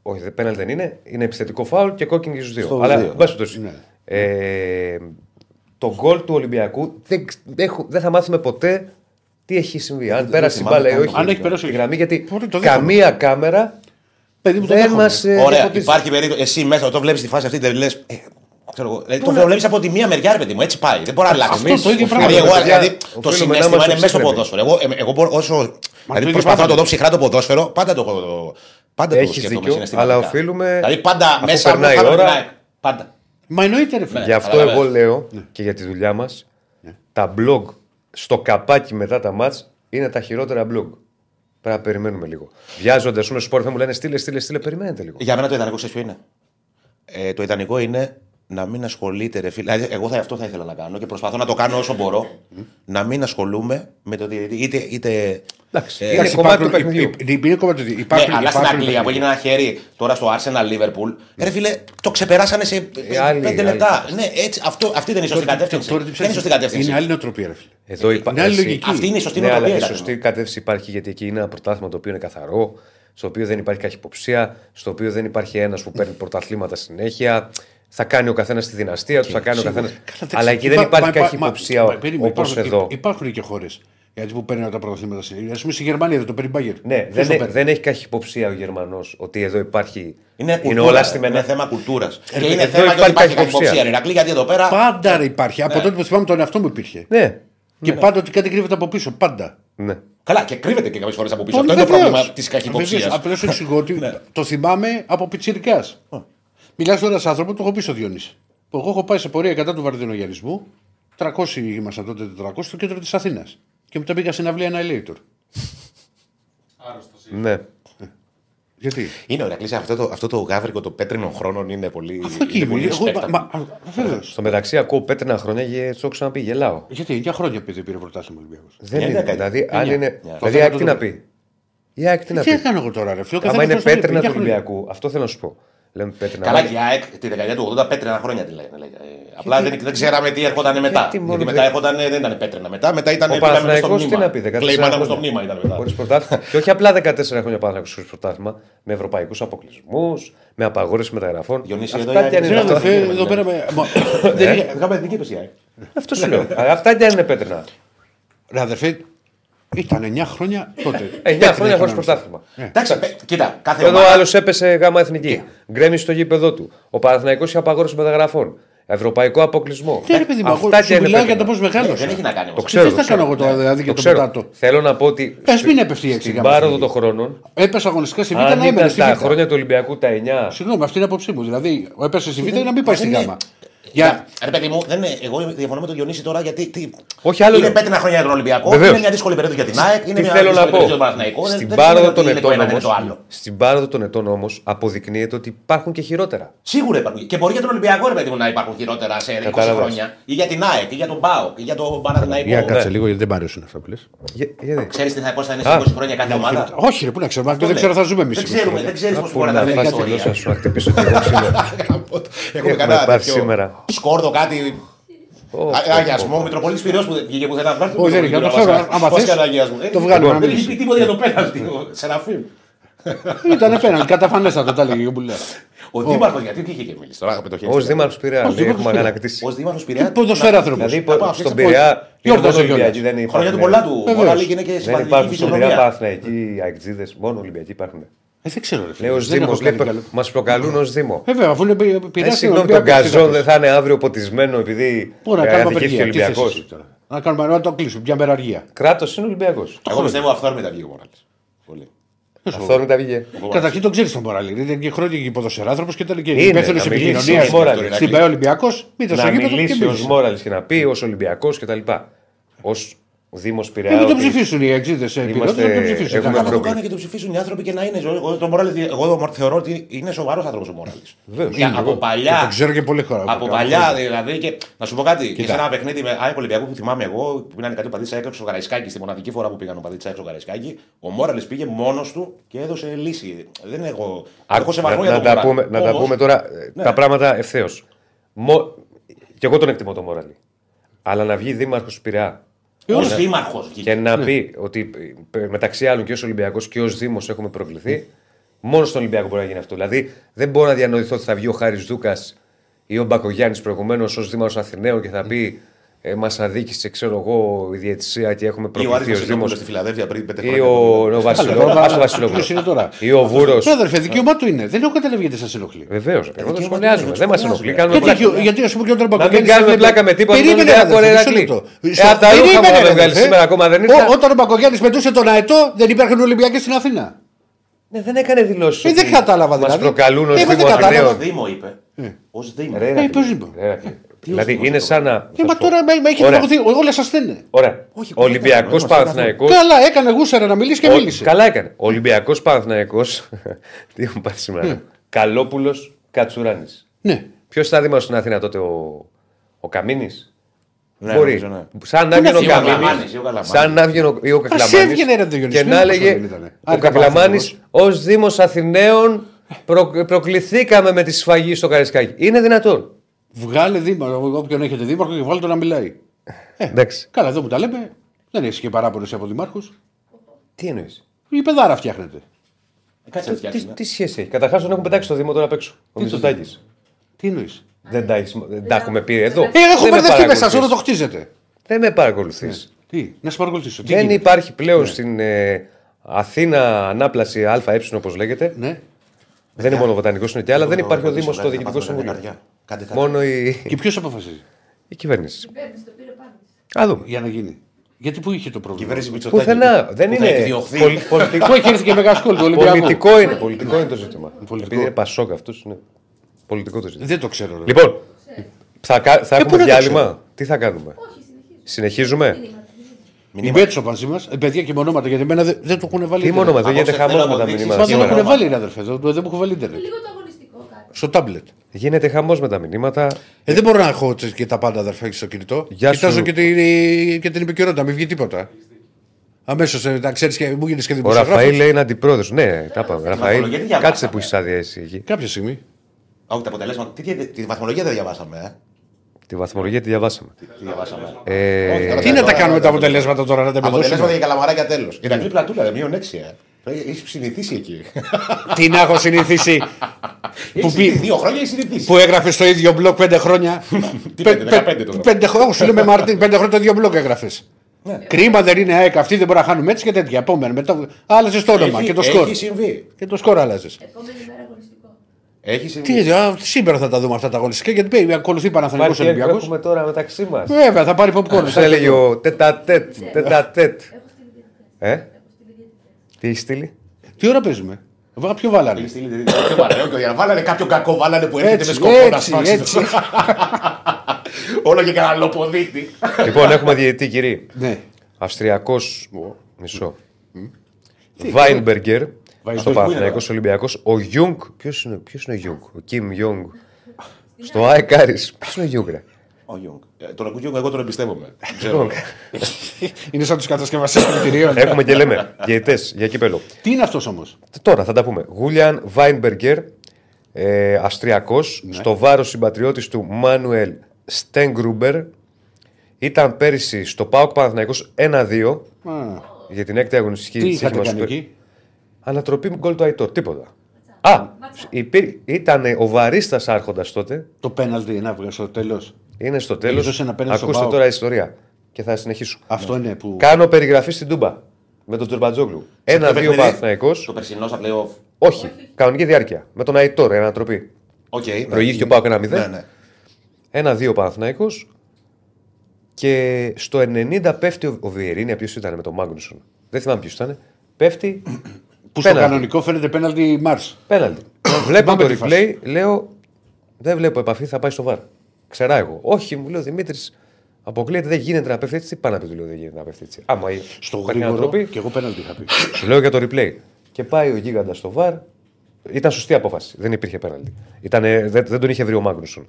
Όχι, δεν πέναλ δεν είναι. Είναι επιθετικό φάουλ και κόκκινη και στους δύο. Στο Αλλά, δύο. εν πάση περιπτώσει, Ναι. ε, το γκολ του Ολυμπιακού δεν, ξ- δεν, έχω- δεν θα μάθουμε ποτέ τι έχει συμβεί. Αν πέρασε η θυμάμαι μπάλα ή καν. όχι. Αν έχει περάσει, η γραμμή, γιατί Πότε το δέχομαι. καμία κάμερα Παιδί μου, το δεν δέχομαι. μας. Ωραία, υπάρχει περίπτωση. Εσύ μέσα όταν βλέπεις τη φάση αυτή, δεν λες. Ξέρω εγώ, δηλαδή, το βλέπεις από τη μία μεριά, ρε παιδί μου, έτσι πάει. Δεν μπορεί να αλλάξει. Αυτό το ίδιο πράγμα. Δηλαδή, εγώ, Παιδιά, δηλαδή, το οφείλουμε να συνέστημα είμαστε είναι μέσα στο ψύχρεμοι. ποδόσφαιρο. Εγώ, ε, εγώ μπορώ, όσο. το Δηλαδή, ίδιο προσπαθώ να πράγμα. το δω ψυχρά το ποδόσφαιρο, πάντα το. το- Πάντα το Έχεις σκέφτομαι δίκιο, συναισθηματικά. αλλά οφείλουμε, Δηλαδή, πάντα αφού μέσα από περνάει η πάντα ώρα- περνάει. Πάντα. Μα εννοείται, ρε φίλε. Γι' αυτό καταλαβαίνεις. εγώ λέω και για τη δουλειά μας, τα blog στο καπάκι μετά τα μάτς είναι τα χειρότερα blog. Πρέπει να περιμένουμε λίγο. Βιάζονται, ας πούμε, στο σπορ μου λένε στείλε, στείλε, στείλε, περιμένετε λίγο. Για μένα το ιδανικό ξέρεις ποιο είναι; Ε, το ιδανικό είναι να μην ασχολείται, ρε φίλε. Δηλαδή, εγώ θα, αυτό θα ήθελα να κάνω και προσπαθώ να το κάνω όσο μπορώ. να μην ασχολούμαι με το διαιτητή. Είτε. είτε Εντάξει, ε, είναι Εντάξει, κομμάτι του υπάρχουν- παιχνιδιού. υ- υ- Είναι κομμάτι του. Ναι, Υπάρχουν- αλλά στην υπάρχουν Αγγλία που έγινε ένα χέρι τώρα στο Arsenal Liverpool, ρε φίλε, το ξεπεράσανε σε άλλοι, πέντε άλλοι. λεπτά. Ναι, έτσι, αυτό, αυτή δεν είναι η σωστή κατεύθυνση. Τώρα τι Δεν είναι η σωστή κατεύθυνση. Είναι άλλη νοοτροπία, ρε φίλε. Εδώ υπά... Είναι άλλη εσύ- λογική. Αυτή είναι η σωστή Ναι, αλλά νοοτροπία. η ήταν. σωστή κατεύθυνση υπάρχει γιατί εκεί είναι ένα πρωτάθλημα το οποίο είναι καθαρό, στο οποίο δεν υπάρχει καχυποψία, στο οποίο δεν υπάρχει ένας που παίρνει πρωταθλήματα συνέχεια. Θα κάνει ο καθένας τη δυναστεία του, θα κάνει ο καθένα. Αλλά εκεί δεν Υπά- υπάρχει μα- μα- καχυποψία μα- περίμενε, όπως υπάρχουν- εδώ. Υπάρχουν και χώρες γιατί που παίρνουν τα πρωταθλήματα συνέχεια. Α πούμε στη Γερμανία δεν το παίρνει Μπάγκερ. Ναι, δεν, ε- δεν έχει καχυποψία ο Γερμανός ότι εδώ υπάρχει. Είναι, κουλτούρα, όλα είναι στημένα. θέμα κουλτούρας. Και εδώ είναι υπάρχει θέμα και ότι υπάρχει καχυποψία. καχυποψία. ρε Ηρακλή, γιατί εδώ πέρα. Πάντα ρε υπάρχει. Από τότε που θυμάμαι τον εαυτό μου υπήρχε. Ναι, Και πάντα ότι κάτι κρύβεται από πίσω. Πάντα. ναι. Καλά, και κρύβεται και κάποιες φορές από πίσω. Πολύ Αυτό είναι το βεβαίως. πρόβλημα της καχυποψίας. Απλώς σου εξηγώ ότι το θυμάμαι από πιτσυρικά. Μιλάς τώρα σε άνθρωπο, το έχω πει στο Διονύση. Που εγώ έχω πάει σε πορεία κατά του βαρδινογιανισμού. 300 ήμασταν τότε 400 στο κέντρο της Αθήνας. Και μετά πήγα στην αυλή Annihilator. Άρρωστος. ναι. Γιατί; Είναι ωραία, κλείσει αυτό το, αυτό το γάβρικο των πέτρινων χρόνων είναι πολύ. Αφού εκεί είναι ήμουν. πολύ Εγώ, spectacle. μα, μα, βεβαίως. Στο μεταξύ ακούω πέτρινα χρόνια και το έχω ξαναπεί, γελάω. Γιατί για χρόνια παιδί πήρε πρωτάθλημα Ολυμπιακός. Δεν Μια είναι. δέκα Δηλαδή, είναι. άλλοι Εννιά. είναι. Μια. Δηλαδή, η ΑΕΚ τι να πει; Η ΑΕΚ τι να Τι πει; έκανα εγώ τώρα, ρε φίλο. Άμα είναι πέτρινα του Ολυμπιακού, αυτό θέλω να σου πω. Λέμε πέτρινα. Καλά, αλλά- και η ΑΕΚ τη δεκαετία του 80 πέτρινα χρόνια τη λένε. λέγε. Ε, Απλά δεν, δεν ξέραμε τι έρχονταν μετά. Γιατί μόνο Γιατί μετά δε- έρχονταν, δεν ήταν πέτρινα μετά. Μετά ήταν Ο πήγαμε στο Παναθηναϊκός τι μνήμα. να πει, 14 Κλείμανε στο χρόνια. μνήμα ήταν μετά. Χωρίς πρωτάθλημα. και όχι απλά 14 χρόνια Παναθηναϊκός χωρίς πρωτάθλημα, με ευρωπαϊκούς αποκλεισμούς, με απαγόρευση μεταγραφών. Διονύση, εδώ Αυτά η κι αν ΑΕΚ είναι. δεν αυτά- είναι. Εδώ πέρα με. μα- δεν είχε- Είχαμε εθνική πεσία. ε. Αυτό σου λέω. Αλλά Αυτά κι αν είναι πέτρινα. Ρε αδερφέ, ήταν 9 χρόνια τότε. 9 Πέτρινα χρόνια χωρίς είχαμε πρωτάθλημα. Εντάξει, πε- κοίτα, κάθε Εδώ ο ομάδα. άλλος έπεσε γάμα εθνική. Γκρέμισε στο γήπεδο του. Ο Παναθηναϊκός είχε απαγόρευση μεταγραφών. Ευρωπαϊκό αποκλεισμό. Ναι, ρε παιδί μου, εγώ Αυτά σου και είναι μιλάω για το πέτυχα. πώς μεγάλωσε. Δεν έχει να κάνει Το όμως. ξέρω. Τι θες να ξέρω. κάνω εγώ τώρα, δηλαδή, για το ξέρω. πετάτο; Θέλω να πω ότι. Πες στη- μην έπεφτε η έξι Στην γάμα πάροδο φύγει. των χρόνων, Έπεσα αγωνιστικά στη Β' αν να έμενε ήταν στη τα Β'. χρόνια του Ολυμπιακού τα 9. Συγγνώμη, αυτή είναι η άποψή μου. Δηλαδή, ο έπεσε στη Β' να μην πάει στη δεν Γ'. είναι- Για... Ρε παιδί μου, δεν είναι, εγώ διαφωνώ με τον Διονύση τώρα γιατί. Τι, Όχι, άλλο είναι λέω. πέτρινα χρόνια για τον Ολυμπιακό. Βεβαίως. Είναι μια δύσκολη περίοδο για την ΑΕΚ. Είναι Τι μια θέλω δύσκολη να πω. περίοδο για τον Παναθηναϊκό. Δεν- Στην δεν πάροδο σημαίνει των ότι είναι το ετών ένα, δεν είναι όμω. το άλλο. Στην πάροδο των ετών όμως αποδεικνύεται ότι υπάρχουν και χειρότερα. Σίγουρα υπάρχουν. Και μπορεί για τον Ολυμπιακό ρε παιδί μου να υπάρχουν χειρότερα σε 20 Κατάλαβες. χρόνια. Ή για την ΑΕΚ, ή για τον ΠΑΟΚ, ή για τον Για Παναθηναϊκό. κάτσε λίγο γιατί δεν μ' αρέσουν αυτά που λε. Για- γιατί; Ξέρεις τι θα πώς θα είναι σε Α, 20 χρόνια κάθε ομάδα; Όχι, ρε, πού να ξέρουμε. Αυτό δεν λέει. ξέρω, θα ζούμε εμείς. Δεν ξέρουμε, δεν ξέρεις πώς Πού μπορεί να να βγει η φας τη ιστορία. γλώσσα σου να χτυπήσω και εγώ ξύλο. Έχουμε Έχουμε κανένα πάθει τέτοιο σήμερα. Σκόρδο, κάτι. Ω, Α- Αγιασμό, ο Μητροπολίτη Πυραιό που βγήκε που δεν θα βγάλει. Όχι, δεν είναι, το φέρω, άμα θες, το βγάλουμε να Δεν μιλήσει. έχει πει τίποτα για το πέναλτι. ο Σεραφείμ. Ήταν πέναλ, καταφανέστατο, τα έλεγε και που λέω. Ο Δήμαρχος, γιατί βγήκε και μίλησε τώρα με το χέρι. Ω Δήμαρχος Πειραιά, λέει, Δήμαρχος έχουμε Πειραιά. αγανακτήσει. Ω Δήμαρχος Πειραιά. Ποδοσφαίρα Δηλαδή Πάπα, στον φτιάξε Πειραιά είναι Γιόρτασε μόνο κιόλας. Ολυμπιακοί δεν Χρόνια υπάρχουν. του πολλά του. Βεβαίως. Όλα λίγη είναι και Δεν συμβατική υπάρχουν στον Πειραιά φυσιογνωμία. Παναθηναϊκοί αεκτζίδε, μόνο Ολυμπιακοί υπάρχουν. Ε, δεν ξέρω. ρε φίλε. Λέει ως Δεν Δήμος, έχω κάνει καλό. μας προκαλούν ως Δήμο. Βέβαια, αφού είναι Ε, πειράζει. συγγνώμη, τον Γκαζόν δεν θα είναι αύριο ποτισμένο επειδή Πού να ε, κάνουμε αδικήθηκε ο απεργία. τι θες Ολυμπιακό. εσύ τώρα. Να κάνουμε να το κλείσουμε. Μια μεραργία. Κράτος είναι Ολυμπιακός. Εγώ πιστεύω αυθόρμητα βγήκε ο Μοράλη. Πολύ. Αυθόρμητα βγήκε. Καταρχήν τον ξέρεις τον Μωράλη. Ήταν και χρόνια και ποδοσφαιράνθρωπος και ήταν και Είναι, υπεύθυνος να μιλήσει επικοινωνίας. ο Μόραλης. Στην ΠαΕ Ολυμπιακός, μήτε στο Να γήπεδο και μιλήσει ω μίλησε. Μόραλη και να πει ως Ολυμπιακός κτλ. Ω Δήμος Και Πειραιά. μην τον ότι- ψηφίσουν οι εξήδε σε επίπεδο. Είμαστε- Δεν τον ψηφίσουν. έχουμε Καλά. Να το πρόβλημα. κάνουν και το ψηφίσουν οι άνθρωποι και να είναι. Εγώ, τον Μοράλη, εγώ θεωρώ ότι είναι σοβαρός άνθρωπος ο Μοράλη. Βεβαίως. Είναι, Από εγώ. Και παλιά. τον ξέρω και πολύ χώρα. Από παλιά δηλαδή. Και να σου πω κάτι. Και Κοίτα. σε ένα παιχνίδι με ΑΕΚ Ολυμπιακού που θυμάμαι εγώ, που πήγαν κάτι παδίτσα έξω στο Καραϊσκάκι, στη μοναδική φορά που πήγαν ο παδίτσα έξω στο Καραϊσκάκι, ο Μόραλη πήγε μόνος του και έδωσε λύση. Δεν είναι εγώ. Έχω σεβασμό να, για να, τον τα Μόραλη. πούμε, να τα Όμως, πούμε τώρα ε, ναι. τα πράγματα ευθέως. Και εγώ τον εκτιμώ τον Μόραλη. Αλλά να βγει δήμαρχος του Πειραιά Ω δήμαρχος. και να πει ότι ε, μεταξύ άλλων και ως Ολυμπιακός και ως Δήμος έχουμε προκληθεί, μόνο στον Ολυμπιακό μπορεί να γίνει αυτό. Δηλαδή δεν μπορώ να διανοηθώ ότι θα βγει ο Χάρης Δούκας ή ο Μπακογιάννης προηγουμένως ως Δήμαρχος Αθηναίων και θα πει ε, Μας αδίκησε, ξέρω εγώ, η διαιτησία και έχουμε Ή ο Άρης προκληθεί ω Δήμος. Βασιλόπουλος στη Φιλαδέλφια πριν πέντε Ή χρόνια. ο, ο Βασιλόπουλος. τώρα, Άσο Βασιλόπουλος. ποιος είναι τώρα; Ή ο Βούρος. Ναι, αδερφέ, δικαίωμά του είναι. Δεν έχω καταλάβει γιατί σας ενοχλεί. Βεβαίως. Εγώ το δικαίωμα σχολιάζουμε. του Δεν μας είναι, ενοχλεί. το Κάνουμε Γιατί, πλάκα. γιατί ας πούμε και ο Να μην Μπακογιάννη. κάνουμε πλάκα με τίποτα. τον Ολυμπιακό, ρε, Ερακλή. Ε, απ' τα ρούχα μου να με βγάλει σήμερα ακόμα δεν ήρθα. Όταν ο Μπακογιάννη μετούσε τον Αετό, δεν υπήρχαν Ολυμπιακοί στην Αθήνα. Ναι, δεν έκανε δηλώσεις. Ε, δεν κατάλαβα Μας δηλαδή. προκαλούν ως Εγώ δεν Δήμος κατάλαβα. Ω Αθηναίων. Δήμο είπε. Ω Δήμο. Ρε, Ε, Ερακλή, πώς είπα. ρε, Ερακλή. Δηλαδή είναι σαν να. Ε, θα μα σου πω. τώρα με, με έχει Ωραία. δημοκρατεί. Όλα σας φταίνε. Ωραία. Όχι, Ο Ολυμπιακός είμαστε Παναθναϊκό. Καλά, έκανε γούσερα να μιλήσει και μίλησε. Καλά έκανε. Ο Ολυμπιακός Παναθναϊκό. Τι έχουν πάθει σήμερα. Καλόπουλος Κατσουράνης. Ναι. Ποιος θα δήμαρχο στην Αθήνα τότε, ο, ο Καμίνης; Ναι, Μπορεί. νομίζω, ναι. Σαν να έβγαινε ο Ή ο Κακλαμάνης, Καμίνη. ή ο Κακλαμάνης. Σαν να έβγαινε ο- ή ο Κακλαμάνης. έβγαινε, ρε, το Διονύση, Και μην να πόσο έλεγε δεν ήτανε. ο Άντε, Κακλαμάνη Παναθηναϊκός. ως Δήμος Αθηναίων προ, προκληθήκαμε με τη σφαγή στο Καρισκάκι. Είναι δυνατόν. Βγάλε δήμαρχο, όποιον έχετε δήμαρχο και βάλτε το να μιλάει. Ε, Εντάξει. καλά, εδώ που τα λέμε, δεν έχεις και παράπονο από δημάρχους. Τι εννοείς; Η παιδάρα φτιάχνετε. Ε, Κάτσε να Τι, φτιάξει. τι σχέση έχει; Καταρχάς τον έχουν πετάξει στο Δήμο τώρα απ' έξω. Ο Μητσοτάκης. Τι εννοείς; Δεν τα, έχεις- δεν τα έχουμε πει εδώ. Ε, έχω Δεν με μπερδευτεί μέσα, παρακολουθείς. όλο το χτίζετε. Δεν με παρακολουθείς. Τι, να σε παρακολουθήσω. Τι Δεν γίνεται; υπάρχει πλέον στην ε, Αθήνα ανάπλαση ΑΕ όπως λέγεται. Ναι. Δεν είναι μόνο ο Βοτανικός, είναι και άλλα. Δεν Εγώ υπάρχει ο ρωτήσω Δήμος στο κάτι, να Διοικητικό πάθω μια Συμβούλιο. Καρδιά. Κάντε κάτι. Μόνο η, Και ποιος αποφασίζει; Η κυβέρνηση. Κυβέρνηση το πήρε πάνω. Α δούμε. για να γίνει. Γιατί πού είχε το πρόβλημα; Κυβέρνηση Μητσοτάκη. Πουθενά. Δεν που θα είναι. εκδιωχθεί. πολι- πολιτικό, Πού έχει έρθει και μεγάλο σχόλιο του Ολυμπιακού; πολιτικό είναι. Πολιτικό είναι το ζήτημα. Πολιτικό. Επειδή είναι Πασόκ αυτός. Είναι πολιτικό το ζήτημα. Δεν το ξέρω. Ρε. Λοιπόν, θα, κα- θα Ε, έχουμε πού να το διάλειμμα; ξέρω; Τι θα κάνουμε; Όχι, συνεχίζουμε. Συνεχίζουμε; Η Μπέτσο μαζί μας, παιδιά και μονόματα, γιατί εμένα δεν, δεν το έχουν βάλει. Τι ίντερνετ. μόνο, δεν γίνεται Απόψε χαμός θέλω με τα αποδείξεις. μηνύματα Μα δεν σήμερα. έχουν βάλει, ρε αδερφέ. Δεν, δεν μου έχουν βάλει ίντερνετ. Λίγο το αγωνιστικό κάτι. Στο τάμπλετ. Γίνεται χαμός με τα μηνύματα. Ε, δεν μπορώ να έχω τσι- και τα πάντα αδερφέ στο κινητό. Γεια σου. Κοιτάζω και την, και την επικαιρότητα, μην βγει τίποτα. Αμέσως, να ξέρεις και μου γίνεις και Ο δημοσιογράφος. Ραφαήλ λέει είναι αντιπρόεδρος. Ναι, τα είπαμε. Ραφαήλ, βαθμολογία τι διαβάσαμε. κάτσε που είσαι άδεια εσύ εκεί. Κάποια στιγμή. Όχι τα αποτελέσματα. Τι, τι, τη βαθμολογία δεν διαβάσαμε. Ε. Τη βαθμολογία τη διαβάσαμε. Τι διαβάσαμε. Ε, Όχι, καλά, Τι να τα τώρα- κάνουμε τα αποτελέσματα τώρα, να τα Αποτελέσματα μετώσουμε. για καλαμαράκια τέλος. Η Ρακλή πλατούλα, ρε, μείον 6. Ε. Έχεις συνηθίσει εκεί. Τι να έχω συνηθίσει; Έχεις πει- δύο χρόνια έχεις συνηθίσει. που έγραφες στο ίδιο μπλοκ πέντε χρόνια. Τι Πε- πέντε, πε- 15 τώρα. Πέντε χρόνια, σου λέμε Μαρτίν, πέντε χρόνια το ίδιο μπλοκ έγραφες. Ναι. Κρίμα δεν είναι ΑΕΚ, αυτή δεν μπορεί να χάνουμε έτσι και τέτοια. Επόμενα. Μετά άλλαζες το όνομα Έχει- και το σκορ. Έχει συμβεί. Και το σκορ άλλαζες. Επόμενη μέρα αγωνιστικό. Έχει συμβεί. Τι, α, σήμερα θα τα δούμε αυτά τα αγωνιστικά γιατί παίζει, ακολουθεί Παναθανικό Υπάρχει έργο Ολυμπιακός. έχουμε τώρα μεταξύ μας. Βέβαια, θα πάρει popcorn. Πώ έλεγε ο τετατέτ. Τετατέτ. Ε; Τι έχεις στείλει; Τι ώρα παίζουμε; Βάγα πιο βάλανε; Έχει στείλει, δεν- δεν βάλανε, όχι, για να βάλανε κάποιο κακό, βάλανε που έρχεται Έτσι, με σκοπό να έτσι, σφάξει. έτσι. Όλο και κανένα λοποδίτη. λοιπόν, έχουμε διαιτητή κυρί. Ναι. Αυστριακός. Μισό. Βάινμπεργκερ. Στο Πού είναι Παναθηναϊκός Ολυμπιακός. Ο Γιούγκ. Ποιος είναι, ποιος είναι ο Γιούγκ; Ο Κιμ Γιούγκ. Στο ΑΕΚ Άρης. Ποιος είναι ο Γιούγκ, ρε; Ο Γιούγκ. Ε, Τον ακούω εγώ τον εμπιστεύομαι. Ξέρω. Είναι σαν τους κατασκευαστές των κτηρίων. Έχουμε και λέμε διαιτητές για κύπελλο. Τι είναι αυτός όμως; Τώρα θα τα πούμε. Τζούλιαν Βάινμπεργκερ, ε, Αυστριακός, στο βάρος συμπατριώτης του Μάνουελ Στέγκερ. Ήταν πέρυσι στο ΠΑΟΚ Παναθηναϊκός 1-2 για την έκτη αγωνιστική Τι της είχατε Εύγυμνας κάνει Super. εκεί; Ανατροπή με γκολ του Αϊτόρ. Τίποτα. Α, υπήρ- ήταν ο Βαρίστα άρχοντας τότε. Το πέναλτι να βγει στο τέλος. Είναι στο Έχει τέλος. δώσει ένα πέναλτι στον Ακούστε ΠΑΟΚ. τώρα ιστορία. Και θα συνεχίσω. Αυτό είναι που. Κάνω περιγραφή στην Τούμπα με τον Τζορμπατζόγλου. Ένα-δύο Παναθηναϊκός. Το περσινό στα playoff. Όχι, κανονική διάρκεια. Με τον Αϊτόρ, ένα ανατροπή. Οκ. ναι. Προηγήθηκε ο Πάοκ 1-0. Ναι, ναι. Ένα-δύο Παναθυναϊκό. Και στο 90 πέφτει ο, ο Βιερίνια, ποιος ήταν με τον Μάγνουσον. Δεν θυμάμαι ποιος ήταν. Πέφτει. Που στο πέναλτι. κανονικό φαίνεται πέναλτι Μάρς. Πέναλτι. Βλέπω Θυμάμαι το τη φάση. replay, λέω. Δεν βλέπω επαφή, θα πάει στο βαρ. Ξερά εγώ. Όχι, μου λέει ο Δημήτρης. Αποκλείεται, δεν γίνεται να πέφτει έτσι. Τι πάει να πει, του λέω, δεν γίνεται να πέφτει έτσι. Άμα Στο υπάρχει γρήγορο. ανατροπή, Και εγώ πέναλτι είχα πει. σου λέω για το replay. Και πάει ο γίγαντας στο βαρ. Ήταν σωστή απόφαση. Δεν υπήρχε πέναλτι. Ήτανε, δεν, δεν τον είχε βρει ο Μάγνουσον.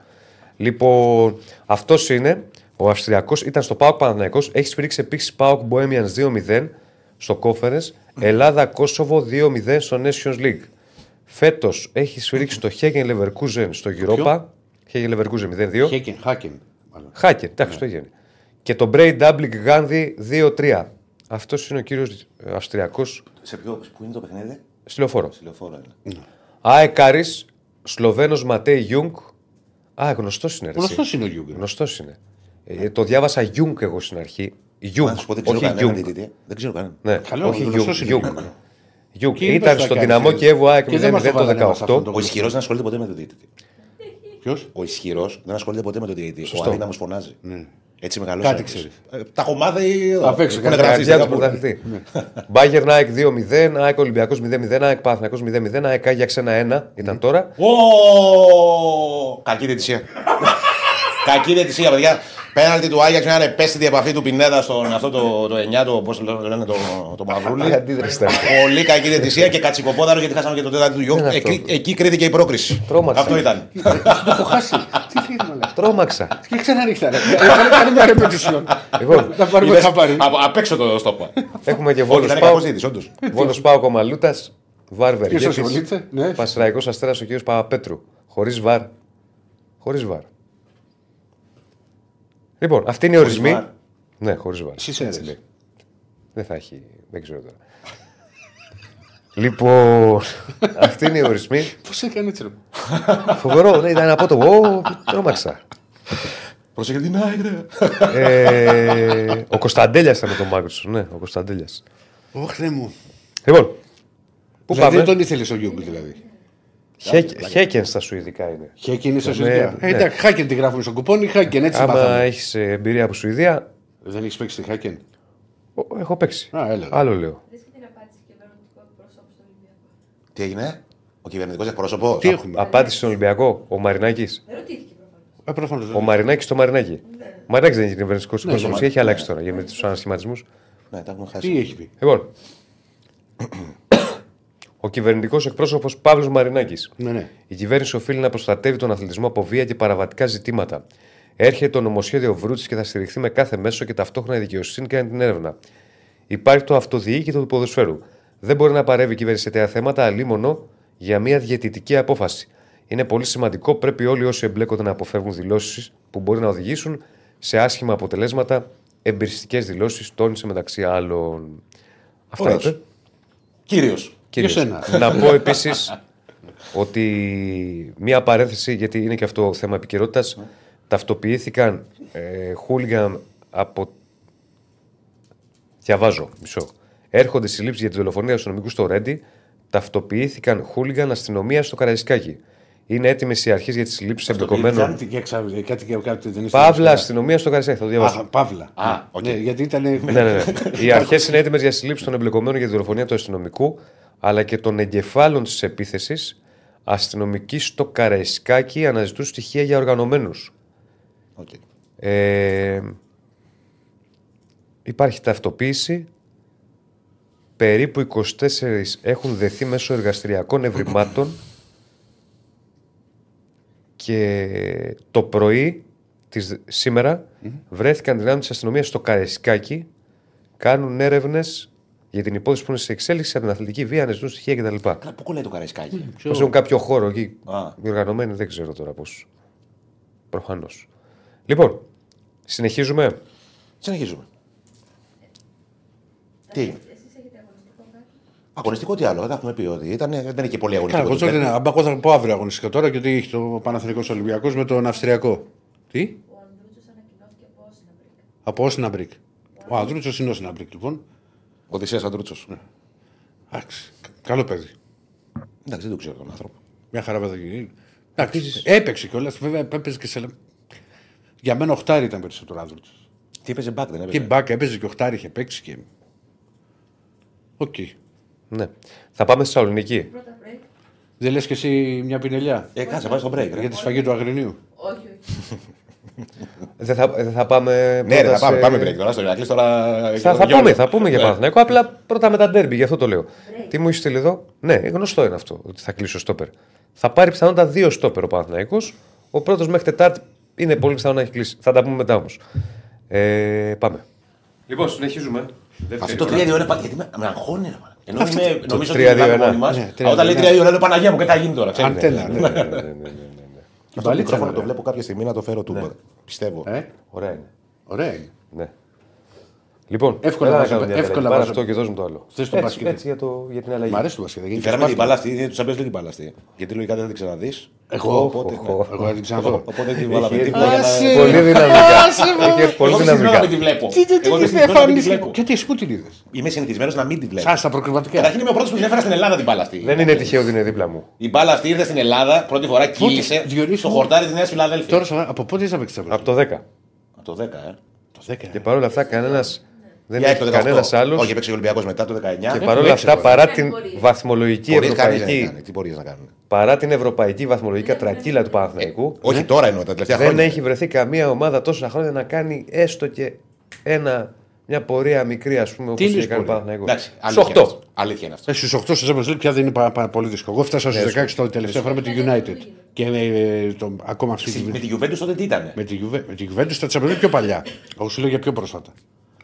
Λοιπόν, αυτός είναι. Ο Αυστριακός ήταν στο Πάοκ Παναθυναϊκό. Έχει σφυρίξει επίσης Πάοκ Bohemians 2-0 στο Conference. Ελλάδα-Κόσοβο 2-0 στο Nations League. Φέτος έχει σφυρίξει το Hagen Leverkusen στο Europa. Hagen Leverkusen 0-2. Χέκεν, Χάκεν. μάλλον. Χάκερ, εντάξει, το έγινε. Και το Bray Double Gandhi 2-3. Αυτός είναι ο κύριος Αυστριακός Σε ποιο, πού είναι το παιχνίδι, στη λεωφόρο. στη λεωφόρο είναι. ΑΕ Κάρις, Σλοβαίνος Ματέι Γιούγκ. Α, γνωστός είναι. ρε, εσύ. Γνωστός είναι ο Γιούγκερ. Γνωστός είναι. Ε, το διάβασα Γιούγκ εγώ στην αρχή. Γιούγκ. Να σου πω, δεν ξέρω Όχι κανέναν Γιούγκ. διαιτητή. Δεν ξέρω κανέναν. Ναι, Καλό, όχι γνωστός Γιούγκ. είναι Γιούγκ. Γιούγκ. Γιούγκ. Και Ήταν είπες στο τα Δυναμό κάνει, Κιέβου ΑΕΚ και δεν μας 0-0 το το βάλανε μας αυτόν 18. τον Ο ισχυρός δεν ασχολείται ποτέ με τον διαιτητή. Ποιος; Ο ισχυρός δεν ασχολείται ποτέ με τον διαιτητή. Ο αδύναμο φωνάζει. Έτσι μεγάλο. Κάτι ξέρεις. Τα έχω μάθει εδώ. Απ' έξω, Έχουν κατά γράψει Καρδιά στα του κάπου. πρωταθλητή. Μπάγκερ ΑΕΚ 2-0, ΑΕΚ Ολυμπιακός 0-0, ΑΕΚ Παναθηναϊκός 0-0, ΑΕΚ Άγιαξ 1-1 ήταν τώρα. Ω, Κακή διαιτησία. Κακή διαιτησία, παιδιά. Πέναλτι του Άγιαξ, μια επέστητη επαφή του Πινέδα στον αυτό το, το 9, το, πώς το λένε, το, το μαυρούλι. Η αντίδραση ήταν. Πολύ κακή διαιτησία και κατσικοπόδαρο γιατί χάσαμε και το τέταρτο του γιου. είναι αυτό. Εκεί, εκεί κρίθηκε η πρόκριση. Τρόμαξε. Αυτό ήταν. Το έχω χάσει. Τι θέλεις μαλάκα. Τρόμαξα. Και ξαναρίχτα. ρε. Έκανε κάνει μια ρεπετησιόν. Λοιπόν, Να πάρουμε Είδες, χαπάρι. απ' απ' έξω το στόπα. Έχουμε και Όχι, Βόλος ήταν Πάο. κακός διαιτητής, όντως. Βόλος Πάο Κομαλούτα. Βαρ Ποιος Βεργέτης, ασχολείται, ναι. Πασραϊκός Αστέρας ο κ. Παπαπέτρου. Χωρίς βαρ. Χωρίς βαρ. Λοιπόν, αυτοί είναι οι ορισμοί. βαρ. Ναι, χωρίς βαρ. Στις αίρες. Έτσι λέει. Δεν θα έχει. Δεν ξέρω τώρα. λοιπόν, αυτοί είναι οι ορισμοί. Πώς έκανε έτσι. ρε. Φοβερό, ναι, ήταν από το. Ω, τρόμαξα. Πρόσεχε την άγρια. ε, ο Κωνσταντέλιας ήταν με τον Μάγκρουσον. Ναι, ο Κωνσταντέλιας. Ωχ, Θεέ μου. Λοιπόν, πού Δηλαδή πάμε; δεν τον ήθελες ο Γιούγκ δηλαδή. Χέκ- Χέκεν στα Σουηδικά είναι. Χέκεν είναι στα Ναι, Σουηδικά. ναι. Ε, Εντάξει, Χάκεν τη γράφουν στο κουπόνι, Χάκεν έτσι Άμα μάθαμε. έχεις εμπειρία από Σουηδία, Δεν έχεις παίξει τη Χάκεν. ο- έχω παίξει. Α, έλεγα. Άλλο λέω. Δες και την απάντηση κυβερνητικού εκπροσώπου στον Ολυμπιακό. Τι έγινε, ο κυβερνητικός εκπρόσωπο. Τι έχουμε; Απάντηση στον Ολυμπιακό, ο Μαρινάκης. Δεν ρωτήθηκε προφανώς. Ε, προφανώς. Ο Μαρινάκης στο Μαρινάκη. Ο Μαρινάκης δεν είναι κυβερνητικός Ναι, εκπρόσωπο, στο έχει αλλάξει τώρα για με του ανασχηματισμούς. Ναι, τα έχουμε Τι χάσει. έχει πει; Λοιπόν, ο κυβερνητικός εκπρόσωπος Παύλος Μαρινάκης. Ναι, ναι. Η κυβέρνηση οφείλει να προστατεύει τον αθλητισμό από βία και παραβατικά ζητήματα. Έρχεται το νομοσχέδιο Βρούτση και θα στηριχθεί με κάθε μέσο και ταυτόχρονα η δικαιοσύνη κάνει την έρευνα. Υπάρχει το αυτοδιοίκητο του ποδοσφαίρου. Δεν μπορεί να παρεύει η κυβέρνηση σε τέτοια θέματα αλίμονο για μια διαιτητική απόφαση. Είναι πολύ σημαντικό, πρέπει όλοι όσοι εμπλέκονται να αποφεύγουν δηλώσεις που μπορεί να οδηγήσουν σε άσχημα αποτελέσματα, εμπειριστικές δηλώσεις, τόνισε μεταξύ άλλων. Αυτά Ωραίος. Είπε. Κύριο. Κύριος. σένα. Να πω επίσης ότι μία παρένθεση, γιατί είναι και αυτό θέμα επικαιρότητας. Ταυτοποιήθηκαν ε, χούλιγκαν από. Διαβάζω, μισό. Έρχονται συλλήψεις για τη δολοφονία του αστυνομικού στο Ρέντι. Ταυτοποιήθηκαν χούλιγκαν αστυνομία στο Καραϊσκάκι. Είναι έτοιμες οι αρχές για τις συλλήψεις εμπλεκομένων; Κάτι και εξα- κάτι και κάτι δεν είναι Παύλα, αστυνομία στο Καραϊσκάκι. Θα το διαβάσω. Α, Παύλα. Α, οκ. Ναι, γιατί ήταν. ναι, ναι, ναι. Οι αρχές είναι έτοιμες για σύλληψη των εμπλεκομένων για τη δολοφονία του αστυνομικού αλλά και των εγκεφάλων της επίθεσης. Αστυνομικοί στο Καραϊσκάκι αναζητούν στοιχεία για οργανωμένους. Οκ. Ε, υπάρχει ταυτοποίηση. Περίπου 24 έχουν δεθεί μέσω εργαστηριακών ευρημάτων και το πρωί της σήμερα βρέθηκαν δυνάμεις της αστυνομίας στο Καραϊσκάκι κάνουν έρευνες για την υπόθεση που είναι σε εξέλιξη από την αθλητική βία, αναζητούν στοιχεία κτλ. Καλά, Πού κολλάει το Καραϊσκάκι; Πώς έχουν κάποιο χώρο εκεί. Α. Οι οργανωμένοι δεν ξέρω τώρα πώς. Προφανώς. Λοιπόν, συνεχίζουμε. Συνεχίζουμε. Τι έγινε; Εσείς έχετε αγωνιστικό κάτι. Αγωνιστικό τι άλλο, δεν τα έχουμε πει ότι ήταν, δεν είναι και πολύ Καλά, αγωνιστικό. εγώ το τώρα τέρμα. δεν- άμα εγώ θα πω αύριο αγωνιστικά τώρα και ότι έχει το Παναθηναϊκό Ολυμπιακός με τον Αυστριακό. Τι; Ο Ανδρούτσος ανακοινώθηκε από Όσναμπρικ. Από Όσναμπρικ. Ο Ανδρούτσος είναι Όσναμπρικ, λοιπόν. Ο Οδυσσέας Ανδρούτσος. Εντάξει. Καλό παιδί. Εντάξει, δεν το ξέρω τον άνθρωπο. Μια χαρά παιδάκι. Εντάξει. Έπαιξε κιόλας. Βέβαια έπαιζε και σε. Για μένα οχτάρι ήταν περισσότερο Ανδρούτσο. Τι έπαιζε back, δεν Και έπαιζε. back έπαιζε και οχτάρι είχε παίξει και. Οκ. Ναι. Θα πάμε στη Θεσσαλονίκη. Πρώτα break. Δεν λες και εσύ μια πινελιά; Ε, κάτσε, πάει στο break. ρε. για τη σφαγή του Αγρινίου. Όχι, όχι. Δεν θα, δεν θα πάμε. Ναι, ρε, πρώτα θα πάμε, σε- πάμε break τώρα στο Ηρακλής, τώρα. Θα, θα, πούμε, θα πούμε για Ναι. Παναθηναϊκό. Απλά πρώτα με τα ντέρμπι, γι' αυτό το λέω. Τι μου έχεις στείλει εδώ; Ναι, γνωστό είναι αυτό ότι θα κλείσει ο στόπερ. Θα πάρει πιθανότατα δύο στόπερ ο Παναθηναϊκός. Ο πρώτος μέχρι Τετάρτη είναι πολύ πιθανό να έχει κλείσει. Θα τα πούμε μετά όμως. Ε, πάμε. Λοιπόν, συνεχίζουμε. Αυτό το 3-2 είναι πα- γιατί με, με αγχώνει. ρε, μάνα. Ενώ είμαι, νομίζω ότι 3-2-1. μιλάμε μόνοι μας. Ναι, Α, Όταν λέει 3-2-1. 3-2 είναι Παναγία μου, και θα γίνει τώρα. ξέρεις. Αντένα. Ναι. ναι, ναι, ναι, ναι. Αυτό το Μπαλίτσα μικρόφωνο είναι το ωραία. βλέπω κάποια στιγμή να το φέρω του. Πιστεύω. Ε, Ωραία είναι. Ωραία είναι. Ναι. Λοιπόν, Εύκολα έλα να βάζω- κάνουμε μια εύκολα αλλαγή. Πάρε βάζω. αυτό και δώσ' μου το άλλο. Θες το έτσι, μπάσκετ. έτσι για, το, για την αλλαγή. Μ' αρέσει το μπασκετ. γιατί Φέραμε και την σπάθη. μπάλα αυτή, είναι τους Champions League μπάλα αυτή. Γιατί λογικά δεν την ξαναδείς. Εγώ, Οπότε, οχ, ναι. οχ. Εγώ δεν την ξαναδώ. Οπότε την βάλαμε Έχει δίπλα για να. Άσε. Πολύ δυναμικά. Έχει πολύ Εγώ δεν δυναμικά. να τη βλέπω. Τι, τι, τι, Εγώ τι, δεν τι, συνηθίζω να μην τη εμφανίστηκε. βλέπω. Γιατί εσύ πού την είδες; Είμαι συνηθισμένος να μην τη βλέπω. Σας στα προκριματικά. Καταρχήν είμαι ο πρώτος που την έφερα στην Ελλάδα την μπάλα αυτή. Δεν είναι τυχαίο ότι είναι δίπλα μου. Η μπάλα αυτή ήρθε στην Ελλάδα πρώτη φορά κύλησε Διονύση στο μου; χορτάρι της Νέας Φιλαδέλφια. Τώρα σοβαρά, από πότε είσαι παίξει Από το 10. Από το 10, ε. Το 10. Και παρόλα αυτά κανένας δεν Για έχει το 18. κανένας άλλος. Όχι, έπαιξε ο Ολυμπιακός μετά το 19. Και Ε, παρόλα έξι αυτά, φορές. παρά Κάνει την πορεία. βαθμολογική Πορείες κανείς δεν ευρωπαϊκή, έκανε. Τι μπορείς να κάνουν. παρά την ευρωπαϊκή βαθμολογική τρακύλα του Παναθηναϊκού, Όχι τώρα εννοώ, τα τελευταία δεν χρόνια. έχει βρεθεί καμία ομάδα τόσα χρόνια να κάνει έστω και ένα, μια πορεία μικρή, ας πούμε, όπως Τι είναι είχε κάνει ο πορεία; Παναθηναϊκός. Εντάξει, Στου αλήθεια είναι 8. αυτό. Αλήθεια είναι αυτό. Στους 8 στο Champions League πια δεν είναι πάρα, πάρα πολύ δύσκολο. Εγώ φτάσα στους 16 το τελευταία φορά με τη United. Και ε, το, ακόμα αυτή τη Με τη Juventus τότε τι ήταν. με τη Juve- με τη Juventus στα Champions League πιο παλιά. Εγώ σου λέω για πιο πρόσφατα.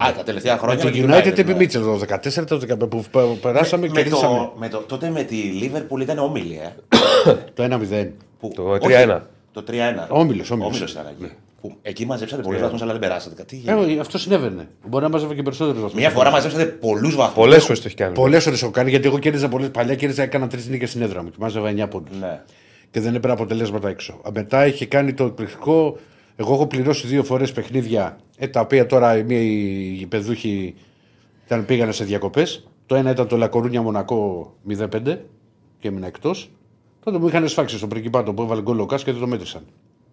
Α, τα τελευταία Με χρόνια. τη τη United επί ναι. Μίτσελ το 14, το 15 που πε- περάσαμε και με κερδίσαμε. το, με το, τότε με τη Liverpool ήταν όμιλη, ε. Το 1-0. Που- Το όχι, 3-1. Το 3-1. Όμιλος, όμιλος. Όμιλος ήταν εκεί. Που εκεί μαζέψατε πολλούς βαθμούς, αλλά δεν περάσατε. Τι γίνεται. Ε, αυτό συνέβαινε. Μπορεί να μάζευε και περισσότερους βαθμούς. Μία φορά μαζέψατε πολλούς βαθμούς. Πολλές φορές το έχει κάνει. Πολλές ώρε έχω κάνει γιατί εγώ κέρδιζα πολλέ. Παλιά κέρδιζα, έκανα τρεις νίκες στην έδρα μου και μάζευα 9 πόντους. Ναι. Και δεν έπαιρνα αποτελέσματα έξω. Α, Μετά είχε κάνει το εκπληκτικό. Εγώ έχω πληρώσει δύο φορές παιχνίδια ε, τα οποία τώρα οι, μία- οι παιδούχοι ήταν, πήγανε σε διακοπές. Το ένα ήταν το Λακορούνια Μονακό 0-5 και έμεινα εκτός. Τότε μου είχαν σφάξει στον πρικυπάτο που έβαλε γκολ ο Κάς και δεν το μέτρησαν.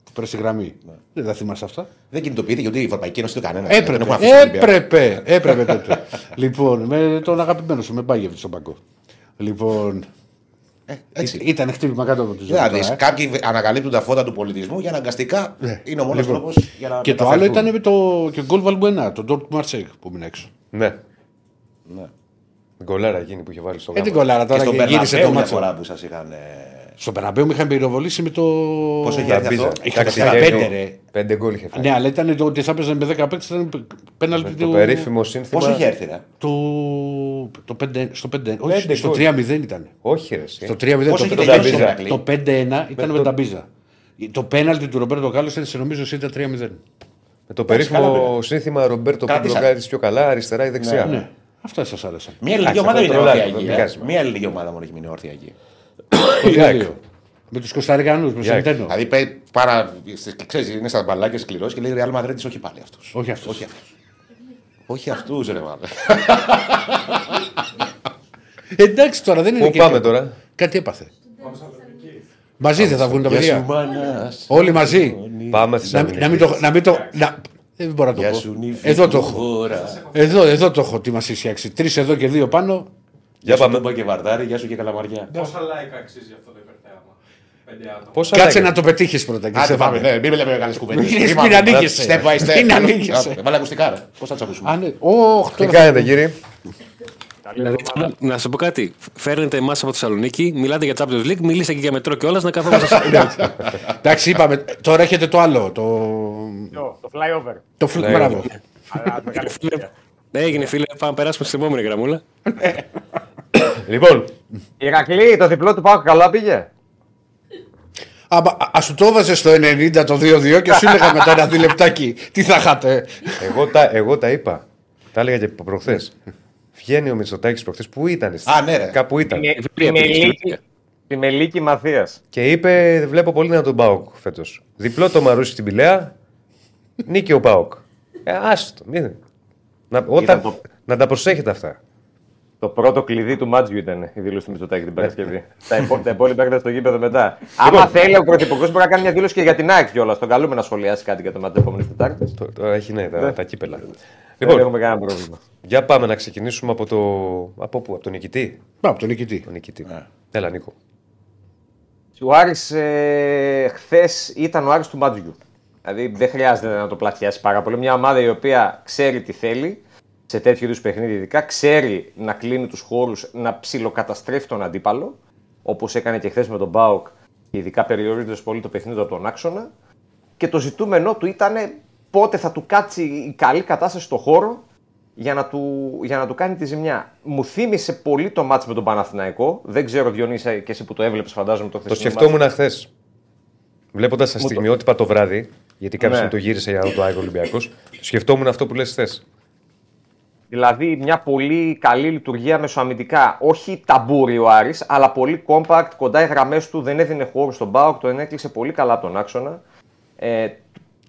Που πέρασε η γραμμή. Δεν τα θυμάσαι αυτά. Δεν κινητοποιείται γιατί η Ευρωπαϊκή Ένωση δεν το κανένα. Έπρεπε, έπρεπε, έπρεπε τότε. λοιπόν, με τον αγαπημένο σου, με Μπάγεβιτ στον παγκό. Λοιπόν, Έτσι. ήταν χτύπημα κάτω από του Δηλαδή, κάποιοι ανακαλύπτουν τα φώτα του πολιτισμού και αναγκαστικά είναι ο μόνος Λοιπόν, τρόπος για να. Και το άλλο μεταφερθούν. ήταν με το και γκολ Βαλμπουενά, τον Ντόρκ Μαρσέκ που μείνει έξω. Ναι. Ναι. Γκολάρα εκείνη που είχε βάλει στο Ε, την γάμο. κολάρα Και τώρα στον και γύρισε Περναμπέου το μια μάτσο. φορά που σας είχαν. ε, Στο Περαμπέου με είχαν πυροβολήσει με το. Πόσο είχε έρθει Μπίζα. αυτό; Είχα Εντάξει, φάει είχε- πέντε, ρε. Πέντε γκολ είχε φάει. Ναι, αλλά ήταν το ότι θα έπαιζαν με 10 παίκτες ήταν πέναλτι Το του. περίφημο σύνθημα. Πόσο είχε έρθει, ρε; του- το 5, στο 5, όχι, Πέντε στο γκολ. 3-0 ήταν. Όχι, ρε. εσύ. Στο 3-0 Πόσο το, είχε το, τελειώσει Ταμπίζα. ο Ηρακλή. το 5-1 ήταν με, το- τα μπίζα. Το πέναλτι του Ρομπέρτο Κάλλος ήταν σε νομίζω ήταν 3-0. Με το καλά περίφημο πήρε. σύνθημα Ρομπέρτο που Κράτησα. μπλοκάρει πιο καλά, αριστερά ή δεξιά. Ναι, αυτά σας άρεσαν. Μια ελληνική Εντάξει, ομάδα αυτό είναι τρολάρι, όρθια δεν εκεί. ε. πειράζει. Μια ελληνική ομάδα μόνο έχει μείνει όρθια εκεί. Το Ιάκ. 2-2. Με τους Κωνσταντινού, με Ιάκ. Σεντένο. Δηλαδή πέ- παρά. Ξέρεις, είναι στα μπαλάκια σκληρός και λέει Real Madrid όχι πάλι αυτού. Όχι αυτού. Όχι αυτού. Όχι αυτούς, ρε μάλλον. Εντάξει τώρα δεν είναι Πού και- πάμε τώρα; Κάτι έπαθε. Μαζί δεν θα βγουν τα Γεια σου, παιδιά. μάνας. Όλοι μαζί. Πάμε Να, Θεσσαλονίκη. να μην το. Να μην το να... Δεν μπορώ να το Γεια πω. σου, νύφη Εδώ το μου, έχω. χώρα. Εδώ, εδώ το έχω τι μας έχει φτιάξει. Τρεις εδώ και δύο πάνω. Γεια σου, πάμε. Τούμπα και Βαρδάρη, γεια σου και Καλαμαριά. Πόσα like αξίζει αυτό το υπερθέαμα. Πέντε άτομα. Πόσα Κάτσε like? να το πετύχεις πρώτα. Και Άντε σε πάμε, πάμε. ναι, μην λέμε καλές κουβέντες. Μην- Είπαμε, μην ανοίγεσαι. Step by step. Μην ανοίγεσαι. Βάλε ακουστικά, ρε. Πώς θα τους ακούσουμε; Α, ναι. Ωχ, Τι τώρα- κάνετε κύριε. Δηλαδή, να σα πω κάτι. Φέρνετε εμάς από Θεσσαλονίκη, μιλάτε για Champions League, μιλήστε και για μετρό κιόλα να καθόμαστε. Εντάξει, είπαμε. Τώρα έχετε το άλλο. Το, Το, το flyover. το φλ... Μπράβο. Αλλά μεγάλη επιτυχία. Έγινε φίλε, πάμε να περάσουμε στην επόμενη γραμμούλα. Λοιπόν, Ηρακλή, το διπλό του Πάου καλά πήγε; Α, ας σου το έβαζε στο 90 το 2-2 και σου έλεγα μετά ένα διλεπτάκι τι θα είχατε; εγώ τα, εγώ τα είπα. Τα έλεγα και προχθές. Βγαίνει ο Μητσοτάκης προχθές. Πού ήταν, Α, ναι, ρε. κάπου ήταν. Τη Μελίκη, τη Μελίκη Μαθίας. Και είπε: Βλέπω πολύ να τον Πάοκ φέτος. Διπλό το μαρούσι στην Πηλαία. Νίκη ο Πάοκ. Ε, άστο. Μην... Να, όταν, το- να τα προσέχετε αυτά. Το πρώτο κλειδί του Μάτζιου ήταν η δήλωση του Μητσοτάκη την Παρασκευή. τα, υπό, τα υπόλοιπα έρχονται στο γήπεδο μετά. Άμα θέλει ο Πρωθυπουργός μπορεί να κάνει μια δήλωση και για την ΑΕΚ κιόλας. Τον καλούμε να σχολιάσει κάτι για το μάτι της επόμενης Τετάρτης. Το- Τώρα έχει ναι, τα, τα κύπελα. Δεν Λοιπόν, έχουμε κανένα πρόβλημα. για πάμε να ξεκινήσουμε από το. Από πού, από τον νικητή; Πάμε από τον νικητή. Τον νικητή. Έλα, Νίκο. Ο Άρης ε, χθες ήταν ο Άρης του Μάτζιου. Δηλαδή δεν χρειάζεται να το πλατιάσει πάρα πολύ. Μια ομάδα η οποία ξέρει τι θέλει σε τέτοιου είδους παιχνίδι, ειδικά ξέρει να κλείνει τους χώρους, να ψιλοκαταστρέφει τον αντίπαλο, όπως έκανε και χθες με τον Μπάουκ, ειδικά περιορίζοντας πολύ το παιχνίδι από τον άξονα. Και το ζητούμενό του ήταν πότε θα του κάτσει η καλή κατάσταση στο χώρο για να του, για να του κάνει τη ζημιά. Μου θύμισε πολύ το μάτς με τον Παναθηναϊκό. Δεν ξέρω, Διονύσα, και εσύ που το έβλεπες, φαντάζομαι το Το χθεσινό σκεφτόμουν χθες. Βλέποντας τα στιγμιότυπα το βράδυ, γιατί κάποιος Ναι. μου το γύρισε για να δω το Άγιο Ολυμπιακό, σκεφτόμουν αυτό που λες χθες. Δηλαδή μια πολύ καλή λειτουργία μεσοαμυντικά. Όχι ταμπούρι ο Άρης, αλλά πολύ compact, κοντά οι γραμμές του, δεν έδινε χώρο στον Μπάουκ, τον έκλεισε πολύ καλά από τον άξονα. Ε,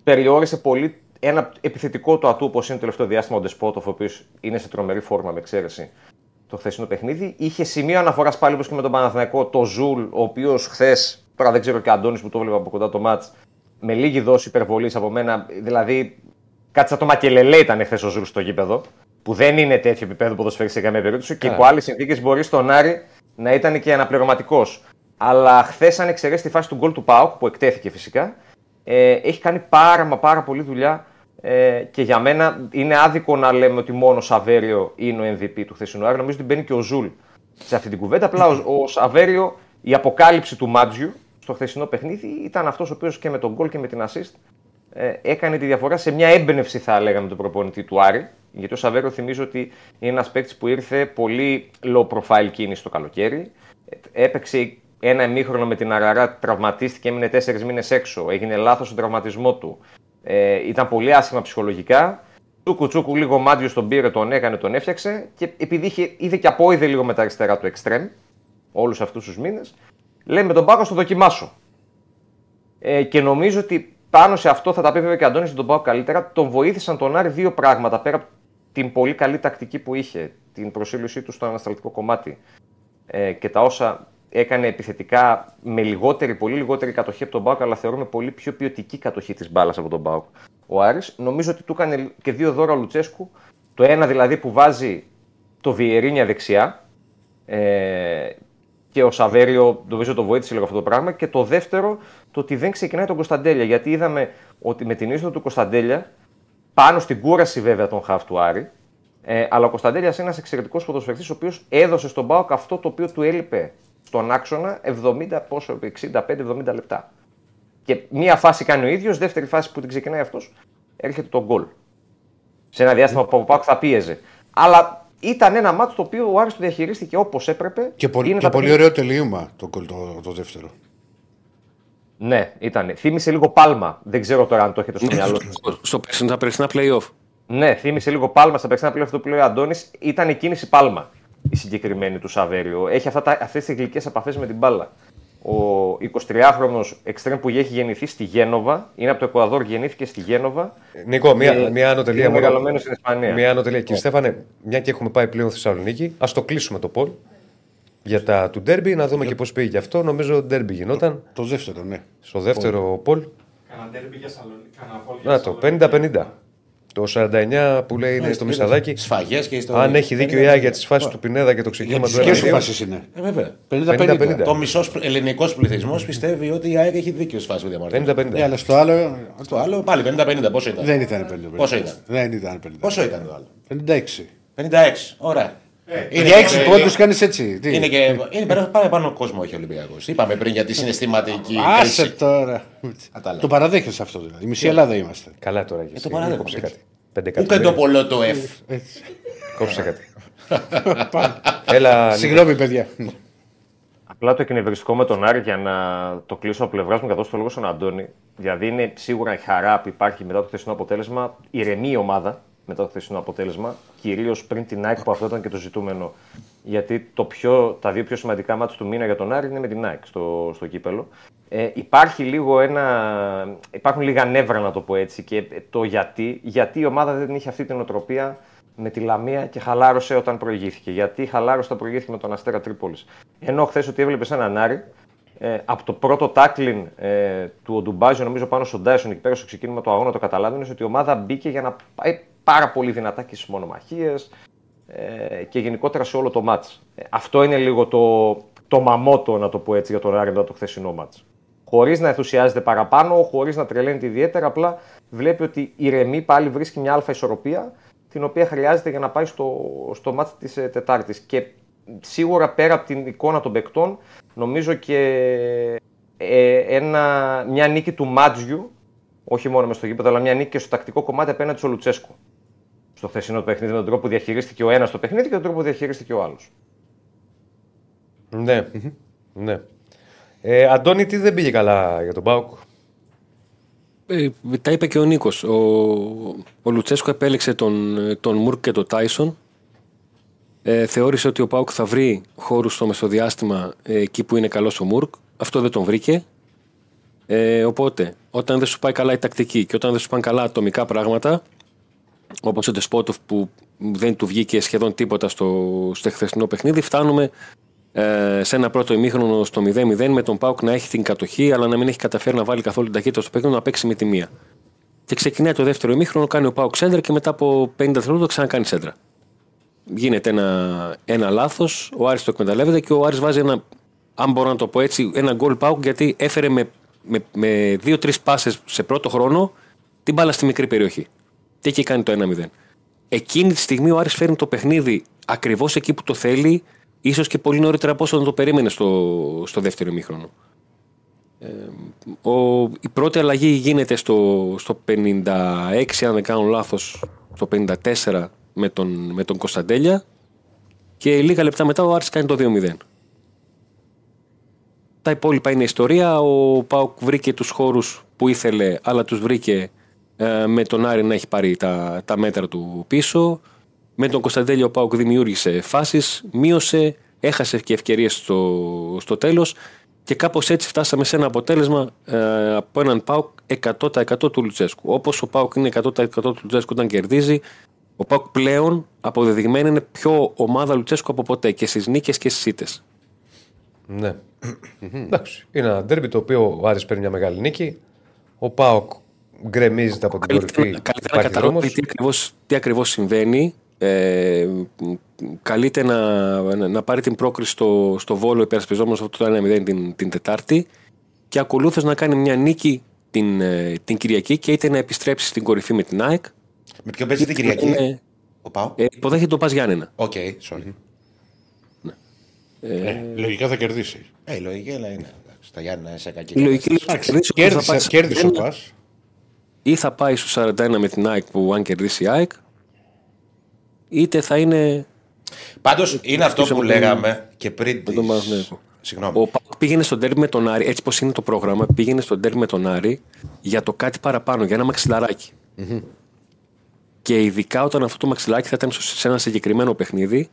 περιόρισε πολύ ένα επιθετικό του ατού, όπως είναι το τελευταίο διάστημα ο Ντεσπότοφ, ο οποίος είναι σε τρομερή φόρμα με εξαίρεση το χθεσινό παιχνίδι. Είχε σημείο αναφοράς πάλι όπως και με τον Παναθηναϊκό, το Ζουλ, ο οποίος χθες, τώρα δεν ξέρω και ο Αντώνης που το έβλεπε από κοντά το ματς, με λίγη δόση υπερβολής από μένα, δηλαδή κάτι σαν το Μακελελέ ήταν χθες ο Ζουλ στο γήπεδο, που δεν είναι τέτοιο επίπεδο ποδοσφαιριστή σε καμία περίπτωση και υπό άλλες συνθήκες μπορεί στον Άρη να ήταν και αναπληρωματικός. Αλλά χθες, αν εξαιρέσει τη φάση του γκολ του ΠΑΟΚ, που εκτέθηκε φυσικά, ε, έχει κάνει πάρα μα πάρα πολύ δουλειά ε, και για μένα είναι άδικο να λέμε ότι μόνο ο Σαβέριο είναι ο MVP του χθεσινού Άρη. Νομίζω ότι μπαίνει και ο Ζουλ σε αυτή την κουβέντα. Απλά ο, ο Σαβέριο, η αποκάλυψη του Μάτζιου στο χθεσινό παιχνίδι ήταν αυτός ο οποίος και με το γκολ και με την assist ε, έκανε τη διαφορά σε μια έμπνευση, θα λέγαμε, του προπονητή του Άρη. Γιατί ο Σαβέριο θυμίζω ότι είναι ένας παίκτης που ήρθε πολύ low profile κίνηση το καλοκαίρι. Ε, Έπαιξε ένα ημίχρονο με την Αραρά, τραυματίστηκε, έμεινε τέσσερις μήνες έξω. Έγινε λάθος στον τραυματισμό του. Ε, ήταν πολύ άσχημα ψυχολογικά. Τσούκου τσούκου λίγο ο Μάντιο τον πήρε, τον έκανε, τον έφτιαξε. Και επειδή είχε, είδε και απόειδε λίγο με τα αριστερά του εξτρέμ, όλους αυτούς τους μήνες, λέμε τον Πάκο στο δοκιμάσω. Ε, και νομίζω ότι πάνω σε αυτό θα τα πει βέβαια και ο Αντώνης τον πάω καλύτερα. Τον βοήθησαν τον Άρη δύο πράγματα πέρα από την πολύ καλή τακτική που είχε, την προσήλωσή του στο ανασταλτικό κομμάτι ε, και τα όσα έκανε επιθετικά με λιγότερη, πολύ λιγότερη κατοχή από τον Μπάουκ, αλλά θεωρούμε πολύ πιο ποιοτική κατοχή της μπάλας από τον Μπάουκ. Ο Άρης νομίζω ότι του έκανε και δύο δώρα ο Λουτσέσκου. Το ένα δηλαδή που βάζει το Βιερίνια δεξιά ε, και ο Σαβέριο νομίζω το βοήθησε λίγο αυτό το πράγμα. Και το δεύτερο, το ότι δεν ξεκινάει τον Κωνσταντέλια. Γιατί είδαμε ότι με την είσοδο του Κωνσταντέλια, πάνω στην κούραση βέβαια των χαφ του Άρη, ε, αλλά ο Κωνσταντέλιας είναι ένας εξαιρετικός ποδοσφαιριστής, ο οποίος έδωσε στον Μπάουκ αυτό το οποίο του έλειπε στον άξονα 70, πόσο, 65-70 λεπτά. Και μία φάση κάνει ο ίδιος, δεύτερη φάση που την ξεκινάει αυτός, έρχεται το γκολ. Σε ένα διάστημα που ο Πάουκ θα πίεζε. Αλλά ήταν ένα μάτι το οποίο ο Άρης το διαχειρίστηκε όπως έπρεπε. Και, πολύ, Είναι και τα πολύ παιχνίδια- ωραίο τελείωμα το, γκολ το, το δεύτερο. Ναι, ήταν. Θύμισε λίγο πάλμα. Δεν ξέρω τώρα αν το έχετε στο μυαλό σας. Στο περσινά, τα περσινά playoff. Ναι, θύμισε λίγο πάλμα στα περσινά πλέον αυτό που λέει ο Αντώνης. Ήταν η κίνηση πάλμα η συγκεκριμένη του Σαβέριο. Έχει αυτές τις γλυκές επαφές με την μπάλα. Ο 23χρονο εξτρέμ που έχει γεννηθεί στη Γένοβα, είναι από το Εκουαδόρ, γεννήθηκε στη Γένοβα. Νίκο, μία, Ε, μία άνω τελεία. είναι μόνο. μεγαλωμένος στην Ισπανία. Μία άνω τελεία. Κύριε Στέφανε, μια και έχουμε πάει πλέον Θεσσαλονίκη, ας το κλείσουμε το πόλ. Για τα του ντέρμπι, να δούμε και πώς πήγε αυτό. Νομίζω ντέρμπι γινόταν. Το δεύτερο, ναι. Στο δεύτερο πολ. Κανένα ντέρμπι για Σαλονίκη. Κανένα πόλ για Να το, Σαλονίκη. 50-50. Το 49 που λέει είναι στο Μισαδάκι. Σφαγές και στο. Αν έχει δίκιο η Άγια της φάσης του Πινέδα και το ξεκίνημα του Και σου 1-2. φάσει είναι; Ε, βέβαια. 50-50. Το μισός ελληνικός πληθυσμός πιστεύει ότι η ΑΕΚ έχει δίκιο στη φάση του διαμαρτυρίου. 50-50. Ναι, αλλά στο άλλο Το άλλο πάλι 50-50. Πόσο ήταν; δεν ήταν 50. Πόσο ήταν; Δεν ήταν 50. Πόσο ήταν το άλλο; 56. 56. Ωραία. Είναι Για και- 6 πόντους κάνεις έτσι. Τι; Είναι και. Είναι πέρα- πάρα πάνω κόσμος όχι Ολυμπιακός. Είπαμε πριν για τη συναισθηματική Άσε κρίση. τώρα. Κατάλαβα. Το παραδέχεσαι αυτό δηλαδή. Η μισή Ελλάδα είμαστε. Καλά τώρα και Ε, το παράδειγμα. Κόψε κάτι. 5 Πού και το εκατομμύρια. πολλό το F. Κόψε κάτι. Έλα, Συγγνώμη, παιδιά. Απλά το εκνευριστικό με τον Άρη για να το κλείσω από πλευράς μου και θα δώσω το λόγο στον Αντώνη. Δηλαδή είναι σίγουρα η χαρά που υπάρχει μετά το χθεσινό αποτέλεσμα, ηρεμεί η ομάδα μετά το χθεσινό αποτέλεσμα, κυρίως πριν την ΑΕΚ που αυτό ήταν και το ζητούμενο. Γιατί το πιο, τα δύο πιο σημαντικά μάτια του μήνα για τον Άρη είναι με την ΑΕΚ στο, στο κύπελο. Ε, υπάρχει λίγο ένα, υπάρχουν λίγα νεύρα να το πω έτσι και το γιατί. Γιατί η ομάδα δεν είχε αυτή την οτροπία με τη Λαμία και χαλάρωσε όταν προηγήθηκε. Γιατί χαλάρωσε όταν προηγήθηκε με τον Αστέρα Τρίπολης. Ενώ χθες ότι έβλεπε έναν Άρη, ε, από το πρώτο τάκλιν ε, του Οντουμπάζιο, νομίζω πάνω στον Ντάισον εκεί πέρα στο ξεκίνημα του αγώνα, το καταλάβαινες ότι η ομάδα μπήκε για να πάει πάρα πολύ δυνατά και στις μονομαχίες ε, και γενικότερα σε όλο το μάτς. Ε, αυτό είναι λίγο το, το μαμότο, να το πω έτσι, για τον Άρη μετά το χθεσινό μάτς. Χωρίς να ενθουσιάζεται παραπάνω, χωρίς να τρελαίνεται ιδιαίτερα, απλά βλέπει ότι ηρεμεί πάλι βρίσκει μια αλφα ισορροπία την οποία χρειάζεται για να πάει στο, στο μάτς της ε, Τετάρτης. Και σίγουρα πέρα από την εικόνα των παικτών, νομίζω και ε, ένα, μια νίκη του Μάτζιου, όχι μόνο μες στο γήπεδο, αλλά μια νίκη και στο τακτικό κομμάτι απέναντι στο Λουτσέσκο. Στο χθεσινό παιχνίδι, με τον τρόπο που διαχειρίστηκε ο ένας το παιχνίδι και τον τρόπο που διαχειρίστηκε ο άλλος. Ναι. ναι. Ε, Αντώνη, τι δεν πήγε καλά για τον Μπάουκ; Ε, τα είπε και ο Νίκος. Ο, ο Λουτσέσκο επέλεξε τον, τον Μουρκ και τον Τάισον. Ε, θεώρησε ότι ο Πάουκ θα βρει χώρους στο μεσοδιάστημα ε, εκεί που είναι καλός ο Μουρκ. Αυτό δεν τον βρήκε. Ε, οπότε, όταν δεν σου πάει καλά η τακτική και όταν δεν σου πάνε καλά ατομικά πράγματα, όπως ο Ντεσπότοφ που δεν του βγήκε σχεδόν τίποτα στο, στο χθεσινό παιχνίδι, φτάνουμε ε, σε ένα πρώτο ημίχρονο στο 0-0 με τον Πάουκ να έχει την κατοχή, αλλά να μην έχει καταφέρει να βάλει καθόλου την ταχύτητα στο παιχνίδι, να παίξει με τη μία. Και ξεκινάει το δεύτερο ημίχρονο, κάνει ο Πάουκ σέντρα και μετά από 50 δευτερόλεπτα ξανακάνει σέντρα. Γίνεται ένα, ένα λάθος, ο Άρης το εκμεταλλεύεται και ο Άρης βάζει ένα, αν μπορώ να το πω έτσι, ένα γκολ Πάουκ γιατί έφερε με, με, με δύο-τρεις πάσες σε πρώτο χρόνο την μπάλα στη μικρή περιοχή. Και εκεί κάνει το 1-0. Εκείνη τη στιγμή ο Άρης φέρνει το παιχνίδι ακριβώς εκεί που το θέλει, ίσως και πολύ νωρίτερα από όσο να το περίμενε στο, στο δεύτερο ημίχρονο. Ε, ο, η πρώτη αλλαγή γίνεται στο, στο 56, αν δεν κάνω λάθος, στο 54 με τον, με τον Κωνσταντέλια και λίγα λεπτά μετά ο Άρης κάνει το 2-0. Τα υπόλοιπα είναι ιστορία. Ο Πάουκ βρήκε τους χώρους που ήθελε, αλλά τους βρήκε ε, με τον Άρη να έχει πάρει τα, τα μέτρα του πίσω. Με τον Κωνσταντέλιο ο Πάουκ δημιούργησε φάσεις, μείωσε, έχασε και ευκαιρίες στο, στο τέλος και κάπως έτσι φτάσαμε σε ένα αποτέλεσμα ε, από έναν ΠΑΟΚ 100% του Λουτσέσκου. Όπως ο ΠΑΟΚ είναι 100% του Λουτσέσκου όταν κερδίζει, ο ΠΑΟΚ πλέον αποδεδειγμένα είναι πιο ομάδα Λουτσέσκου από ποτέ και στις νίκες και στις ήττες. Ναι. Εντάξει. Είναι ένα ντέρμπι το οποίο ο Άρης παίρνει μια μεγάλη νίκη. Ο ΠΑΟΚ γκρεμίζεται από την κορυφή. Καλύτερα, καλύτερα να Υπάρχει καταλάβει δρόμος. τι ακριβώς, τι ακριβώς συμβαίνει. Ε, μ, καλείται να, να, να πάρει την πρόκριση στο, στο Βόλο υπερασπιζόμενος αυτό το 1-0 την, την Τετάρτη και ακολούθως να κάνει μια νίκη την, ε, την Κυριακή και είτε να επιστρέψει στην κορυφή με την ΑΕΚ Με ποιον παίζει την είτε να Κυριακή; είναι- Ο ΠΑΟΚ; ε, υποδέχεται τον ΠΑΣ Γιάννινα. Οκ, sorry. Ε, λογικά θα κερδίσει. Ε, η λογική αλλά είναι. εντάξει, Τα Γιάννα σε κακή Η λογική κατάσταση. λέει ότι θα Κέρδισε, πάει κέρδισε ο 41 Πας. Ή θα πάει στους 41 με την ΑΕΚ που αν κερδίσει η ΑΕΚ είτε θα είναι Πάντως είναι αυτό πίσω που από τον- λέγαμε και πριν. με τον τις- Παναθηναϊκό. Συγγνώμη. Ο Πάουκ πήγαινε στον τέρμι με τον Άρη, έτσι πως είναι το πρόγραμμα, πήγαινε στον τέρμι με τον Άρη για το κάτι παραπάνω, για ένα μαξιλαράκι. Και ειδικά όταν αυτό το μαξιλαράκι θα ήταν σε ένα συγκεκριμένο παιχνίδι,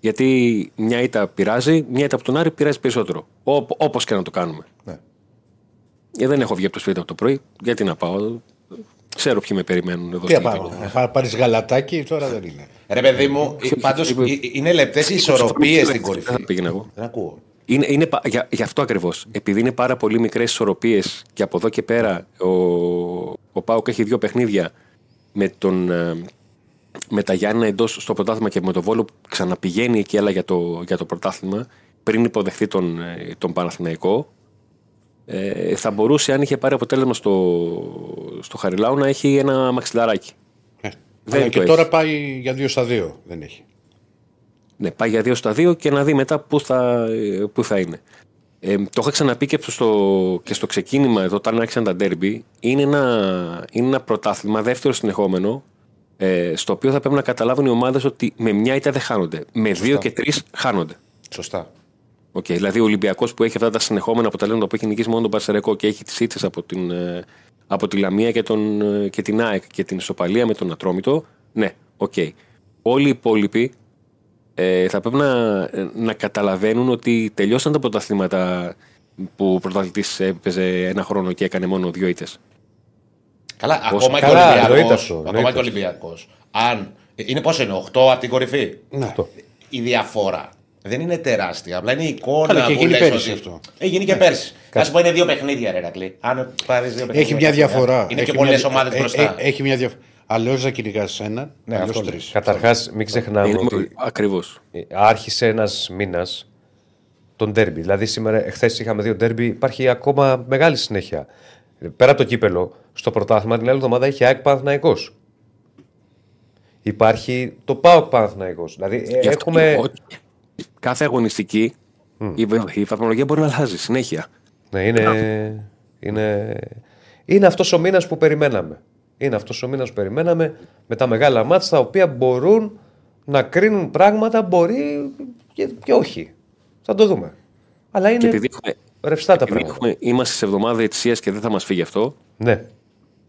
γιατί μια ήττα πειράζει, μια ήττα από τον Άρη πειράζει περισσότερο. Όπως και να το κάνουμε. Ναι. Ε, δεν έχω βγει από το σπίτι από το πρωί, γιατί να πάω. Ξέρω ποιοι με περιμένουν εδώ Τι στην να Επίγεια. πάμε, θα πάρεις γαλατάκι, τώρα δεν είναι. Ρε παιδί μου, πάντως είναι λεπτές οι ισορροπίες στην κορυφή. Δεν θα πήγαινα εγώ. Δεν ακούω. Είναι, είναι, πα- για, γι' αυτό ακριβώς. Επειδή είναι πάρα πολύ μικρές ισορροπίες και από εδώ και πέρα ο, ο Πάουκ έχει δύο παιχνίδια με, τον, ε, με τα Γιάννα εντός στο πρωτάθλημα και με τον Βόλο που ξαναπηγαίνει εκεί αλλά για το, για το πρωτάθλημα πριν υποδεχθεί τον, ε, τον Παναθηναϊκό. Ε, θα μπορούσε, αν είχε πάρει αποτέλεσμα στο, στο Χαριλάου, να έχει ένα μαξιλαράκι. Ε, Δεν αλλά το και τώρα έχει. πάει για 2 στα 2. Δεν έχει. Ναι, πάει για δύο στα δύο και να δει μετά πού θα, ε, πού θα είναι. Ε, το είχα ξαναπεί και στο, και στο ξεκίνημα εδώ, όταν άρχισαν τα ντέρμπι. Είναι ένα, είναι ένα πρωτάθλημα δεύτερο συνεχόμενο, ε, στο οποίο θα πρέπει να καταλάβουν οι ομάδες ότι με μια ήττα δεν χάνονται. Με δύο και τρεις χάνονται. Σωστά. Okay, δηλαδή ο Ολυμπιακός που έχει αυτά τα συνεχόμενα αποτελέσματα που έχει νικήσει μόνο τον Πανσερραϊκό και έχει τις ήττες από, την, ε, από τη Λαμία και, τον, ε, και την ΑΕΚ και την ισοπαλία με τον Ατρόμητο. Ναι, οκ. Όλοι οι υπόλοιποι ε, θα πρέπει να, να καταλαβαίνουν ότι τελειώσαν τα πρωταθλήματα που ο πρωταθλητής έπαιζε ένα χρόνο και έκανε μόνο δύο ήττες. Καλά, Πόσο- ακόμα και Καλά, ο εννοείται Ολυμπιακός, αυτό, Ακόμα εννοείται και ο Ολυμπιακός, Αν. Είναι πόσο είναι, 8 από την κορυφή. Ναι. Η διαφορά δεν είναι τεράστια. Απλά είναι η εικόνα Καλά, και που γίνει λες πέρυσι ότι- αυτό. Ε, γίνει και πέρσι. Α πω είναι δύο παιχνίδια, ρε Ρακλή. Αν πάρεις δύο παιχνίδια. Έχει μια διαφορά. Είναι Έχει και πολλές μια- ομάδες ε, μπροστά. ε, Έχει μια διαφορά. Αλλιώς να κυνηγάς ένα, Ναι, αλλιώς αυτό τρεις. Καταρχάς, μην ξεχνάμε ότι Ακριβώς. ε, άρχισε ένας μήνας τον ντέρμπι. Δηλαδή, σήμερα, εχθές είχαμε δύο ντέρμπι, υπάρχει ακόμα μεγάλη συνέχεια. Ε, Πέρα από το κύπελο, στο πρωτάθλημα την άλλη εβδομάδα είχε ΑΕΚ Παναθηναϊκός. Υπάρχει το ΠΑΟΚ Παναθηναϊκός. Δηλαδή, ε, Γι' αυτό έχουμε. Ότι Κάθε αγωνιστική η, η βαθμολογία μπορεί να αλλάζει συνέχεια. Ναι, είναι, είναι, είναι αυτός ο μήνας που περιμέναμε. Είναι αυτός ο μήνας που περιμέναμε με τα μεγάλα μάτια τα οποία μπορούν να κρίνουν πράγματα, μπορεί και, και όχι. Θα το δούμε. Αλλά είναι Και επειδή έχουμε, ρευστά τα επειδή πράγματα. έχουμε, είμαστε σε εβδομάδα ετησίας και δεν θα μας φύγει αυτό, Ναι.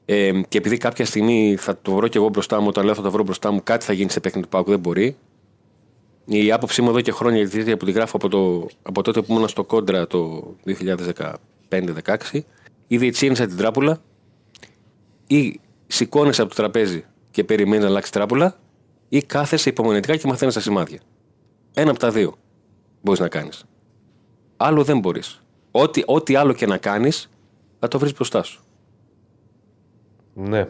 Ε, και επειδή κάποια στιγμή θα το βρω και εγώ μπροστά μου, όταν λέω θα το βρω μπροστά μου, κάτι θα γίνει σε παιχνίδι του Πάουκ, δεν μπορεί. Η άποψή μου εδώ και χρόνια, η θητεία που τη γράφω από, το, από τότε που ήμουν στο κόντρα το 2015-16, ή διετσίνησα την τράπουλα, ή σηκώνεσαι από το τραπέζι και περιμένεις να αλλάξει τράπουλα, ή κάθεσαι υπομονετικά και μαθαίνεις τα σημάδια. Ένα από τα δύο μπορείς να κάνεις. Άλλο δεν μπορείς. Ό,τι, ό,τι άλλο και να κάνεις, θα το βρεις μπροστά σου. ναι.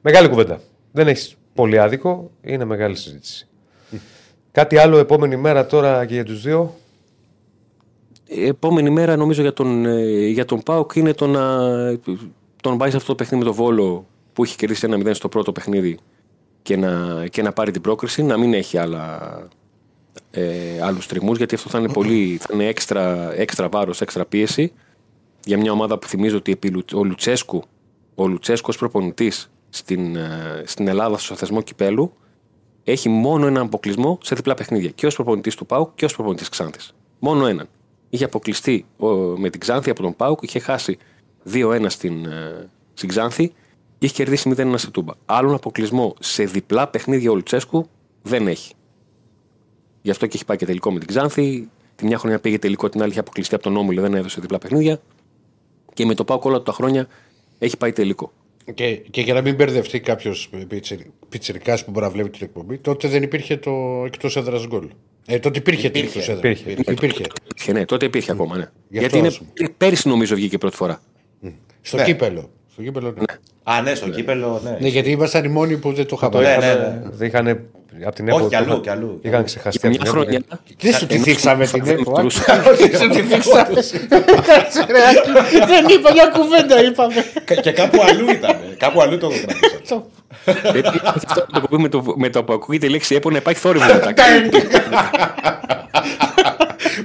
Μεγάλη κουβέντα. Δεν έχεις πολύ άδικο. Είναι μεγάλη συζήτηση. Κάτι άλλο επόμενη μέρα τώρα και για τους δύο; Η επόμενη μέρα νομίζω για τον, ε, για τον Πάοκ είναι το να τον πάει σε αυτό το παιχνίδι με τον Βόλο που έχει κερδίσει ένα 0 στο πρώτο παιχνίδι και να, και να πάρει την πρόκριση, να μην έχει άλλα, ε, άλλους τριγμούς γιατί αυτό θα είναι πολύ, θα είναι έξτρα, έξτρα βάρος, έξτρα πίεση για μια ομάδα που θυμίζω ότι επί Λου- ο Λουτσέσκου, ο Λουτσέσκου ως προπονητής στην, ε, στην Ελλάδα στο θεσμό κυπέλου έχει μόνο έναν αποκλεισμό σε διπλά παιχνίδια. Και ως προπονητής του Πάουκ και ως προπονητής Ξάνθης. Μόνο έναν. Είχε αποκλειστεί ο, με την Ξάνθη από τον Πάουκ, είχε χάσει 2-1 στην, ε, στην Ξάνθη και είχε κερδίσει 0-1 στη Τούμπα. Άλλον αποκλεισμό σε διπλά παιχνίδια ο Λουτσέσκου δεν έχει. Γι' αυτό και έχει πάει και τελικό με την Ξάνθη. Τη μια χρονιά πήγε τελικό, την άλλη είχε αποκλειστεί από τον Όμιλο, δεν έδωσε διπλά παιχνίδια. Και με το Πάουκ όλα τα χρόνια έχει πάει τελικό. Και, και για να μην μπερδευτεί κάποιος πιτσυρικά που μπορεί να βλέπει την εκπομπή, τότε δεν υπήρχε το εκτός έδρας γκολ. Ε, τότε υπήρχε, το Υπήρχε. εκτός έδρα. Υπήρχε. υπήρχε. Υπήρχε, ναι, τότε υπήρχε ακόμα, ναι. Γι' Γιατί αυτό, είναι, ας πούμε. πέρυσι νομίζω βγήκε πρώτη φορά. Στο Ναι. κύπελο. Στο κύπελο ναι. Α, ναι, στο κύπελο, ναι. ναι, γιατί ήμασταν οι μόνοι που δεν το είχαμε. Ναι, είχαν, ναι, ναι. Δεν είχαν από την Όχι, Apple κι αλλού, είχαν- κι αλλού. Είχαν ξεχαστεί Και από μια την Apple. χρονιά. Δεν σου τη ενώ θίξαμε θα την δεν ΕΠΟ. μετρούσε. Δεν σου τη θίξαμε. Κάτσε ρε, Άκη. Δεν είπα μια κουβέντα, είπαμε. Και- Και κάπου αλλού ήταν. Κάπου αλλού το κρατήσατε. Γιατί έχει αυτό το κοπεί με το, με το που ακούγεται η λέξη ΕΠΟ να υπάρχει θόρυβο μετά.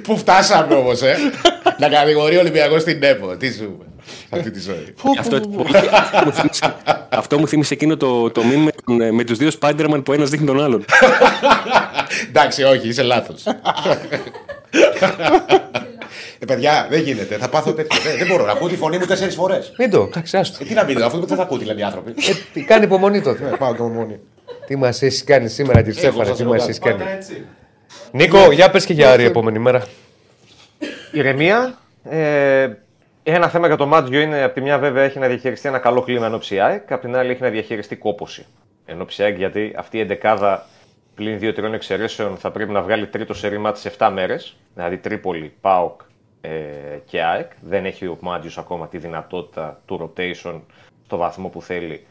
Πού φτάσαμε όμως, ε; Να κατηγορεί ο Ολυμπιακός στην ΕΠΟ. Τι ζούμε αυτή τη ζωή. αυτό, αυτό, μου θύμισε, αυτό μου θύμισε εκείνο το, το meme με, τον- με τους δύο Spider-Man που ένας δείχνει τον άλλον. Εντάξει, όχι, είσαι λάθος. Ε, παιδιά, δεν γίνεται. Θα πάθω τέτοιο. Δεν, δεν μπορώ να ακούω τη φωνή μου τέσσερις φορές. Μην το, εντάξει, άστο. Ε, τι να μην δω, αφού δεν θα ακούω τι λένε οι άνθρωποι. Ε, τι κάνει υπομονή τότε. Πάω και μόνοι. Τι μας έχεις κάνει σήμερα, τη Στέφανε, σας τι μας ρωτάω. έχεις κάνει. έτσι. Νίκο, για πες και για Άρη επόμενη μέρα. Ηρεμία. Ε, Ένα θέμα για το Μάτζιο είναι από τη μια βέβαια έχει να διαχειριστεί ένα καλό κλίμα ενόψη ΑΕΚ, απ' την άλλη έχει να διαχειριστεί κόποση ενόψη ΑΕΚ, γιατί αυτή η εντεκάδα πλην 2-3 εξαιρέσεων θα πρέπει να βγάλει τρίτο σερή μάτς σε 7 μέρες. Δηλαδή Τρίπολη, ΠΑΟΚ ε, και ΑΕΚ. Δεν έχει ο Μάτζιο ακόμα τη δυνατότητα του rotation στο βαθμό που θέλει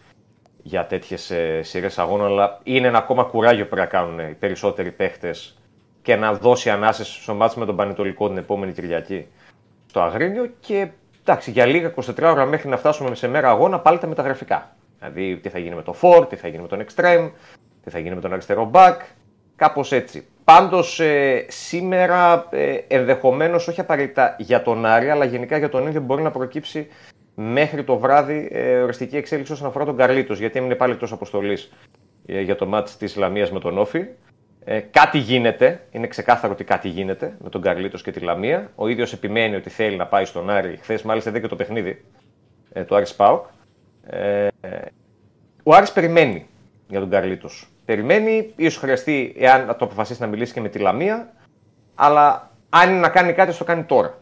για τέτοιες σειρές αγώνων, αλλά είναι ένα ακόμα κουράγιο που πρέπει να κάνουν οι περισσότεροι παίχτες και να δώσει ανάσες στο μάτς με τον Πανετολικό την επόμενη Κυριακή στο Αγρίνιο και εντάξει, για λίγα 24 ώρα μέχρι να φτάσουμε σε μέρα αγώνα πάλι τα μεταγραφικά. Δηλαδή τι θα γίνει με το Ford, τι θα γίνει με τον Extreme, τι θα γίνει με τον αριστερό back, κάπως έτσι. Πάντως ε, σήμερα ε, ενδεχομένως όχι απαραίτητα για τον Άρη, αλλά γενικά για τον ίδιο μπορεί να προκύψει μέχρι το βράδυ ε, οριστική εξέλιξη όσον αφορά τον Καρλίτος, γιατί έμεινε πάλι εκτός αποστολής ε, για το μάτς της Ισλαμίας με τον Όφη. Ε, κάτι γίνεται, είναι ξεκάθαρο ότι κάτι γίνεται με τον Καρλίτος και τη Λαμία. Ο ίδιος επιμένει ότι θέλει να πάει στον Άρη. Χθες, μάλιστα, δεν και το παιχνίδι ε, του Άρη Πάουκ. Ε, ο Άρης περιμένει για τον Καρλίτος. Περιμένει, ίσως χρειαστεί, εάν το αποφασίσει να μιλήσει και με τη Λαμία. Αλλά αν είναι να κάνει κάτι, το κάνει τώρα.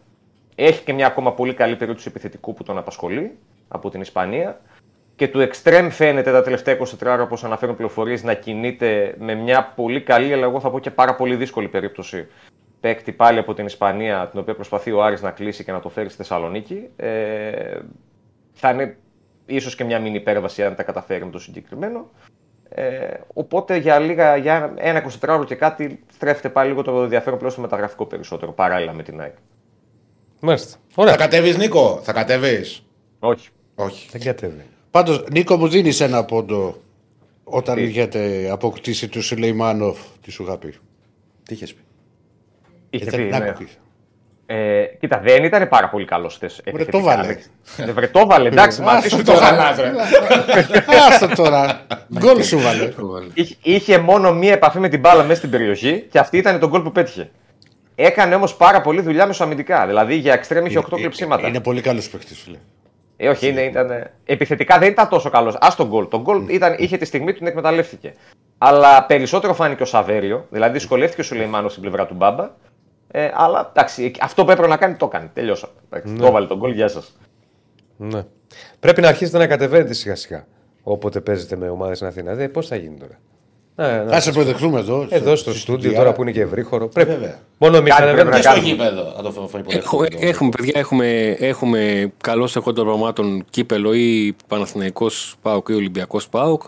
Έχει και μια ακόμα πολύ καλή περίοδο του επιθετικού που τον απασχολεί από την Ισπανία και του Extreme φαίνεται τα τελευταία 24 ώρα, όπως αναφέρουν πληροφορίες, να κινείται με μια πολύ καλή, αλλά εγώ θα πω και πάρα πολύ δύσκολη περίπτωση. Παίκτη πάλι από την Ισπανία, την οποία προσπαθεί ο Άρης να κλείσει και να το φέρει στη Θεσσαλονίκη. Ε, θα είναι ίσως και μια μήνυ υπέρβαση αν τα καταφέρει με το συγκεκριμένο. Ε, οπότε για, λίγα, για ένα 24 ώρα και κάτι στρέφεται πάλι λίγο το ενδιαφέρον πλέον στο μεταγραφικό περισσότερο παράλληλα με την ΑΕΚ. Μάλιστα. Θα Ωραία. κατέβεις, Νίκο, θα κατέβεις; Όχι. Όχι. Δεν κατέβει. Πάντως, Νίκο, μου δίνεις ένα πόντο όταν είχατε αποκτήσει του Σουλεϊμάνοφ, τι σου είχα πει; Τι είχες πει; Είχε Έτσι, πει, να ναι. Ακούεις. Ε, κοίτα, δεν ήταν πάρα πολύ καλός χθες. Βρε, το βάλε. Ε, βρε, το βάλε, εντάξει, μα Άστο τι Το το χαλάς, ρε. Άστο τώρα. Γκολ σου βάλε. Είχε, είχε μόνο μία επαφή με την μπάλα μέσα στην περιοχή και αυτή ήταν το γκολ που πέτυχε. Έκανε όμως πάρα πολλή δουλειά μεσοαμυντικά. Δηλαδή για εξτρέμ είχε 8 κλεψίματα. Είναι πολύ καλός παίχτη, φίλε. Ε, όχι, είναι, ήταν, επιθετικά δεν ήταν τόσο καλός. Α τον γκολ. Το γκολ ήταν, είχε τη στιγμή που την εκμεταλλεύτηκε. Αλλά περισσότερο φάνηκε ο Σαβέριο, δηλαδή δυσκολεύτηκε ο Σουλεϊμάνος στην πλευρά του Μπάμπα. Ε, αλλά εντάξει, αυτό που έπρεπε να κάνει το έκανε. Τελειώσαμε. Εντάξει, Το έβαλε τον γκολ, γεια σας. Ναι. Πρέπει να αρχίσετε να κατεβαίνετε σιγά σιγά. Όποτε παίζετε με ομάδες στην Αθήνα. Δε, πώς θα γίνει τώρα; Να, να- Α σε υποδεχθούμε εδώ. εδώ στο στούντιο τώρα που είναι και ευρύχωρο. Πρέπει. Βέβαια. Μόνο εμείς Κάτι ανεβαίνουμε. πρέπει Και να στο κάνουμε. γήπεδο. Θα το φω- Έχω- υποδεχτούμε. έχουμε, παιδιά, έχουμε, έχουμε καλώ έχω των πραγμάτων κύπελο ή Παναθηναϊκός ΠΑΟΚ ή Ολυμπιακός ΠΑΟΚ.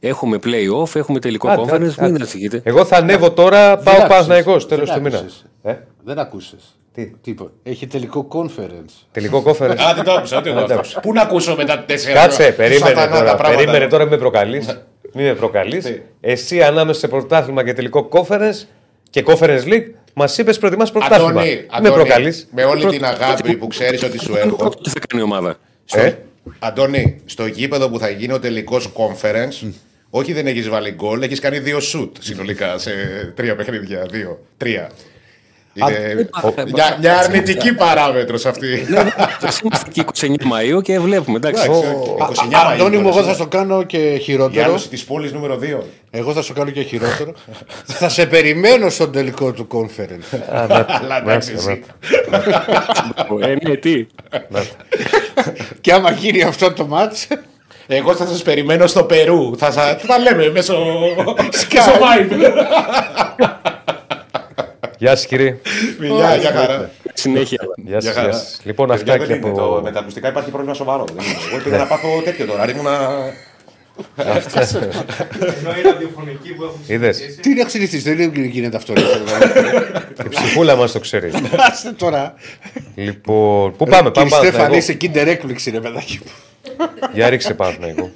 Έχουμε play-off, έχουμε τελικό Άντε, conference. άντε, Μην άντε. ανησυχείτε. Εγώ θα ανέβω τώρα, πάω άκουσες. Παναθηναϊκός τέλος Δεν του μήνα. άκουσες. Ε, Δεν ακούσε. Τι; Τίποτα. Έχει τελικό conference. τελικό κόφερ. Α, δεν το άκουσα, ούτε εγώ Δεν το αυτό. Πού να ακούσω μετά τέσσερα Κάτσε, ώρα. περίμενε Σατανά τα τώρα. πράγματα. Περίμενε τώρα, μην με προκαλείς. Μην με προκαλείς. Εσύ ανάμεσα σε πρωτάθλημα και τελικό conference και conference league, μας είπες προετοιμά πρωτάθλημα. Αντώνη, Μην με Αντώνη, προκαλείς. με όλη την αγάπη που ξέρεις ότι σου έχω. Τι θα κάνει η ομάδα; Ε, Αντώνη, στο γήπεδο που θα γίνει ο τελικός conference, όχι δεν έχεις βάλει γκολ, έχεις κάνει δύο σουτ συνολικά σε τρία παιχνίδια. Δύο, τρία. Είναι μια, μια αρνητική παράμετρος αυτή. Ας Είμαστε εκεί 29 Μαΐου και βλέπουμε. Εντάξει. Εντάξει, 29 Μαΐου Αντώνη μου, εγώ τώρα, θα στο κάνω και Η χειρότερο. άλωση της πόλης νούμερο 2. Εγώ θα σου κάνω και χειρότερο. θα σε περιμένω στον τελικό του conference. Αλλά εντάξει, μάλιστα, εσύ. Ε, ναι, τι. και άμα γίνει αυτό το match, Εγώ θα σας περιμένω στο Περού. Θα, σα... θα τα λέμε μέσω. μέσω Vibe. Γεια σας κύριε. Φιλιά, για χαρά. Συνέχεια. Γεια Για σας. χαρά. Λοιπόν, Παιδιά, αυτά δεν και είναι το- από. Με τα ακουστικά υπάρχει πρόβλημα σοβαρό. δεν είναι. Εγώ πήγα να πάθω τέτοιο τώρα. Ήμουνα. Ενώ η ραδιοφωνική που έχουν Είδες. συνηθίσει. τι είναι συνηθίσει, δεν γίνεται αυτό. Η ψυχούλα μας το ξέρει. Άστε τώρα. Λοιπόν, πού πάμε, Κύριε πάμε. Στέφανη, πάμε. είσαι kinder έκπληξη, ρε παιδάκι μου. Για ρίξε Παναθηναϊκό.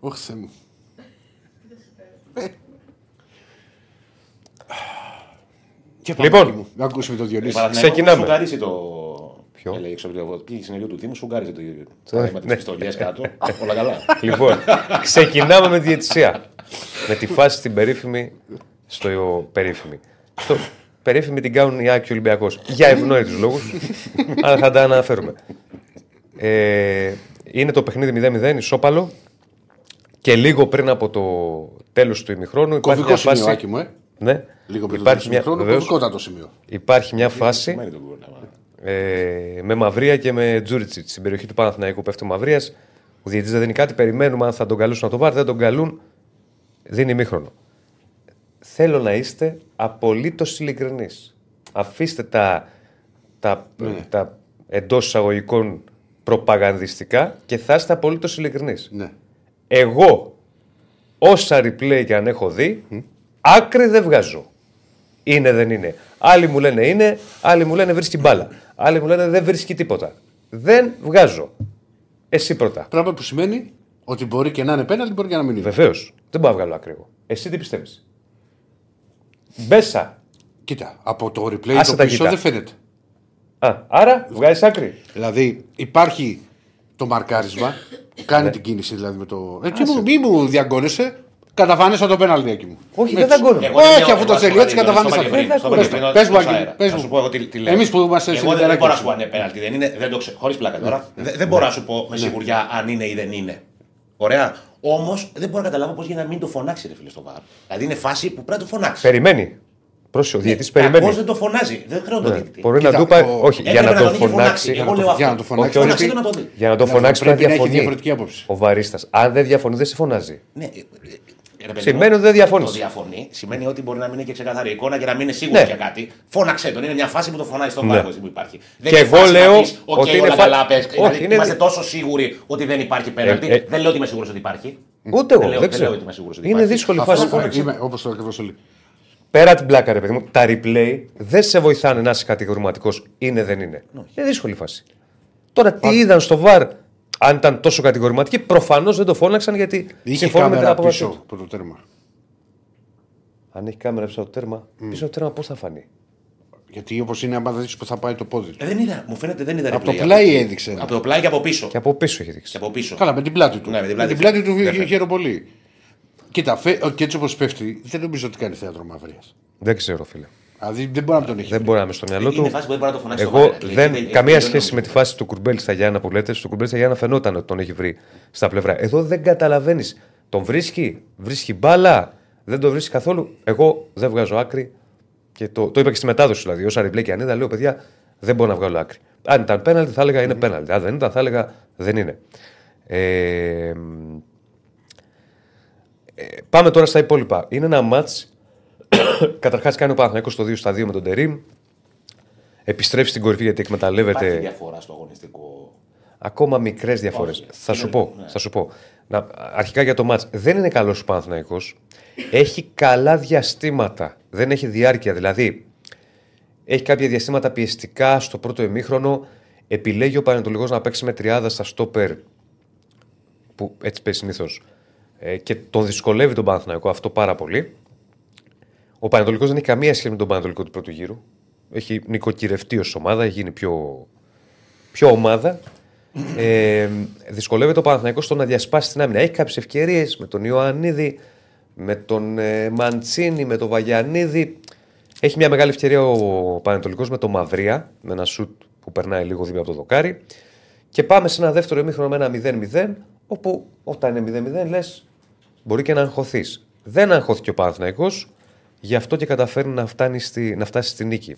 Όχι σε μου. Και πάμε, Λοιπόν. παιδί μου, να ακούσουμε τον Διονύση. Ξεκινάμε. Σουγκαρίσει το. Ποιο; Έλεγε έξω από το πήγε συνεργείο του Δήμου, σουγκάρισε το Ναι. θέμα της πιστολία κάτω. Όλα καλά. Λοιπόν, ξεκινάμε με τη διαιτησία. με τη φάση στην περίφημη. Στο περίφημη. Στο περίφημη την κάνουν οι Άκη Ολυμπιακός. Για ευνόητους λόγους. αλλά θα τα αναφέρουμε. Ε, είναι το παιχνίδι 0-0, ισόπαλο. Και λίγο πριν από το τέλος του ημιχρόνου υπάρχει Κωβικό μια σημείο, φάση. Άκη μου, ε. Ναι, Λίγο πριν υπάρχει, το μια, χρόνο, βεβαίως, κωβικότατο σημείο. υπάρχει μια φάση. Σημαίνει τον κόλ, άμα. Ε, με Μαυρία και με Τζούριτσιτς. Στην περιοχή του Παναθηναϊκού πέφτει ο Μαυρίας. Ο διαιτητής δεν δίνει κάτι. Περιμένουμε αν θα τον καλούσουν να το πάρει. Δεν τον καλούν. Δίνει ημίχρονο. Θέλω να είστε απολύτως ειλικρινείς. Αφήστε τα, τα, τα εντός εισαγωγικών προπαγανδιστικά και θα είστε απολύτως ειλικρινείς. Ναι. Εγώ, όσα replay και αν έχω δει, άκρη δεν βγάζω. Είναι, δεν είναι. Άλλοι μου λένε είναι, άλλοι μου λένε βρίσκει μπάλα. Άλλοι μου λένε δεν βρίσκει τίποτα. Δεν βγάζω. Εσύ πρώτα. Πράγμα που σημαίνει ότι μπορεί και να είναι πέναλτι, μπορεί και να μην είναι. Βεβαίως. Δεν μπορώ να βγάλω άκρη εγώ. Εσύ τι πιστεύεις; Μπέσα. Κοίτα, από το replay Άσε το τα πίσω κοιτά. δεν φαίνεται. Α, άρα βγάζεις άκρη. Δηλαδή υπάρχει το μαρκάρισμα, κάνει την κίνηση δηλαδή με το. Ε, τι μου, μη μου διαγκώνεσαι, καταφάνισα το πέναλτι εκεί μου. Όχι, Έτσι. δεν δαγκώνω. Εγώ Όχι, δεν αφού το εγώ θέλει, στο έτσι Παναγιώτη, καταφάνισα. στο Παναγιώτη, στο Πες- Παναγιώτη, πες μου, στο Άγγελε, αέρα. πες Θα μου. σου πω εγώ τι- τι λέω. Εμείς που είμαστε Εγώ συνεταιράκι. δεν μπορώ να σου πω αν είναι πέναλτι, δεν είναι. Δεν το ξέρω. Χωρίς πλάκα τώρα. Δεν- Δεν μπορώ να σου πω με σιγουριά αν είναι ή δεν είναι. Ωραία. Όμως δεν μπορώ να καταλάβω πώς για να μην το φωνάξει ρε φίλε στο βάρο. Δηλαδή είναι φάση που πρέπει να το φωνάξει. Περιμένει. Πρόσεχε, ο διαιτητής Πώ περιμένει. δεν το φωνάζει. Δεν χρειάζεται το Ναι. διαιτητή. Μπορεί να Κοίτα, του πάει. ο- Όχι, για Έπρεπε να το τον είχε φωνάξει. Εγώ να το- λέω αυτό. για να το φωνάξει, Όχι, όχι, φωνάξτε το να το δει. Για να το Να- φωνάξει πρέπει πρέπει να να έχει διαφωνεί. διαφορετική άποψη. Ο VARίστας. Αν δεν διαφωνεί, δεν σε φωνάζει. Ναι, ε, ε, ρε παιδί Σημαίνει μου, ότι δεν διαφωνείς. Το διαφωνεί σημαίνει ότι μπορεί να μην είναι και ξεκάθαρη εικόνα και να μην είναι σίγουρο Ναι. για κάτι. Φώναξέ τον. Είναι μια φάση που το φωνάει στον Ναι. πάγκο που υπάρχει. Δεν Και είναι εγώ φάση να λέω πεις, «Οκ, ότι είναι όλα φα- καλά, πες». Όχι, Δηλαδή, είναι- Είμαστε τόσο σίγουροι ότι δεν υπάρχει πέναλτι. Ε, ε, Δεν λέω ότι είμαι σίγουρος ότι υπάρχει. Ούτε εγώ. λέω- Δεν δεν λέω ξέρω. ότι είμαι σίγουρος ότι Είναι υπάρχει. δύσκολη Αυτό φάση. φώναξε. Είμαι όπως το ακριβώς όλοι. Πέρα την πλάκα, ρε παιδί μου, τα replay δεν σε βοηθάνε να είσαι κατηγορηματικός. Είναι, δεν είναι. Είναι δύσκολη φάση. Τώρα τι είδαν στο βαρ, αν ήταν τόσο κατηγορηματικοί, προφανώς δεν το φώναξαν γιατί Είχε συμφωνούν με την κάμερα απόφαση πίσω τους. από το τέρμα. Αν έχει κάμερα πίσω από το τέρμα, πίσω από το τέρμα πώς θα φανεί; Γιατί όπως είναι, άμα δεις που θα πάει το πόδι του. Ε, Δεν είδα, μου φαίνεται δεν είδα Από το replay πλάι εκεί. έδειξε. Από το πλάι και από πίσω. Και από πίσω έχει δείξει. Και από πίσω. Καλά, με την πλάτη του. Ναι, με την με πλάτη την πλάτη του Δεν είχε χαίρο πολύ. Κοίτα, φε... και έτσι όπω πέφτει, δεν νομίζω ότι κάνει θέατρο μαυρία. Δεν ξέρω, φίλε. Δηλαδή δεν μπορεί να τον έχει. Δεν μπορεί να είμαι στο μυαλό Είναι του. φάση που δεν μπορεί να το φωνάξει στο Εγώ βαρ. Δηλαδή, δεν. δεν- καμία δεν σχέση νομίζω. με τη φάση του Κουρμπέλ στα Γιάννα που λέτε. Στο Κουρμπέλ στα Γιάννα φαινόταν ότι τον έχει βρει στα πλευρά. Εδώ δεν καταλαβαίνεις. Τον βρίσκει, βρίσκει μπάλα, δεν τον βρίσκει καθόλου. Εγώ δεν βγάζω άκρη. Και το, το είπα και στη μετάδοση δηλαδή. Όσα ριπλέ και αν είδα, λέω παιδιά, δεν μπορώ να βγάλω άκρη. Αν ήταν πέναλτι, θα έλεγα είναι πέναλτι. Αν δεν ήταν, θα έλεγα δεν είναι. Ε, μ, ε, πάμε τώρα στα υπόλοιπα. Είναι ένα μάτς. Καταρχάς κάνει ο Παναθηναϊκός το 2 στα 2 με τον Τερήμ. Επιστρέφει στην κορυφή γιατί Υπάρχει εκμεταλλεύεται διαφορά στο αγωνιστικό. ακόμα μικρές διαφορές. Όχι. Θα σου Είναι- πω. ναι. Θα σου πω. Να, αρχικά για το μάτς. Δεν είναι καλός ο Παναθηναϊκός. Έχει καλά διαστήματα. Δεν έχει διάρκεια. Δηλαδή, έχει κάποια διαστήματα πιεστικά στο πρώτο ημίχρονο. Επιλέγει ο Πανετολικός να παίξει με τριάδα στα στόπερ που έτσι παίζει συνήθως. Ε, και τον δυσκολεύει τον Παναθηναϊκό αυτό πάρα πολύ. Ο Πανετολικός δεν έχει καμία σχέση με τον Πανετολικό του πρώτου γύρου. Έχει νοικοκυρευτεί ως ομάδα, έχει γίνει πιο, πιο ομάδα. Ε, δυσκολεύεται ο Παναθηναϊκός στο να διασπάσει την άμυνα. Έχει κάποιες ευκαιρίες με τον Ιωαννίδη, με τον ε, Μαντσίνη, με τον Βαγιανίδη. Έχει μια μεγάλη ευκαιρία ο Πανετολικός με τον Μαυρία, με ένα σουτ που περνάει λίγο δίπλα από το δοκάρι. Και πάμε σε ένα δεύτερο ημίχρονο με ένα 0-0, όπου όταν είναι 0-0 λες, μπορεί και να αγχωθείς. Δεν αγχώθηκε ο Παναθηναϊκός, γι' αυτό και καταφέρνει να, φτάνει στη, να φτάσει στη νίκη.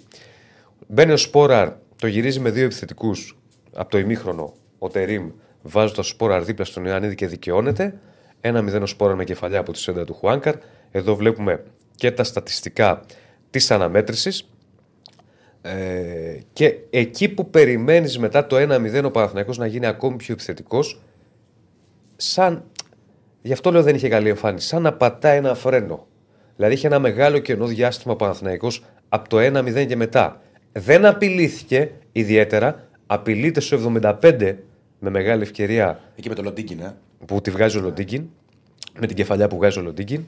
Μπαίνει ο Σπόραρ, το γυρίζει με δύο επιθετικούς από το ημίχρονο. Ο Τερήμ βάζει το Σπόραρ δίπλα στον Ιωαννίδη και δικαιώνεται. Ένα 0 ο Σπόραρ με κεφαλιά από τη σέντα του Χουάνκαρ. Εδώ βλέπουμε και τα στατιστικά της αναμέτρησης. Ε, και εκεί που περιμένεις μετά το 1-0 ο Παναθηναϊκός να γίνει ακόμη πιο επιθετικός, σαν. Γι' αυτό λέω δεν είχε καλή εμφάνιση. Σαν να πατάει ένα φρένο. Δηλαδή είχε ένα μεγάλο κενό διάστημα ο Παναθηναϊκός από το 1-0 και μετά. Δεν απειλήθηκε ιδιαίτερα. Απειλείται στο 75 με μεγάλη ευκαιρία Εκεί με το Λοντίκιν, ε. που τη βγάζει ο Λοντίγκιν, με την κεφαλιά που βγάζει ο Λοντίγκιν.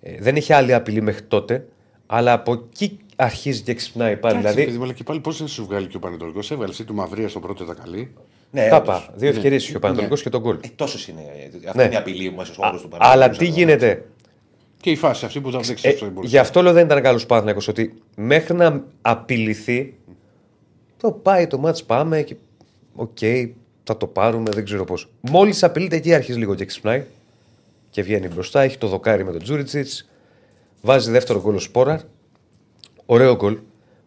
Ε, δεν είχε άλλη απειλή μέχρι τότε, αλλά από εκεί αρχίζει και ξυπνάει πάλι. Δηλαδή, Δηλαδή, παιδί, μου, αλλά και πάλι πώς να σου βγάλει και ο Παναιτωλικός. Έβγαλε εσύ του Μαυρία στο πρώτο τα καλή. Ναι, τα όντως. είπα. Δύο ευκαιρίες είχε ο Πανατολικό και το γκολ. Ε, τόσο είναι. Αυτή Ναι. είναι η απειλή μου μέσα στους Α, όρους του Αλλά Παναθηναϊκού τι σαν γίνεται; Και η φάση αυτή που θα δείξει Ε, στο εμπόριο. γι' αυτό λέω δεν ήταν καλός Παναθηναϊκό. Ότι μέχρι να απειληθεί, το πάει το ματς πάμε και οκ, θα το πάρουμε, δεν ξέρω πώς. Μόλις απειλείται εκεί αρχίζει λίγο και ξυπνάει και βγαίνει μπροστά. Έχει το δοκάρι με τον Τζούριτσιτς. Βάζει δεύτερο γκολ ο Σπόρα. Ωραίο γκολ.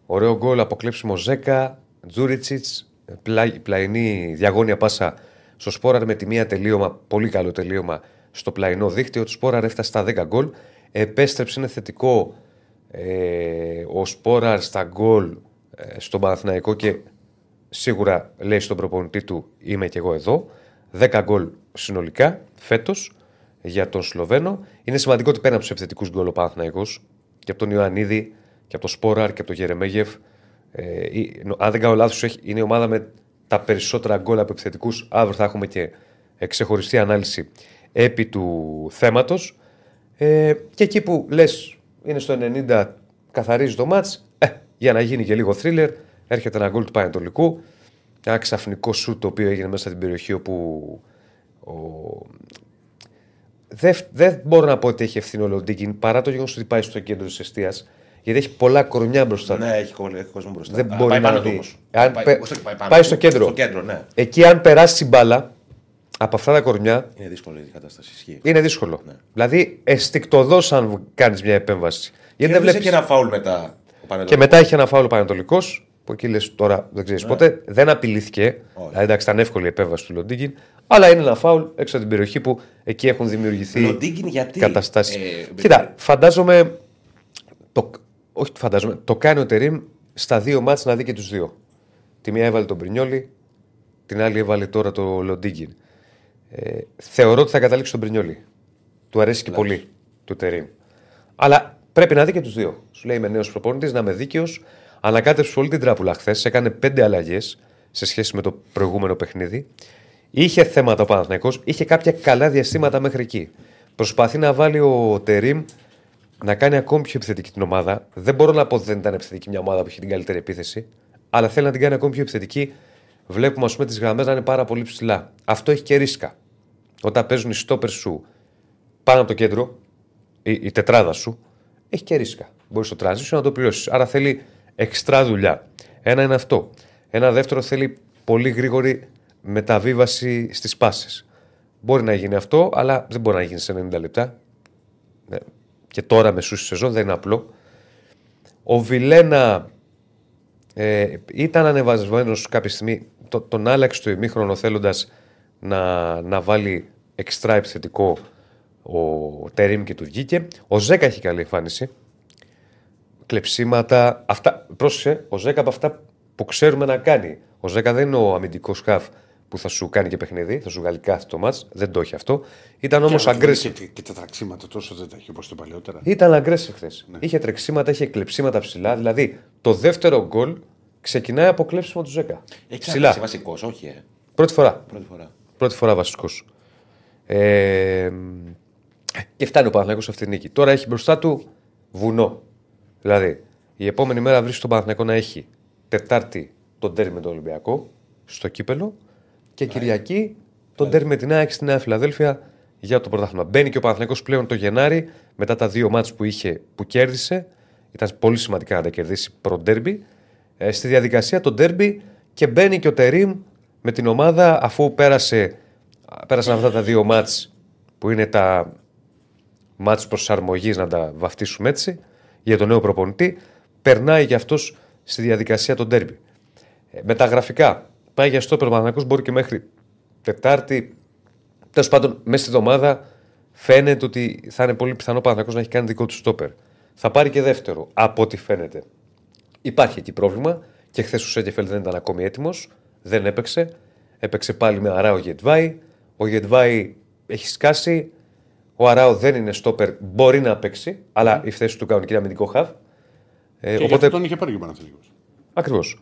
Ωραίο γκολ, αποκλέψιμο 10. Τζούριτσιτς, πλαϊνή διαγώνια πάσα στο Σπόραρ με τη μία τελείωμα, πολύ καλό τελείωμα στο πλαϊνό δίκτυο. Το Σπόραρ έφτασε στα 10 γκολ. Επέστρεψε, είναι θετικό ε, ο Σπόραρ στα γκολ ε, στον Παναθηναϊκό και σίγουρα λέει στον προπονητή του είμαι και εγώ εδώ. 10 γκολ συνολικά φέτος για τον Σλοβαίνο. Είναι σημαντικό ότι πέρα από τους επιθετικούς γκολ ο Παναθηναϊκός και από τον Ιωαννίδη και από τον Σπόραρ και από τον Γερεμέγεφ. Ε, ή- νο- αν δεν κάνω λάθος, είναι η ομάδα με τα περισσότερα γκολ από επιθετικούς. Αύριο θα έχουμε και ε, ξεχωριστή ανάλυση επί του θέματος. Ε, και εκεί που λες είναι στο 90, καθαρίζει το μάτς, ε, για να γίνει και λίγο θρίλερ, έρχεται ένα γκολ του Πανετολικού. Ένα ξαφνικό σουτ το οποίο έγινε μέσα στην περιοχή όπου ο... δεν, δεν μπορώ να πω ότι έχει ευθύνη ο Λοντίγκιν παρά το γεγονός ότι πάει στο κέντρο της αιστεία. Γιατί έχει πολλά κορμιά μπροστά του. Ναι, έχει, κο- έχει κόσμο μπροστά. Δεν Α, μπορεί πάει να πάνω δει. του όμως. Αν Πάει- πε- όχι, πάνω πάει του. στο κέντρο. Στο κέντρο, ναι. Εκεί, αν περάσει η μπάλα από αυτά τα κορμιά, Είναι δύσκολη η κατάσταση. Ισχύει. είναι δύσκολο. Δηλαδή, αισθηκτοδός αν κάνεις μια επέμβαση. Γιατί δεν Κέρδισε βλέπει. και ένα φάουλ μετά. ο Και Πανετολικός. μετά είχε ένα φάουλο Πανετολικός, που εκεί λες τώρα δεν ξέρεις πότε. Δεν απειλήθηκε. Ναι. Όχι. Δηλαδή, εντάξει, ήταν εύκολη η επέμβαση του Λοντίγκιν. Αλλά είναι ένα φάουλ έξω από την περιοχή που εκεί έχουν δημιουργηθεί Λοντίγκιν γιατί, καταστάσεις. ε, Κοίτα, φαντάζομαι. Το, όχι, φαντάζομαι. Το κάνει ο Τερήμ στα δύο μάτς να δει και τους δύο. Τη μία έβαλε τον Πρινιόλη, την άλλη έβαλε τώρα το Λοντίγκιν. Ε, θεωρώ ότι θα καταλήξει τον Πρινιόλη. Του αρέσει και πολύ του Τερήμ. Αλλά πρέπει να δει και τους δύο. Σου λέει είμαι νέος προπονητής, να είμαι δίκαιος. Ανακάτεψε πολύ την τράπουλα χθες. Έκανε πέντε αλλαγές σε σχέση με το προηγούμενο παιχνίδι. Είχε θέματα ο Παναθηναϊκός, είχε κάποια καλά διαστήματα μέχρι εκεί. Προσπαθεί να βάλει ο Τερήμ να κάνει ακόμη πιο επιθετική την ομάδα. Δεν μπορώ να πω ότι δεν ήταν επιθετική μια ομάδα που είχε την καλύτερη επίθεση, αλλά θέλει να την κάνει ακόμη πιο επιθετική. Βλέπουμε, ας πούμε, τις γραμμές να είναι πάρα πολύ ψηλά. Αυτό έχει και ρίσκα. Όταν παίζουν οι στόπερ σου πάνω από το κέντρο, η, η τετράδα σου, έχει και ρίσκα. Μπορείς στο transition να το πληρώσεις. Άρα θέλει εξτρά δουλειά. Ένα είναι αυτό. Ένα δεύτερο θέλει πολύ γρήγορη μεταβίβαση στις πάσει. Μπορεί να γίνει αυτό, αλλά δεν μπορεί να γίνει σε 90 λεπτά. Ε, Και τώρα με σούση σεζόν δεν είναι απλό. Ο Βιλένα ε, ήταν ανεβασμένος κάποια στιγμή. Το, τον άλλαξε το ημίχρονο θέλοντας να, να βάλει εξτρά επιθετικό ο Τερίμ και του βγήκε. Ο Ζέκα έχει καλή εμφάνιση. Κλεψίματα. Αυτά, πρόσεξε, ο Ζέκα από αυτά που ξέρουμε να κάνει. Ο Ζέκα δεν είναι ο αμυντικός σκαφ που θα σου κάνει και παιχνίδι, θα σου βγάλει κάθε το μάτς. Δεν το έχει αυτό. Ήταν όμως Και- aggressive. Και, και τα τραξίματα τόσο δεν τα έχει όπως το παλαιότερα. Ήταν aggressive χθες. Είχε τρεξίματα, είχε κλεψίματα ψηλά. Δηλαδή το δεύτερο γκολ ξεκινάει από κλέψιμο του Ζέκα. Έχει ψηλά. ξαναπέσει βασικός, όχι. Ε. Πρώτη φορά. Πρώτη φορά. Πρώτη φορά βασικός. Ε, και φτάνει ο Παναθηναϊκός σε αυτή την νίκη. Τώρα έχει μπροστά του βουνό. Δηλαδή, η επόμενη μέρα βρίσκει τον Παναθηναϊκό να έχει Τετάρτη τον τέρμι με τον Ολυμπιακό στο κύπελο και Κυριακή τον τέρμι με την ΑΕΚ στη Νέα Φιλαδέλφια για το πρωτάθλημα. Μπαίνει και ο Παναθηναϊκός πλέον το Γενάρη μετά τα δύο μάτς που είχε που κέρδισε. Ήταν πολύ σημαντικά να τα κερδίσει προ ντέρμπι. Ε, στη διαδικασία το ντέρμπι και μπαίνει και ο Τερίμ με την ομάδα αφού πέρασε, πέρασαν αυτά τα δύο μάτς που είναι τα μάτς προσαρμογής να τα βαφτίσουμε έτσι για τον νέο προπονητή περνάει και αυτός στη διαδικασία των ντέρμπι. Ε, με τα γραφικά πάει για στόπερ ο Παναθηναϊκός μπορεί και μέχρι Τετάρτη τέλος πάντων μέσα στη εβδομάδα φαίνεται ότι θα είναι πολύ πιθανό ο Παναθηναϊκός να έχει κάνει δικό του στόπερ. Θα πάρει και δεύτερο από ό,τι φαίνεται. Υπάρχει εκεί πρόβλημα και χθες ο Σέκεφελ δεν ήταν ακόμη έτοιμος. Δεν έπαιξε. Έπαιξε πάλι με Αράο Γετβάη. Ο Γετβάη έχει σκάσει. Ο Αράο δεν είναι στόπερ. Μπορεί να παίξει, αλλά η θέση του κανονική είναι αμυντικό χαβ. Ε, Και οπότε οπότε... τον είχε πάρει και ο Παναθηναϊκός. Ακριβώς.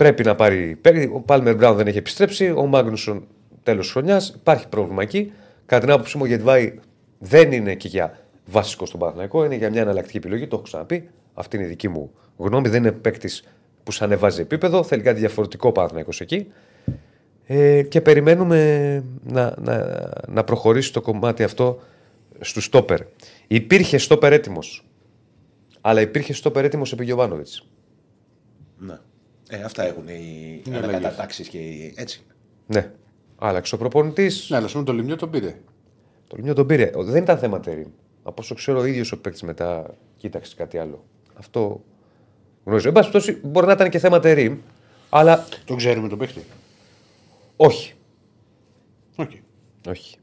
Πρέπει να πάρει. παίκτη. Ο Πάλμερ Μπράουν δεν έχει επιστρέψει. Ο Μάγνουσον τέλος χρονιάς. Υπάρχει πρόβλημα εκεί. Κατά την άποψή μου, ο Γετβάη δεν είναι και για βασικό στον Παναθηναϊκό. Είναι για μια εναλλακτική επιλογή. Το έχω ξαναπεί. Αυτή είναι η δική μου γνώμη. Δεν είναι παίκτης που σου ανεβάζει επίπεδο. Θέλει κάτι διαφορετικό ο Παναθηναϊκός εκεί. Ε, και περιμένουμε να, να, να προχωρήσει το κομμάτι αυτό στους στόπερ. Υπήρχε στόπερ έτοιμος. Αλλά υπήρχε στόπερ έτοιμος επί Γιωβάνοβιτς. Ναι. Ε, αυτά έχουν οι Είναι ανακατατάξεις και οι. Έτσι. Ναι. Άλλαξε ο προπονητής. Ναι, αλλά σου το λιμιό τον πήρε. Το Λιμιό τον πήρε. Ο- Δεν ήταν θέμα τερίμ. Από όσο ξέρω, ο ίδιος ο παίκτης μετά κοίταξε κάτι άλλο. Αυτό γνωρίζω. Εν πάση περιπτώσει, μπορεί να ήταν και θέμα τερίμ. Αλλά Το ξέρουμε το παίχτη. όχι. Οκ. όχι.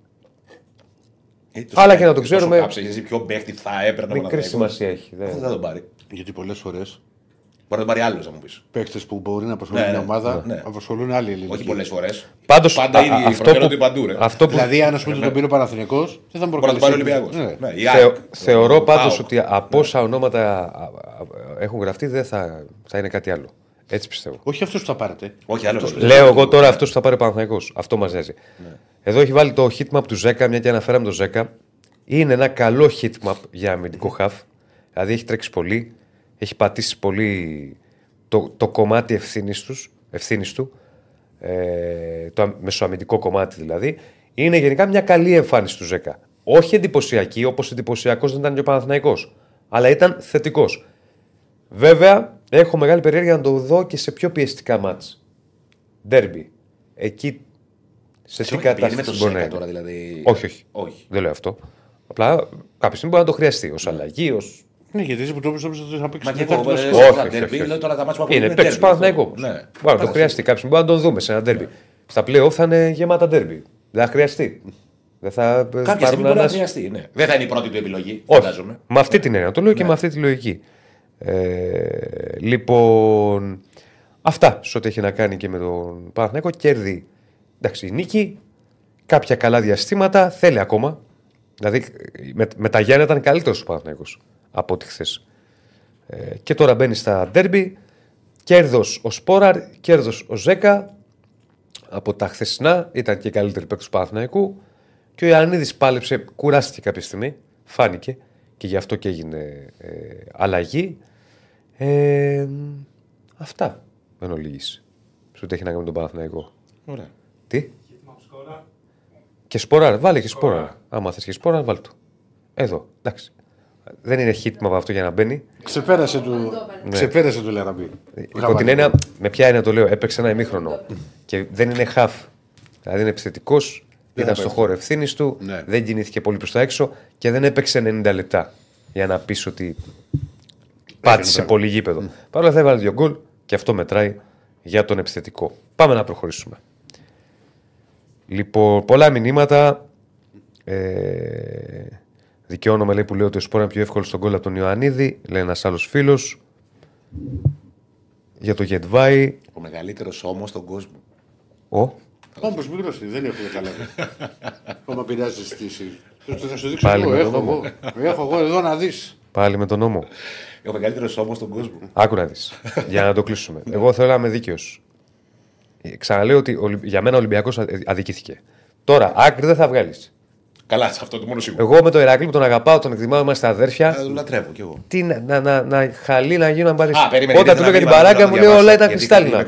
Ε, Αλλά σου και να το τόσο ξέρουμε- κάψε, εσύ ποιο παίχτη θα έπαιρνε από Μικρή Παναθηναϊκός. σημασία έχει. Δεν Δεν... θα τον πάρει. Γιατί πολλές φορές Μπορεί να τον πάρει άλλος, να μου πεις. παίχτε που μπορεί να απασχολούν Ναι, μια ναι, ομάδα ναι. απασχολούν άλλη ελληνική. Όχι πολλές φορές. Πάντως, Πάντα α- οι αυτό προχαιρώνται που- παντού. ρε. Αυτό που Δηλαδή, αν ας πούμε τον πήρε ο Παναθηνικό, δεν θα Μπορεί να προκαλέσει. τον πάρει ο Ολυμπιακός. Ναι. Ναι, η Θεω- ΑΕΚ, θεωρώ ο πάντως ΠΑΟΚ. ότι από όσα ονόματα α, α, έχουν γραφτεί δεν θα, θα είναι κάτι άλλο. Έτσι πιστεύω. Όχι αυτό που θα πάρετε. Όχι, άλλο. Λέω εγώ τώρα αυτό που θα πάρει ο Παναθηναϊκός. Αυτό μας νοιάζει. Εδώ έχει βάλει το hitmap του Ζέκα, μια και αναφέραμε το Ζέκα. Είναι ένα καλό hitmap για αμυντικό half. Δηλαδή έχει τρέξει πολύ, έχει πατήσει πολύ το, το κομμάτι ευθύνης ευθύνης του, ε, το αμ- μεσοαμυντικό κομμάτι δηλαδή. Είναι γενικά μια καλή εμφάνιση του Ζέκα. Όχι εντυπωσιακή, όπως εντυπωσιακός δεν ήταν και ο Παναθηναϊκός, αλλά ήταν θετικός. Βέβαια, έχω μεγάλη περιέργεια να το δω και σε πιο πιεστικά μάτς. Ντέρμπι. Εκεί σε τι με το κατάσταση μπορεί να Σέκα είναι. τώρα, δηλαδή. Όχι, όχι. Όχι. Δεν λέω αυτό. Απλά κάποια στιγμή μπορεί να το χρειαστεί ως αλλαγή, ως. Ναι, γιατί εσύ που το έπαιζε ότι θα παίξεις Μα και την εγώ Τετάρτη ε, βασικό. Όχι, στα όχι, derby, όχι, όχι. λέω τώρα τα μάτια που Είναι αποκλείουν παίκτη derby, Παναθηναϊκού. αυτό. όμως. Ναι. Μπορεί να το χρειαστεί. Κάποια στιγμή μπορεί να τον δούμε σε ένα ντέρμπι. Στα playoff θα είναι γεμάτα ντέρμπι. Δεν θα χρειαστεί. Δεν θα Κάποια πάρουν στιγμή μπορεί να ανάση. χρειαστεί. Ναι. Δεν θα είναι η πρώτη του επιλογή, Όχι. φαντάζομαι. Με αυτή την έννοια. Το λέω και με αυτή τη λογική. Ε, λοιπόν, αυτά σε ό,τι έχει να κάνει και με τον Παναθηναϊκό. Κέρδη. Εντάξει, η νίκη. Κάποια καλά διαστήματα. Θέλει ακόμα. Δηλαδή, με, με τα Γιάννα ήταν καλύτερος ο Παναθηναϊκός από ό,τι χθες. Ε, και τώρα μπαίνει στα ντέρμπι. Κέρδος ο Σπόραρ, κέρδος ο Ζέκα. Από τα χθεσινά ήταν και η καλύτερη παίκτη του Παναθηναϊκού. Και ο Ιωαννίδης πάλεψε, κουράστηκε κάποια στιγμή. Φάνηκε και γι' αυτό και έγινε ε, αλλαγή. Ε, αυτά εν ολίγης. Σε ό,τι έχει να κάνει με τον Παναθηναϊκό; Ωραία. Τι; Και σποράρ, βάλε και σποράρ. Άμα θες και σποράρ, βάλ του. Εδώ, εντάξει. Δεν είναι χίτμα αυτό για να μπαίνει. Ξεπέρασε του. Ξεπέρασε του Λεραμπή. Υπό την έννοια, με ποια έννοια το λέω, έπαιξε ένα ημίχρονο. και δεν είναι half. Δηλαδή είναι επιθετικός, ήταν στο χώρο ευθύνης του, Ναι. δεν κινήθηκε πολύ προς τα έξω και δεν έπαιξε 90 λεπτά. Για να πεις ότι πάτησε πολύ γήπεδο. Παρ' όλα αυτά έβαλε δύο γκολ και αυτό μετράει για τον επιθετικό. Πάμε να προχωρήσουμε. Λοιπόν, πολλά μηνύματα. Ε, δικαιώνομαι λέει που λέει ότι ο Σπόρα είναι πιο εύκολος στον γκολ από τον Ιωαννίδη. Λέει ένας άλλος φίλος. Για το Γετβάη. Ο μεγαλύτερος όμω στον κόσμο. Ο. Όμω μικρός δεν έχω καταλάβει. Ακόμα πειράζει συζήτηση. Θα σου δείξω Πάλι εγώ. με Έχω τον εγώ. Έχω εγώ εδώ να δεις. Πάλι με τον νόμο. Ο μεγαλύτερος όμω στον κόσμο. Άκου να δεις. για να το κλείσουμε. Εγώ θέλω να είμαι δίκαιος. Ξαναλέω ότι ο- για μένα ο Ολυμπιακός αδικήθηκε. Τώρα, άκρη δεν θα βγάλεις. Καλά, σε αυτό το μόνο σίγουρο. Εγώ με τον Ηρακλή που τον αγαπάω, τον εκτιμάω, είμαστε αδέρφια. Θα τον λατρεύω κι εγώ. Τι να, να, να, να χαλεί να γίνω να πάρεις. Α, περίμενε. Όταν του λέω για την παράγκα μου λέει όλα ήταν κρυστάλλινα.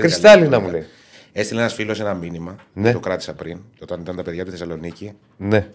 Κρυστάλλινα μου λέει. Έστειλε ένας φίλος ένα μήνυμα. Ναι. Το κράτησα πριν. Όταν ήταν τα παιδιά του Θεσσαλονίκη. Ναι.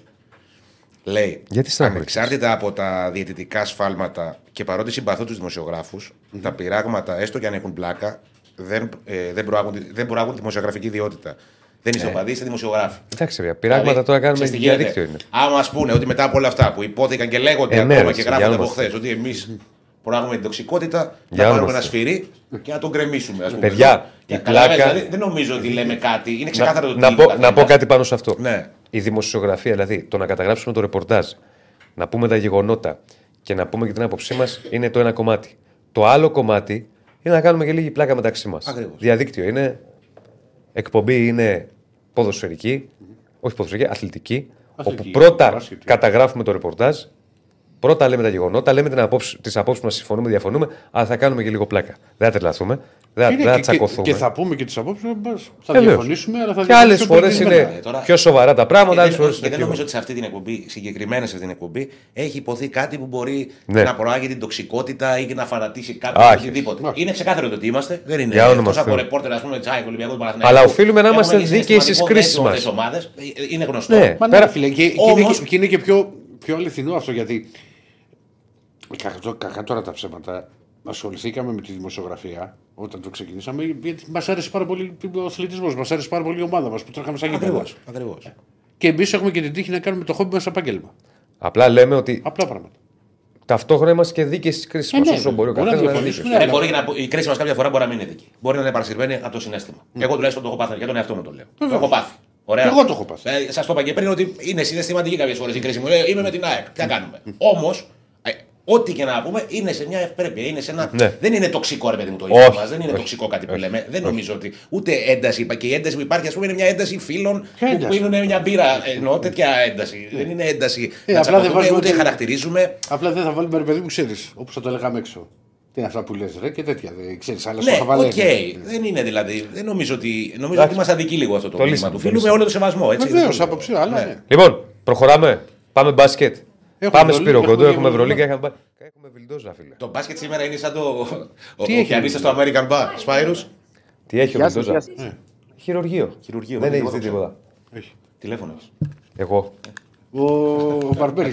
Λέει. Γιατί στεναχωρήθηκες; Ανεξάρτητα από τα διαιτητικά σφάλματα και παρότι συμπαθώ τους δημοσιογράφους, τα πειράγματα, έστω και αν έχουν πλάκα, δεν, ε, δεν, προάγουν, τη- δεν προάγουν τη δημοσιογραφική ιδιότητα. Δεν είσαι οπαδί, είσαι δημοσιογράφης. Εντάξει, παιδιά, πειράγματα Δηλαδή, τώρα κάνουμε ξέρεις τι για γίνεται. δίκτυο είναι. Άμα μα πούνε ότι μετά από όλα αυτά που υπόθηκαν και λέγονται Ε, ναι, ακόμα ρε, και για γράφονται όνομα από Θεού. χθες ότι εμείς προάγουμε την τοξικότητα, Για να όνομα πάρουμε ένα Θεού. σφυρί και να τον κρεμίσουμε. Ας πούμε. Παιδιά, Και η καταλαβαίνεις, πλάκα- δηλαδή, δεν νομίζω ότι λέμε κάτι. Είναι Να, ξεκάθαρο το τι να, είναι πω, ο να πω καθένας. κάτι πάνω σε αυτό. Ναι. Η δημοσιογραφία, δηλαδή το να καταγράψουμε το ρεπορτάζ, να πούμε τα γεγονότα και να πούμε και την άποψή μας είναι το ένα κομμάτι. Το άλλο κομμάτι είναι να κάνουμε και λίγη πλάκα μεταξύ μας. Ακριβώς. Διαδίκτυο είναι. Εκπομπή είναι ποδοσφαιρική, όχι ποδοσφαιρική, αθλητική. Αθλητική, όπου πρώτα μπάσκετ. καταγράφουμε το ρεπορτάζ, πρώτα λέμε τα γεγονότα, λέμε τις απόψεις μας, συμφωνούμε, διαφωνούμε, αλλά θα κάνουμε και λίγο πλάκα. Δεν θα τρελαθούμε, δεν θα- Είναι δεν θα και- τσακωθούμε. Και θα πούμε και τι απόψεις μα. Θα Βεβαίως. διαφωνήσουμε, αλλά θα Και άλλες διαφωνήσουμε φορές πολύ είναι μετά. Ε, τώρα- πιο σοβαρά τα πράγματα, Και άλλες δεν, φορές και είναι δεν πιο. νομίζω ότι σε αυτή την εκπομπή, συγκεκριμένα σε αυτή την εκπομπή, έχει ειπωθεί κάτι που μπορεί Ναι. να προάγει την τοξικότητα ή και να φανατίσει κάποιον Α, ή όχι. οτιδήποτε. Όχι. Είναι ξεκάθαρο το τι είμαστε. Δεν είναι Για όνομα εκτός από Θεού. ρεπόρτερ, ας πούμε, Τζάικ, Ολυμπιακός Παναθηναϊκού. Αλλά οφείλουμε να Έχουμε είμαστε και δίκαιοι στις συναισθηματικό κρίσεις μέτρο μας. τις ομάδες. Ε, Είναι γνωστό. Ναι. Μα Πέρα- ναι, φίλε, και, και Όμως- είναι, και, και είναι και πιο, πιο αληθινό αυτό γιατί. Κακά, κακά τώρα τα ψέματα. Ασχοληθήκαμε με τη δημοσιογραφία όταν το ξεκινήσαμε γιατί μας άρεσε πάρα πολύ ο αθλητισμός, μας άρεσε πάρα πολύ η ομάδα μας που τρέχαμε σαν γήπεδα. Ακριβώς. Ακριβώς. Και εμείς έχουμε και την τύχη να κάνουμε το χόμπι μας επάγγελμα. Απλά λέμε ότι Απλά πράγματα. Ταυτόχρονα είμαστε και δίκαιοι στις κρίσεις Ε, μας. ναι, όσο μπορεί ο μπορεί να καθένας να είναι διαφωνήσουμε. δίκαιος. Ναι, Ε, μπορεί να, η κρίση μας κάποια φορά μπορεί να μην είναι δική. Μπορεί να είναι παρασυρμένη από το συνέστημα. Εγώ τουλάχιστον το έχω πάθει. Για τον εαυτό μου το λέω. Το έχω πάθει. Ωραία. Και εγώ το έχω πάθει. Ε, Σας το είπα και πριν ότι είναι συναισθηματική κάποιες φορές η κρίση μου. Ε, είμαι με την ΑΕΚ. Τι να κάνουμε. Όμως, ε, ό,τι και να πούμε είναι σε μια ευπρέπεια. Είναι σε ένα... Ναι. Δεν είναι τοξικό ρε παιδί μου το Όχι, ίδιο μας. Δεν είναι όχι, τοξικό κάτι που λέμε. Δεν νομίζω ότι ούτε ένταση. Και η ένταση που υπάρχει, ας πούμε, είναι μια ένταση φίλων Ποια που ένταση; πίνουν μια μπύρα. Εννοώ τέτοια ένταση. Δεν είναι ένταση. Ε, να απλά δεν τσακωθούμε, βάζουμε ούτε ότι- χαρακτηρίζουμε. Απλά δεν θα βάλουμε ρε παιδί μου, ξέρεις, όπως θα το λέγαμε έξω. Τι είναι αυτά που λες, ρε και τέτοια. Δεν ξέρεις, αλλά στο Ναι, χαβαλέ. οκ. Δεν είναι δηλαδή. Δεν νομίζω ότι, νομίζω ότι μας αδικεί λίγο αυτό το, Το μήνυμα λύσαμε, του το φίλου με λύσαμε. όλο το σεβασμό. Έτσι, Βεβαίως, δεν το λέω. άποψη, αλλά Ναι. ναι. Λοιπόν, προχωράμε. Πάμε μπάσκετ. Έχουμε Πάμε Ευρωλίγα, Σπύρο Κοντό, έχουμε έχουμε Ευρωλίγα. Ευρωλίγα. Έχουμε έχουμε Βιλντόζα, φίλε. Το μπάσκετ σήμερα είναι σαν το. Ο, Τι ο έχει, πιανίστας στο American Bar. Σπάιρους. Τι έχει ο Γεια σας, Βιλντόζα. γεια σας. Χειρουργείο. Χειρουργείο, Δεν εγώ έχεις δεν δει ξέρω. τίποτα. Τηλέφωνο. έχεις. Εγώ. Ο, ο Μπαρμπέρη.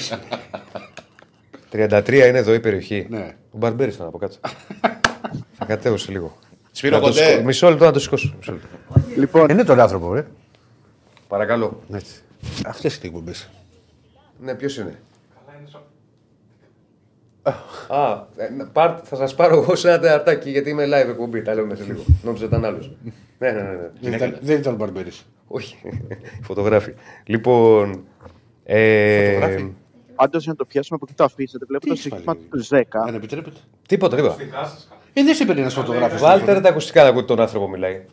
33 είναι εδώ η περιοχή. Ναι. Ο Μπαρμπέρης ήταν από κάτω. Θα κατέβω λίγο. Σπύρο Να το Κοντέ. σηκώ- Μισό λεπτό να το σηκώσω. Μισό λεπτό. Λοιπόν, Είναι τον άνθρωπο, ρε. Παρακαλώ. Αυτές είναι οι εκπομπές. Ναι, ποιος είναι; Α, ε, να πάρ- θα σας πάρω εγώ σε ένα τεταρτάκι γιατί είμαι live εκπομπή. Τα λέω μέσα λίγο. Νόμιζα ήταν άλλος. ναι, ναι, ναι. ναι. Δεν ήταν ο Μπαρμπέρης. Όχι. Φωτογράφη. Λοιπόν. Ε, Φωτογράφη. πάντως για να το πιάσουμε από εκεί το αφήσατε, βλέπω Τι το έχεις σύστημα βάλει, του Ζέκα. Αν επιτρέπετε. τίποτα, τίποτα. Ε, δεν σε παίρνει ένας φωτογράφος. Βάλτε ρε τα ακουστικά να ακούτε τον άνθρωπο μιλάει.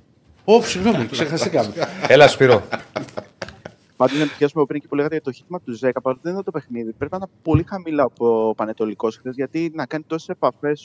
Ω, συγγνώμη, ξεχαστήκαμε. Έλα, Σπύρο. Πάντως για να το πιάσουμε από πριν και που λέγατε για το χίτημα του Ζέκα, παρότι δεν είναι το παιχνίδι, πρέπει να είναι πολύ χαμηλά ο Πανετολικός χθες, γιατί να κάνει τόσες επαφές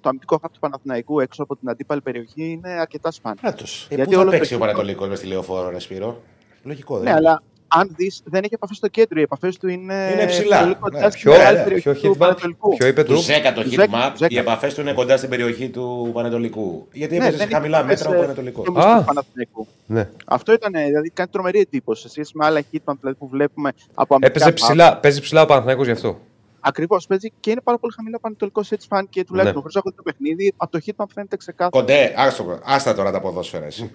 το αμυντικό χάπ του Παναθηναϊκού έξω από την αντίπαλη περιοχή είναι αρκετά σπάνιο. Άτος. Ε, Γιατί πού θα όλο το παίξει ο χειμώνα- Πανατολικό μες στη λεωφόρο, ρε Σπύρο; Λογικό, δεν Ναι, είναι. αλλά αν δεις, δεν έχει επαφές στο κέντρο. Οι επαφές του είναι, Είναι ψηλά. πολύ κοντά Ναι. στην Ποιο, μεγάλη ναι, περιοχή ποιο του hitmap, Πανετολικού. ποιο είπε Του του. Ζέκα το Του heat Ζέκα, map, του Ζέκα. οι επαφές του είναι κοντά στην περιοχή του Πανατολικού. Γιατί Ναι, έπαιζε δεν σε χαμηλά έχει μέτρα ο επαφές, Πανατολικό. στο μισθό Α. του Παναθηναϊκού. Ναι. Αυτό ήταν, δηλαδή, κάνει τρομερή εντύπωση σε σχέση με άλλα hitmap δηλαδή, που βλέπουμε από αμυντικά Έπαιζε χάπ. ψηλά, παίζει ψηλά ο Παναθηναϊκός γι' αυτό. Ακριβώς παίζει και είναι πάρα πολύ χαμηλό ο Πανετολικό. Έτσι φάνηκε τουλάχιστον Ναι. χωρίς να έχω δει το παιχνίδι. Από το hitmap φαίνεται ξεκάθαρα. Κοντέ, άστο, άστα τώρα τα ποδόσφαιρα. εσύ.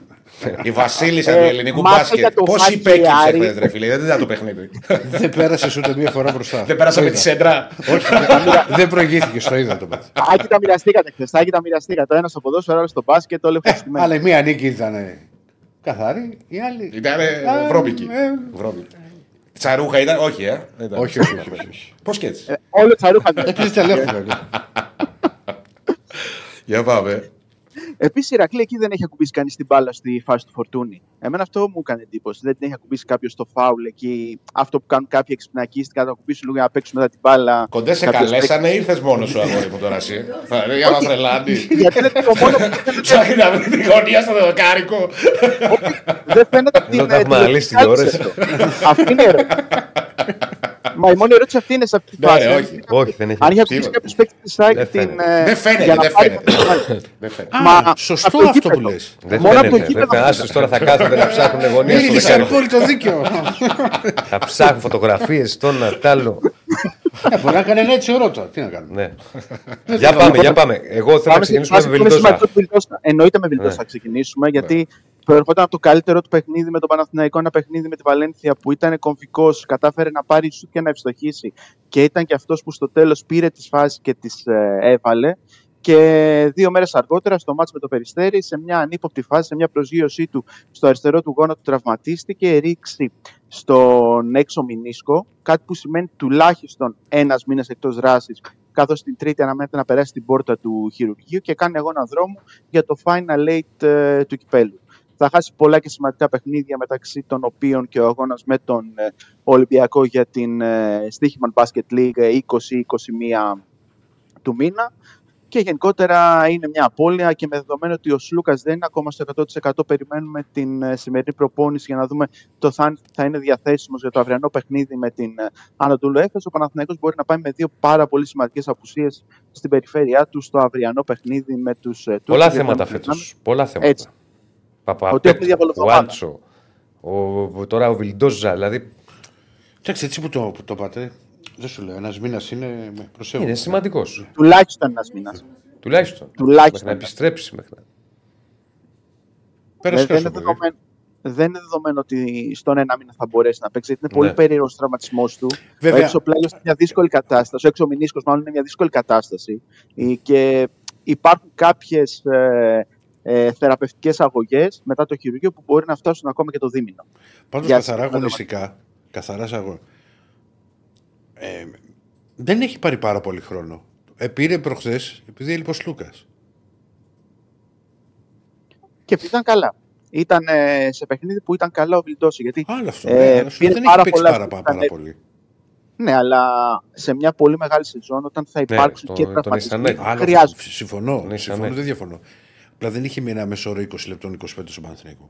Η Βασίλισσα Ε, του ελληνικού μάθε μπάσκετ. για το Πόσοι Χάκη παίκει Άρη. έφερε, ρε φίλε, δεν ήταν το παιχνίδι. Δεν πέρασε ούτε μία φορά μπροστά. Δεν πέρασε Το με τη είδα. σέντρα. Όχι, δεν προηγήθηκε, το είδα το μάτι. Άκη τα μοιραστήκατε χθες. Άκη τα μοιραστήκατε. Το ένα στο ποδόσφαιρο, άλλο στο μπάσκετ, όλοι ευχαριστημένοι. Αλλά η μία νίκη ήταν καθαρή, η άλλη. Ήταν Α, βρώμικη. Ε, Βρώμικη. Τσαρούχα ήταν, όχι, ε. δεν ήταν. Όχι, όχι, όχι. όχι. Πώς και έτσι. Ε, Όλο τσαρούχα. Επειδή τελέχουμε. Για πάμε. Επίσης, η Ηρακλή εκεί δεν έχει ακουμπήσει κανείς την μπάλα στη φάση του φορτούνη. Εμένα αυτό μου έκανε εντύπωση. Δεν την έχει ακουμπήσει κάποιος στο φάουλ εκεί. Αυτό που κάνουν κάποιοι εξυπνακίστηκαν, να ακουμπήσουν λίγο για να παίξουν μετά την μπάλα. Κοντές σε Κάποιος καλέσανε ή ήρθες μόνος σου αγόρι μου τώρα εσύ; Ε, Για να τρελάνει. παίξει. Γιατί είναι το μόνο που Ψάχνει να βρει τη γωνία στο δεκάρικο. δεν φαίνεται από την. Εδώ τα έχουμε ε, αναλύσει την τηλεοπτική τηλεόραση. κάλυψη. Αυτή είναι η ερώτηση. Μα η μόνη ερώτηση αυτή είναι σε αυτή τη Ναι, φάση. ρε, Αν όχι. Όχι, δεν έχει. Αν είχε ακουμπήσει Τίποτα. κάποιο παίκτης της ΑΕΚ Δεν την. φαίνεται. ε, Δεν φαίνεται, για να δεν πάρει φαίνεται. το κεφάλι. Δεν φαίνεται. Μα Α, σωστό από το αυτό που γήπεδο. λες. Δεν Μόνο από το φαίνεται. γήπεδο Δεν φαίνεται. Άστος τώρα θα κάθονται να ψάχνουν γωνίες στο Είχε δεκάρικο. απόλυτο δίκιο. Θα ψάχνουν φωτογραφίες, το ένα, τ' άλλο. Ε, Μπορεί να κάνει ένα έτσι ρώτα. Τι να κάνουμε. Ναι. Για πάμε, για πάμε. Εγώ θέλω να Πάμε στην ξεκινήσουμε φάση με που είναι Βιλντόζα. σημαντικό του Βιλντόζα. Εννοείται με Βιλντόζα Ναι. θα ξεκινήσουμε, γιατί προερχόταν από το καλύτερο του παιχνίδι με τον Παναθηναϊκό, ένα παιχνίδι με τη Βαλένθια που ήταν κομφικός, κατάφερε να πάρει σουτ και να ευστοχήσει και ήταν και αυτός που στο τέλος πήρε τις φάσεις και τις έβαλε. Και δύο μέρες αργότερα, στο μάτς με το Περιστέρι, σε μια ανύποπτη φάση, σε μια προσγείωσή του στο αριστερό του γόνατο, τραυματίστηκε, ρίξει στον έξω μηνίσκο, κάτι που σημαίνει τουλάχιστον ένας μήνα εκτός δράσης, καθώς την Τρίτη αναμένεται να περάσει την πόρτα του χειρουργείου και κάνει αγώνα δρόμου για το Final Eight ε, του κυπέλου. Θα χάσει πολλά και σημαντικά παιχνίδια μεταξύ των οποίων και ο αγώνας με τον ε, Ολυμπιακό για την ε, Stichman Basket League 20-21 του μήνα. Και γενικότερα είναι μια απώλεια και με δεδομένο ότι ο Σλούκας δεν είναι ακόμα στο 100% περιμένουμε την ε, σημερινή προπόνηση για να δούμε το θα, θα είναι διαθέσιμος για το αυριανό παιχνίδι με την ε, Ανατολού Έφεσο. Ο Παναθηναϊκός μπορεί να πάει με δύο πάρα πολύ σημαντικές απουσίες στην περιφέρειά του στο αυριανό παιχνίδι με τους ε, Τούρκους. Πολλά Γιατί θέματα να μην φέτος. ξεχνάμε- Πολλά θέματα. Έτσι. Ότι Παπαπέτρου, έχουμε διαβολοβδομάδα. Γουάντσο, ο, ο- τώρα ο Βιλντόζα. Δηλαδή Εντάξει, έτσι που το, που το πάτε, δεν σου λέω. Ένας μήνας είναι με προσέχω. είναι σημαντικός. Τουλάχιστον ένας μήνας. Τουλάχιστον. Τουλάχιστον. Μέχρι να επιστρέψει. Μέχρι να... Πέρασε Δεν είναι τόσο πολύ. δεδομένο. δεν είναι δεδομένο ότι στον ένα μήνα θα μπορέσει να παίξει, γιατί είναι πολύ Ναι. περίεργος ο τραυματισμός του. Βέβαια. Ο έξω πλάγιο είναι μια δύσκολη κατάσταση. Ο έξω μηνίσκος, μάλλον είναι μια δύσκολη κατάσταση. Ε, Και υπάρχουν κάποιες ε, ε, θεραπευτικές αγωγές μετά το χειρουργείο που μπορεί να φτάσουν ακόμα και το δίμηνο. Πάντως Για καθαρά συγκεκριμένα αγωνιστικά, καθαρά σε αγω... ε, δεν έχει πάρει πάρα πολύ χρόνο. Ε, πήρε προχθές επειδή έλειπε ο Λούκας. Και ήταν καλά. Ήταν ε, σε παιχνίδι που ήταν καλά ο Βιλντόση. Γιατί Άλλο αυτό. Ε, ναι, αλλά σου πήρε δεν πάρα έχει παίξει πολλά πάρα, πάρα, ήταν- πολύ. ναι, αλλά σε μια πολύ μεγάλη σεζόν, όταν θα Ναι, υπάρξουν τον- και τον τραυματισμοί, έχεις ανάγκη. Άλλο χρειάζονται. αυτό. Συμφωνώ. Ναι, συμφωνώ ναι. δεν διαφωνώ. Απλά δεν είχε μια μέσο όρο 20 λεπτών 25 στον Παναθηναϊκό.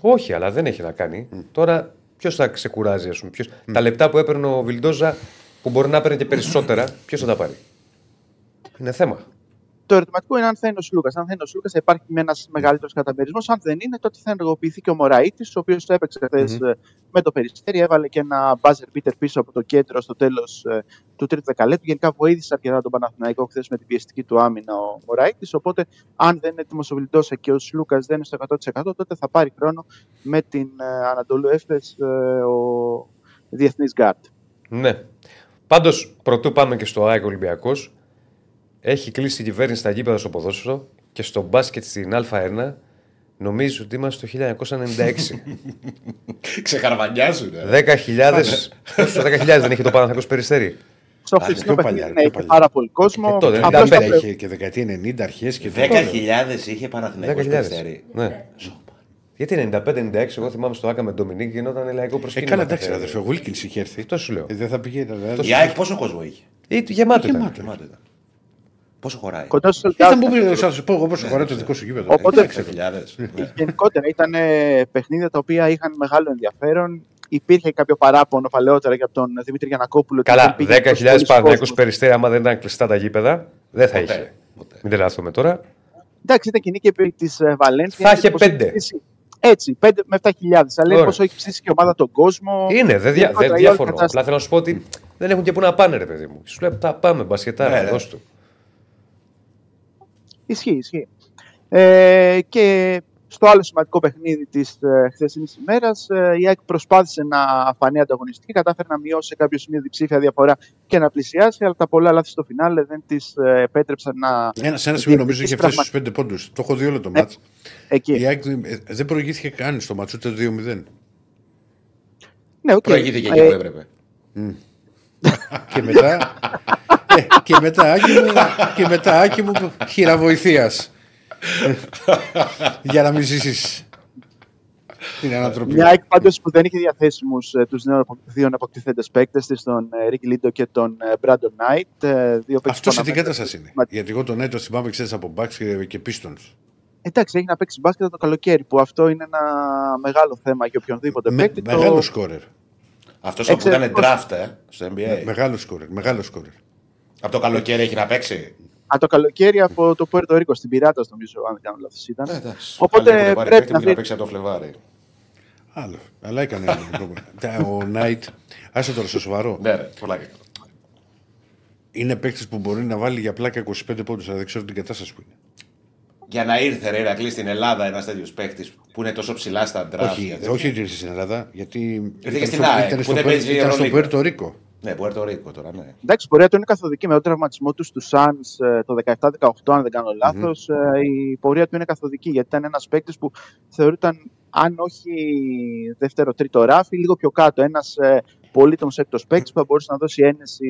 Όχι, αλλά δεν έχει να κάνει. Τώρα ποιος θα ξεκουράζει, ας πούμε. Ποιος... Τα λεπτά που έπαιρνε ο Βιλντόζα, που μπορεί να παίρνει και περισσότερα, ποιος θα τα πάρει; Είναι θέμα. Το ερωτηματικό είναι αν θα είναι ο Σλούκα. Αν θα είναι ο Σλούκα, θα υπάρχει ένας μεγαλύτερος καταμερισμός. Αν δεν είναι, τότε θα ενεργοποιηθεί και ο Μωραήτης, ο οποίος έπαιξε χθες, ε, με το περιστέρι. Έβαλε και ένα μπάζερ πίτερ πίσω από το κέντρο στο τέλος του τρίτου δεκαλέπτου. Γενικά βοήθησε αρκετά τον Παναθηναϊκό χθες με την πιεστική του άμυνα ο Μωραήτης. Οπότε, αν δεν είναι έτοιμος ο Βιλντόσα και ο Σλούκα δεν είναι στο 100%, τότε θα πάρει χρόνο με την ε, Ανατολού Έφε ο διεθνής γκάρτ. Ναι. Πάντως, πρωτού πάμε και στο ΑΕΚ Ολυμπιακός, έχει κλείσει η κυβέρνηση στα γήπεδα στο ποδόσφαιρο και στο μπάσκετ στην Α1. Νομίζω ότι είμαστε το 1996. Ξεχαρβανιάζουν. ε. 10.000. Πόσο, 10.000 δεν είχε το Παναθηναϊκός Περιστέρι. Στο Α, χθεσινό πιο παλιά, παιχνίδι πιο ναι, είχε παλιά. πάρα πολύ κόσμο. Ε, τότε, Απλώς 95 τα Πέρα πρέ- είχε και δεκαετία 90 αρχές και 10.000 είχε Παναθηναϊκός 10.000. Περιστέρι. Ναι. Γιατί 95-96, εγώ θυμάμαι στο Άκα με τον Ντομινίκ γινόταν λαϊκό Ε, προσκύνημα. καλά, εντάξει, κάθε- αδερφέ, ο Βίλκιν είχε έρθει. Αυτό σου λέω. Ε, δεν θα πηγαίνει. Η ΑΕΚ πόσο κόσμο είχε; Ή γεμάτο ήταν. Γεμάτο. Γεμάτο ήταν. Πόσο χωράει; Κοντά στο Ε, θα sold out. μου πει, θα σου πω εγώ πόσο χωράει το δικό σου γήπεδο. Οπότε- Ε, εντάξει, 10.000. Ναι. Γενικότερα ήταν ε, παιχνίδια τα οποία είχαν μεγάλο ενδιαφέρον. Υπήρχε κάποιο παράπονο παλαιότερα για τον Δημήτρη Γιανακόπουλο. ότι Καλά, δεν πήγε 10.000 τόσο πολλοί Παναθηναϊκός κόσμος. περιστέρι, άμα δεν ήταν κλειστά τα γήπεδα, δεν θα Ποτέ, είχε. ποτέ. Μην τρελαθούμε τώρα. Εντάξει, ήταν κοινή και επί της Βαλένθιας. Θα είχε πέντε. Έτσι, 5 με 7.000. Αλλά είναι Ωραία. πόσο έχει ψήσει και η ομάδα τον κόσμο. Είναι, δεν, δια, Γενικότερα, δεν η όλη διαφωνώ. κατάσταση. Απλά θέλω να σου πω ότι δεν έχουν και πού να πάνε, ρε παιδί μου. Σου λέω τα πάμε, μπασκετάρα, Ναι, ναι. δώσ' του. Ισχύει, ισχύει. Ε, και στο άλλο σημαντικό παιχνίδι της ε, χθεσινής ημέρας, ε, η ΑΕΚ προσπάθησε να φανεί ανταγωνιστική, κατάφερε να μειώσει σε κάποιο σημείο διψήφια διαφορά και να πλησιάσει, αλλά τα πολλά λάθη στο φινάλε δεν τη ε, επέτρεψαν να. Ένα, σε ένα σημείο νομίζω είχε φτάσει Πραγματικά. στου 5 πόντους. Το έχω δει όλο το Ναι. ματς. Εκεί. Η ΑΕΚ δεν- ε, δεν προηγήθηκε καν στο ματς, ούτε 2-0. Ναι, οκ. Προηγήθηκε Ε, εκεί που έπρεπε. και μετά. ε, και μετά, Άκη μου, και μετά, Άκη μου, χείρα βοηθείας. Για να μην ζήσεις την ανατροπή. Μια ΑΕΚ πάντως που δεν είχε διαθέσιμους τους δύο αποκτηθέντες παίκτες της, τον Ρίκι Λέντο και τον Μπράντον Νάιτ. Δύο παίκτες Αυτός που σε τι αναμένεται- κατάσταση είναι. Μα- Γιατί εγώ τον έτο θυμάμαι ξέρεις από Bucks και, και Pistons. Εντάξει, έχει να παίξει μπάσκετ το καλοκαίρι, που αυτό είναι ένα μεγάλο θέμα για οποιονδήποτε Με, παίκτη. Το- μεγάλο σκόρερ. Αυτός που ήταν Εξαιρετικός. draft ε, στο NBA. Μεγάλο σκόρερ. Μεγάλο σκόρερ. Από το καλοκαίρι έχει να παίξει; Α, το καλοκαίρι από το Πουέρτο Ρίκο, στην Πειράτα, νομίζω, αν δεν κάνω λάθος ήταν. Ε, εντάξει. Οπότε Άλλοι έχουν πάρει πρέπει παίκτη να που βρει- παίξει από το Φλεβάρι. Άλλο. Αλλά έκανε ένα πρόβλημα. Τα- Ο Νάιτ, άσε τώρα στο σοβαρό. Ναι, ρε, πολλά και. Είναι παίκτης που μπορεί να βάλει για πλάκα 25 πόντους, αλλά δεν ξέρω την κατάσταση που είναι. Για να ήρθε ρε Ηρακλής στην Ελλάδα ένας τέτοιος παίκτης που είναι τόσο ψηλά στα draft. όχι, γιατί- όχι ότι ήρθε στην Ελλάδα, γιατί και ήταν στην στο, ΑΕΚ, ήταν που στο, δεν Πουέρ- παίζει ήταν στο Ευρωλίγκα. Πουέρτο Ρίκο. Ναι, Πουέρτο Ρίκο τώρα, ναι. Εντάξει, η πορεία του είναι καθοδική με τον τραυματισμό τους στου Suns ε, το 17-18, αν δεν κάνω λάθος. Ε, Η πορεία του είναι καθοδική γιατί ήταν ένας παίκτης που θεωρούταν, αν όχι δεύτερο-τρίτο ράφι, λίγο πιο κάτω. Ένας πολύτιμο έκτος παίκτης που θα μπορούσε να δώσει ένεση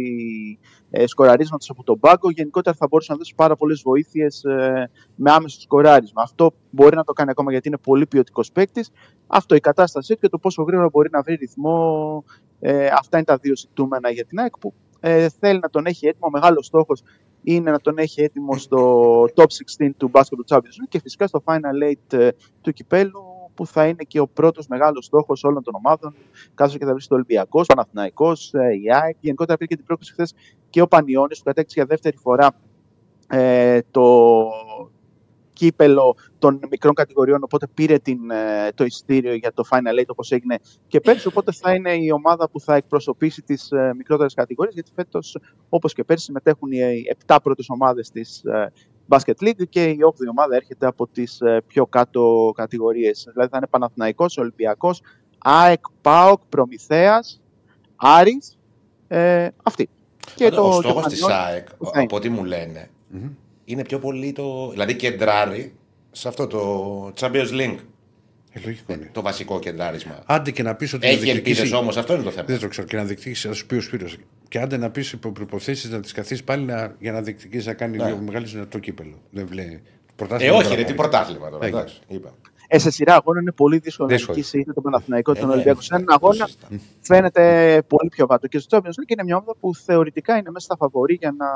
ε, σκοραρίσματος από τον πάγκο. Γενικότερα θα μπορούσε να δώσει πάρα πολλές βοήθειες με άμεσο σκοράρισμα. Αυτό μπορεί να το κάνει ακόμα γιατί είναι πολύ ποιοτικός παίκτης. Αυτό η κατάστασή του και το πόσο γρήγορα μπορεί να βρει ρυθμό. Ε, αυτά είναι τα δύο ζητούμενα για την ΑΕΚ που ε, θέλει να τον έχει έτοιμο. Ο μεγάλος στόχος είναι να τον έχει έτοιμο στο top 16 του Basketball Champions League και φυσικά στο Final 8 ε, του κυπέλου που θα είναι και ο πρώτος μεγάλος στόχος όλων των ομάδων, καθώ και θα βρει το Ολυμπιακός, ο Παναθυναϊκό, η ΑΕΚ. Γενικότερα πήρε και την πρόκληση χθες και ο Πανιόνη που κατέκτησε για δεύτερη φορά ε, το κύπελο των μικρών κατηγοριών, οπότε πήρε την, ε, το ειστήριο για το Final 8 όπως έγινε και πέρσι, οπότε θα είναι η ομάδα που θα εκπροσωπήσει τις ε, μικρότερες κατηγορίες, γιατί φέτος όπως και πέρσι συμμετέχουν οι 7 πρώτες ομάδες της ε, Basket League και η 8η ομάδα έρχεται από τις ε, πιο κάτω κατηγορίες. Δηλαδή θα είναι Παναθηναϊκός, Ολυμπιακός, ΑΕΚ, ΠΑΟΚ, Προμηθέας, Άρης, ε, αυτή. Και το- ο το στόχος της Πανιόνιο ΑΕΚ, που θα είναι. από ό,τι μου λένε, είναι πιο πολύ το. Δηλαδή κεντράρει σε αυτό το Champions League. Ε, λογικό είναι. Το βασικό κεντράρισμα. Άντε και να πεις ότι. Έχει να διεκδικήσει- ελπίδε όμως, αυτό είναι το θέμα. Δεν το ξέρω. Και να διεκδικήσει, θα σου πει ο Σπύρος. Και άντε να πεις υπό προποθέσει να τις καθίσεις πάλι να, για να διεκδικήσει να κάνει Ναι. λίγο μεγάλο δυνατό κύπελο. Δεν βλέπει. Ε, Πρωτάθλημα όχι, τώρα ρε, τι πάλι. πρωτάθλημα τώρα. Έγινε. εντάξει, είπα. Ε, σε σειρά αγώνων είναι πολύ δύσκολο να Δύσκολο. νικήσεις είτε τον Παναθηναϊκό είτε τον Ε, ναι, Ολυμπιακό. Σε έναν το αγώνα συζητάμε. φαίνεται πολύ πιο βάτο. Και στο Champions League είναι μια ομάδα που θεωρητικά είναι μέσα στα φαβορή για να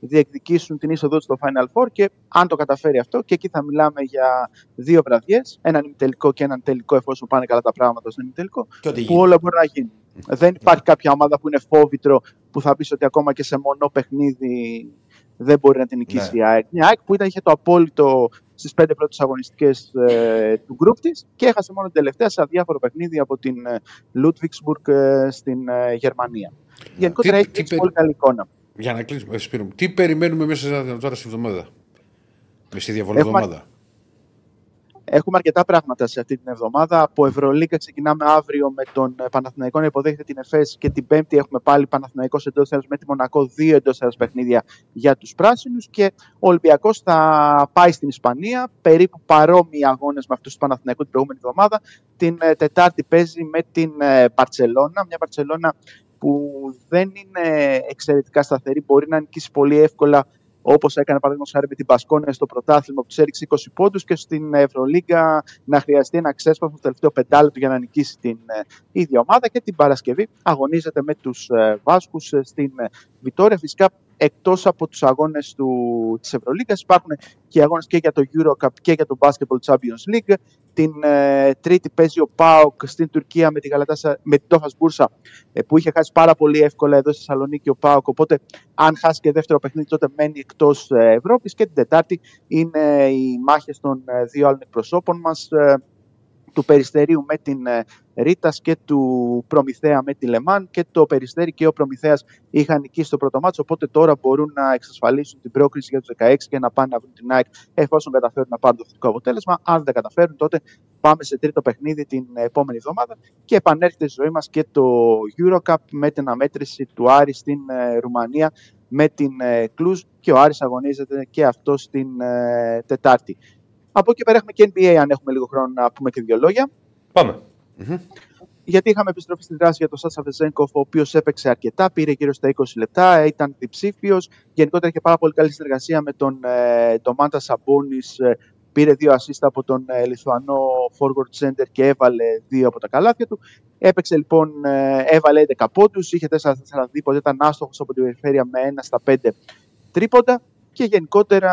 διεκδικήσουν την είσοδό τους στο Final Four και αν το καταφέρει αυτό, και εκεί θα μιλάμε για δύο βραδιές, έναν ημιτελικό και έναν τελικό, εφόσον πάνε καλά τα πράγματα στον ημιτελικό, Και ό,τι που γίνει. όλα μπορεί να γίνουν. Δεν υπάρχει κάποια ομάδα που είναι φόβητρο που θα πεις ότι ακόμα και σε μονό παιχνίδι δεν μπορεί να την νικήσει Ναι. η ΑΕΚ. Μια ΑΕΚ που ήταν, είχε το απόλυτο στις πέντε πρώτες αγωνιστικές του γκρουπ της και έχασε μόνο την τελευταία σε αδιάφορο παιχνίδι από την ε, Ludwigsburg ε, στην ε, Γερμανία. Γενικότερα Τι- έχει τι δείξει περι- πολύ καλή εικόνα. Για να κλείσουμε, ε, Σπύρο μου, τι περιμένουμε μέσα τώρα στη εβδομάδα; Μες στη διαβολή Έχουμε- εβδομάδα. Έχουμε αρκετά πράγματα σε αυτή την εβδομάδα. Από Ευρωλίγκα ξεκινάμε αύριο με τον ε, Παναθηναϊκό να υποδέχεται την ΕΦΕΣ και την Πέμπτη έχουμε πάλι Παναθηναϊκός εντός έδρας με τη Μονακό, δύο εντός έδρας παιχνίδια για τους πράσινους. Και ο Ολυμπιακός θα πάει στην Ισπανία, περίπου παρόμοιοι αγώνες με αυτούς του Παναθηναϊκού την προηγούμενη εβδομάδα. Την ε, Τετάρτη παίζει με την Παρσελώνα, μια Παρσελώνα που δεν είναι εξαιρετικά σταθερή, μπορεί να νικήσει πολύ εύκολα όπως έκανε παραδείγματο χάρη με την Πασκόνια στο πρωτάθλημα που του έριξε 20 πόντους και στην Ευρωλίγκα να χρειαστεί ένα ξέσπασμα στο τελευταίο πεντάλεπτο για να νικήσει την ε, ίδια ομάδα. Και την Παρασκευή αγωνίζεται με τους Βάσκους στην ε, Βιτόρια. Φυσικά εκτός από τους αγώνες της Ευρωλίγκας υπάρχουν και αγώνες και για το Eurocup και για το Basketball Champions League. Την ε, Τρίτη παίζει ο ΠΑΟΚ στην Τουρκία με, τη Γαλατάσα, με την Τόφας Μπούρσα ε, που είχε χάσει πάρα πολύ εύκολα εδώ στη Θεσσαλονίκη ο ΠΑΟΚ. Οπότε, αν χάσει και δεύτερο παιχνίδι, τότε μένει εκτός Ευρώπης. Και την Τετάρτη είναι οι μάχε των ε, δύο άλλων εκπροσώπων μας, του Περιστερίου με την ε, Ρίτας και του Προμηθέα με τη Λεμάν. Και το Περιστέρι και ο Προμηθέας είχαν νικήσει το πρώτο μάτσο. Οπότε τώρα μπορούν να εξασφαλίσουν την πρόκριση για τους 16 και να πάνε να βρουν την ΑΕΚ εφόσον καταφέρουν να πάρουν το θετικό αποτέλεσμα. Αν δεν καταφέρουν, τότε πάμε σε τρίτο παιχνίδι την επόμενη εβδομάδα και επανέρχεται στη ζωή μας και το Eurocup με την αμέτρηση του Άρη στην ε, Ρουμανία με την ε, Κλουζ και ο Άρης αγωνίζεται και αυτό την ε, Τετάρτη. Από εκεί πέρα έχουμε και NBA αν έχουμε λίγο χρόνο να πούμε και δύο λόγια. Πάμε. Γιατί είχαμε επιστροφή στη δράση για τον Σάσα Βεζέγκοφ, ο οποίος έπαιξε αρκετά, πήρε γύρω στα 20 λεπτά, ήταν διψήφιος. Γενικότερα είχε πάρα πολύ καλή συνεργασία με τον ε, Ντομάντα Σαμπόνι. Ε, πήρε δύο assist από τον ε, Λιθουανό forward center και έβαλε δύο από τα καλάθια του. Έπαιξε λοιπόν, ε, έβαλε 11 πόντους, είχε 4-4 δίποτα, ήταν άστοχος από την περιφέρεια με 1 στα 5 τρίποντα. Και γενικότερα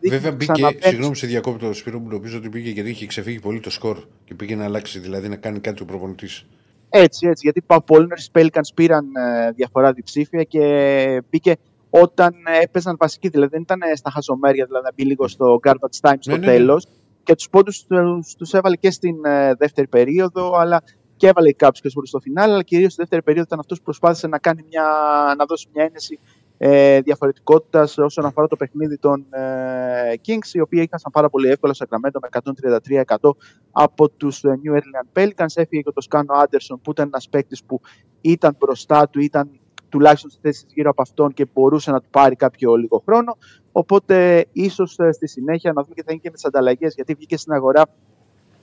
δείχνει Βέβαια μπήκε, ξαναπέξει- συγγνώμη σε διακόπτω το Σπύρο μου, νομίζω ότι μπήκε γιατί είχε ξεφύγει πολύ το σκορ και πήγε να αλλάξει, δηλαδή να κάνει κάτι ο προπονητής. Έτσι, έτσι. Γιατί πα- πολλοί νωρίς οι Pelicans πήραν ε, διαφορά διψήφια και μπήκε όταν ε, έπαιζαν βασικοί. Δηλαδή δεν ήταν ε, στα χαζομέρια, δηλαδή να μπει λίγο στο garbage time στο Ναι, ναι, ναι. τέλος. Και τους πόντους τους, τους έβαλε και στην ε, δεύτερη περίοδο, αλλά και έβαλε κάποιους και στο φινάλε, αλλά κυρίως στη δεύτερη περίοδο ήταν αυτός που προσπάθησε να, κάνει μια, να δώσει μια ένεση ε, διαφορετικότητας όσον αφορά το παιχνίδι των ε, Kings, οι οποίοι είχαν πάρα πολύ εύκολα στο Sacramento με 133% από τους ε, New Orleans Pelicans. Έφυγε και το Σκάνο Άντερσον που ήταν ένας παίκτης που ήταν μπροστά του, ήταν τουλάχιστον στη θέση γύρω από αυτόν και μπορούσε να του πάρει κάποιο λίγο χρόνο. Οπότε ίσως ε, στη συνέχεια να δούμε και θα είναι και με τις ανταλλαγές γιατί βγήκε στην αγορά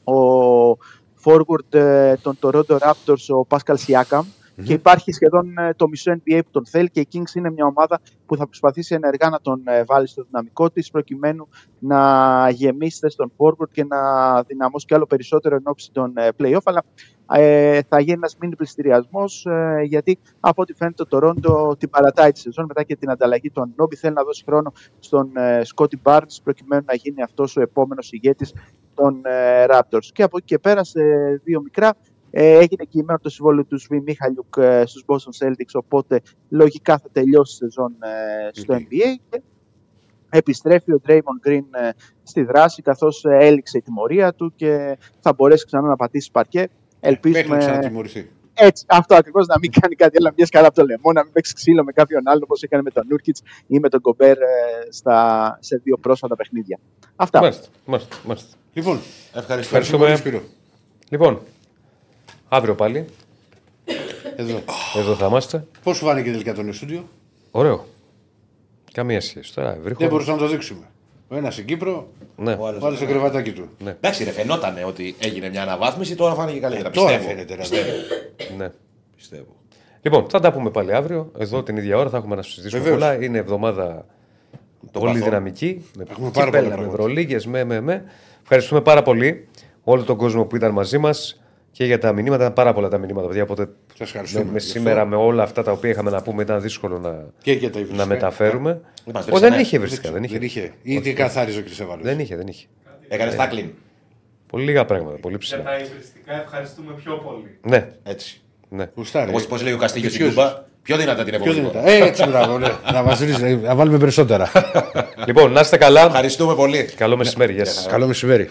ο forward ε, των Toronto Raptors, ο Pascal Siakam, και υπάρχει σχεδόν ε, το μισό NBA που τον θέλει και η Kings είναι μια ομάδα που θα προσπαθήσει ενεργά να τον ε, βάλει στο δυναμικό της προκειμένου να γεμίσει θέση τον forward και να δυναμώσει κι άλλο περισσότερο εν ώψη των ε, play-off. Αλλά ε, θα γίνει ένας μήνυ πληστηριασμός ε, γιατί από ό,τι φαίνεται το Toronto την παρατάει τη σεζόν μετά και την ανταλλαγή του Ανόμπι θέλει να δώσει χρόνο στον ε, Scotty Barnes προκειμένου να γίνει αυτός ο επόμενος ηγέτης των ε, Raptors. Και από εκεί και πέρα σε δύο μικρά ε, έγινε και η μέρα το συμβόλαιο του Σβι Μιχαϊλιούκ ε, στους Boston Celtics, οπότε λογικά θα τελειώσει η σεζόν ε, στο OK. NBA. Και επιστρέφει ο Draymond Green ε, στη δράση καθώς ε, έληξε η τιμωρία του και θα μπορέσει ξανά να πατήσει παρκέ. Μέχρι να Ελπίζουμε, ξανατιμωρηθεί. Έτσι, αυτό ακριβώς να μην κάνει κάτι άλλο, να μια καλά από το λαιμό, να μην παίξει ξύλο με κάποιον άλλον όπως έκανε με τον Νούρκιτς ή με τον Γκομπέρ ε, στα, σε δύο πρόσφατα παιχνίδια. Αυτά. Μάλιστα, μάλιστα, μάλιστα. Λοιπόν, Ευχαριστώ. Ευχαριστούμε. πολύ, Σπύρο. Λοιπόν, αύριο πάλι. Εδώ. Εδώ θα είμαστε. Πώς σου φάνηκε τελικά το νέο στούντιο, Ωραίο. Καμία σχέση. Τώρα βρίσκω. Δεν μπορούσαμε να το δείξουμε. Ο ένας στην Κύπρο, Ναι. ο άλλος στο κρεβατάκι του. Εντάξει, ρε, φαινότανε ότι έγινε μια αναβάθμιση, τώρα φάνηκε καλύτερα. Τώρα πιστεύω. φαίνεται, ρε. Πιστεύω. ναι. πιστεύω. Λοιπόν, θα τα πούμε πάλι αύριο. Εδώ την ίδια ώρα θα έχουμε να συζητήσουμε Βεβαίως. πολλά. Είναι εβδομάδα πολύ παθών. δυναμική. Με Έχουμε πάρα πολλά κύπελα, με πράγματα. ευρωλίγες, με, με, με. Ευχαριστούμε πάρα πολύ όλο τον κόσμο που ήταν μαζί μας και για τα μηνύματα. Ήταν πάρα πολλά τα μηνύματα, παιδιά. Οπότε Σας ευχαριστούμε με, με γι' αυτό. σήμερα με όλα αυτά τα οποία είχαμε να πούμε ήταν δύσκολο να, Και για τα να υβριστικά. μεταφέρουμε. Μας Ο, δεν βρίσκανε. είχε βριστικά. Δεν είχε. Δεν είχε. Ήδη καθάριζε ο κ. Σεβάλος. Δεν είχε, δεν είχε. Έκανε τάκλιν. Πολύ λίγα πράγματα. Πολύ Για ψηλά. τα υβριστικά ευχαριστούμε πιο πολύ. Ναι, Έτσι. ναι. Γουστάρει. Όπως πώς λέει ο Καστίγιος στην Βυθιώζεις. Τούμπα, πιο δυνατά την Πιο επόμενη δυνατά. φορά. Ε, έτσι μπράβο, ναι. Να μα να βάλουμε περισσότερα. λοιπόν, να είστε καλά. Ευχαριστούμε πολύ. Καλό μεσημέρι. Γεια σας. Καλό μεσημέρι.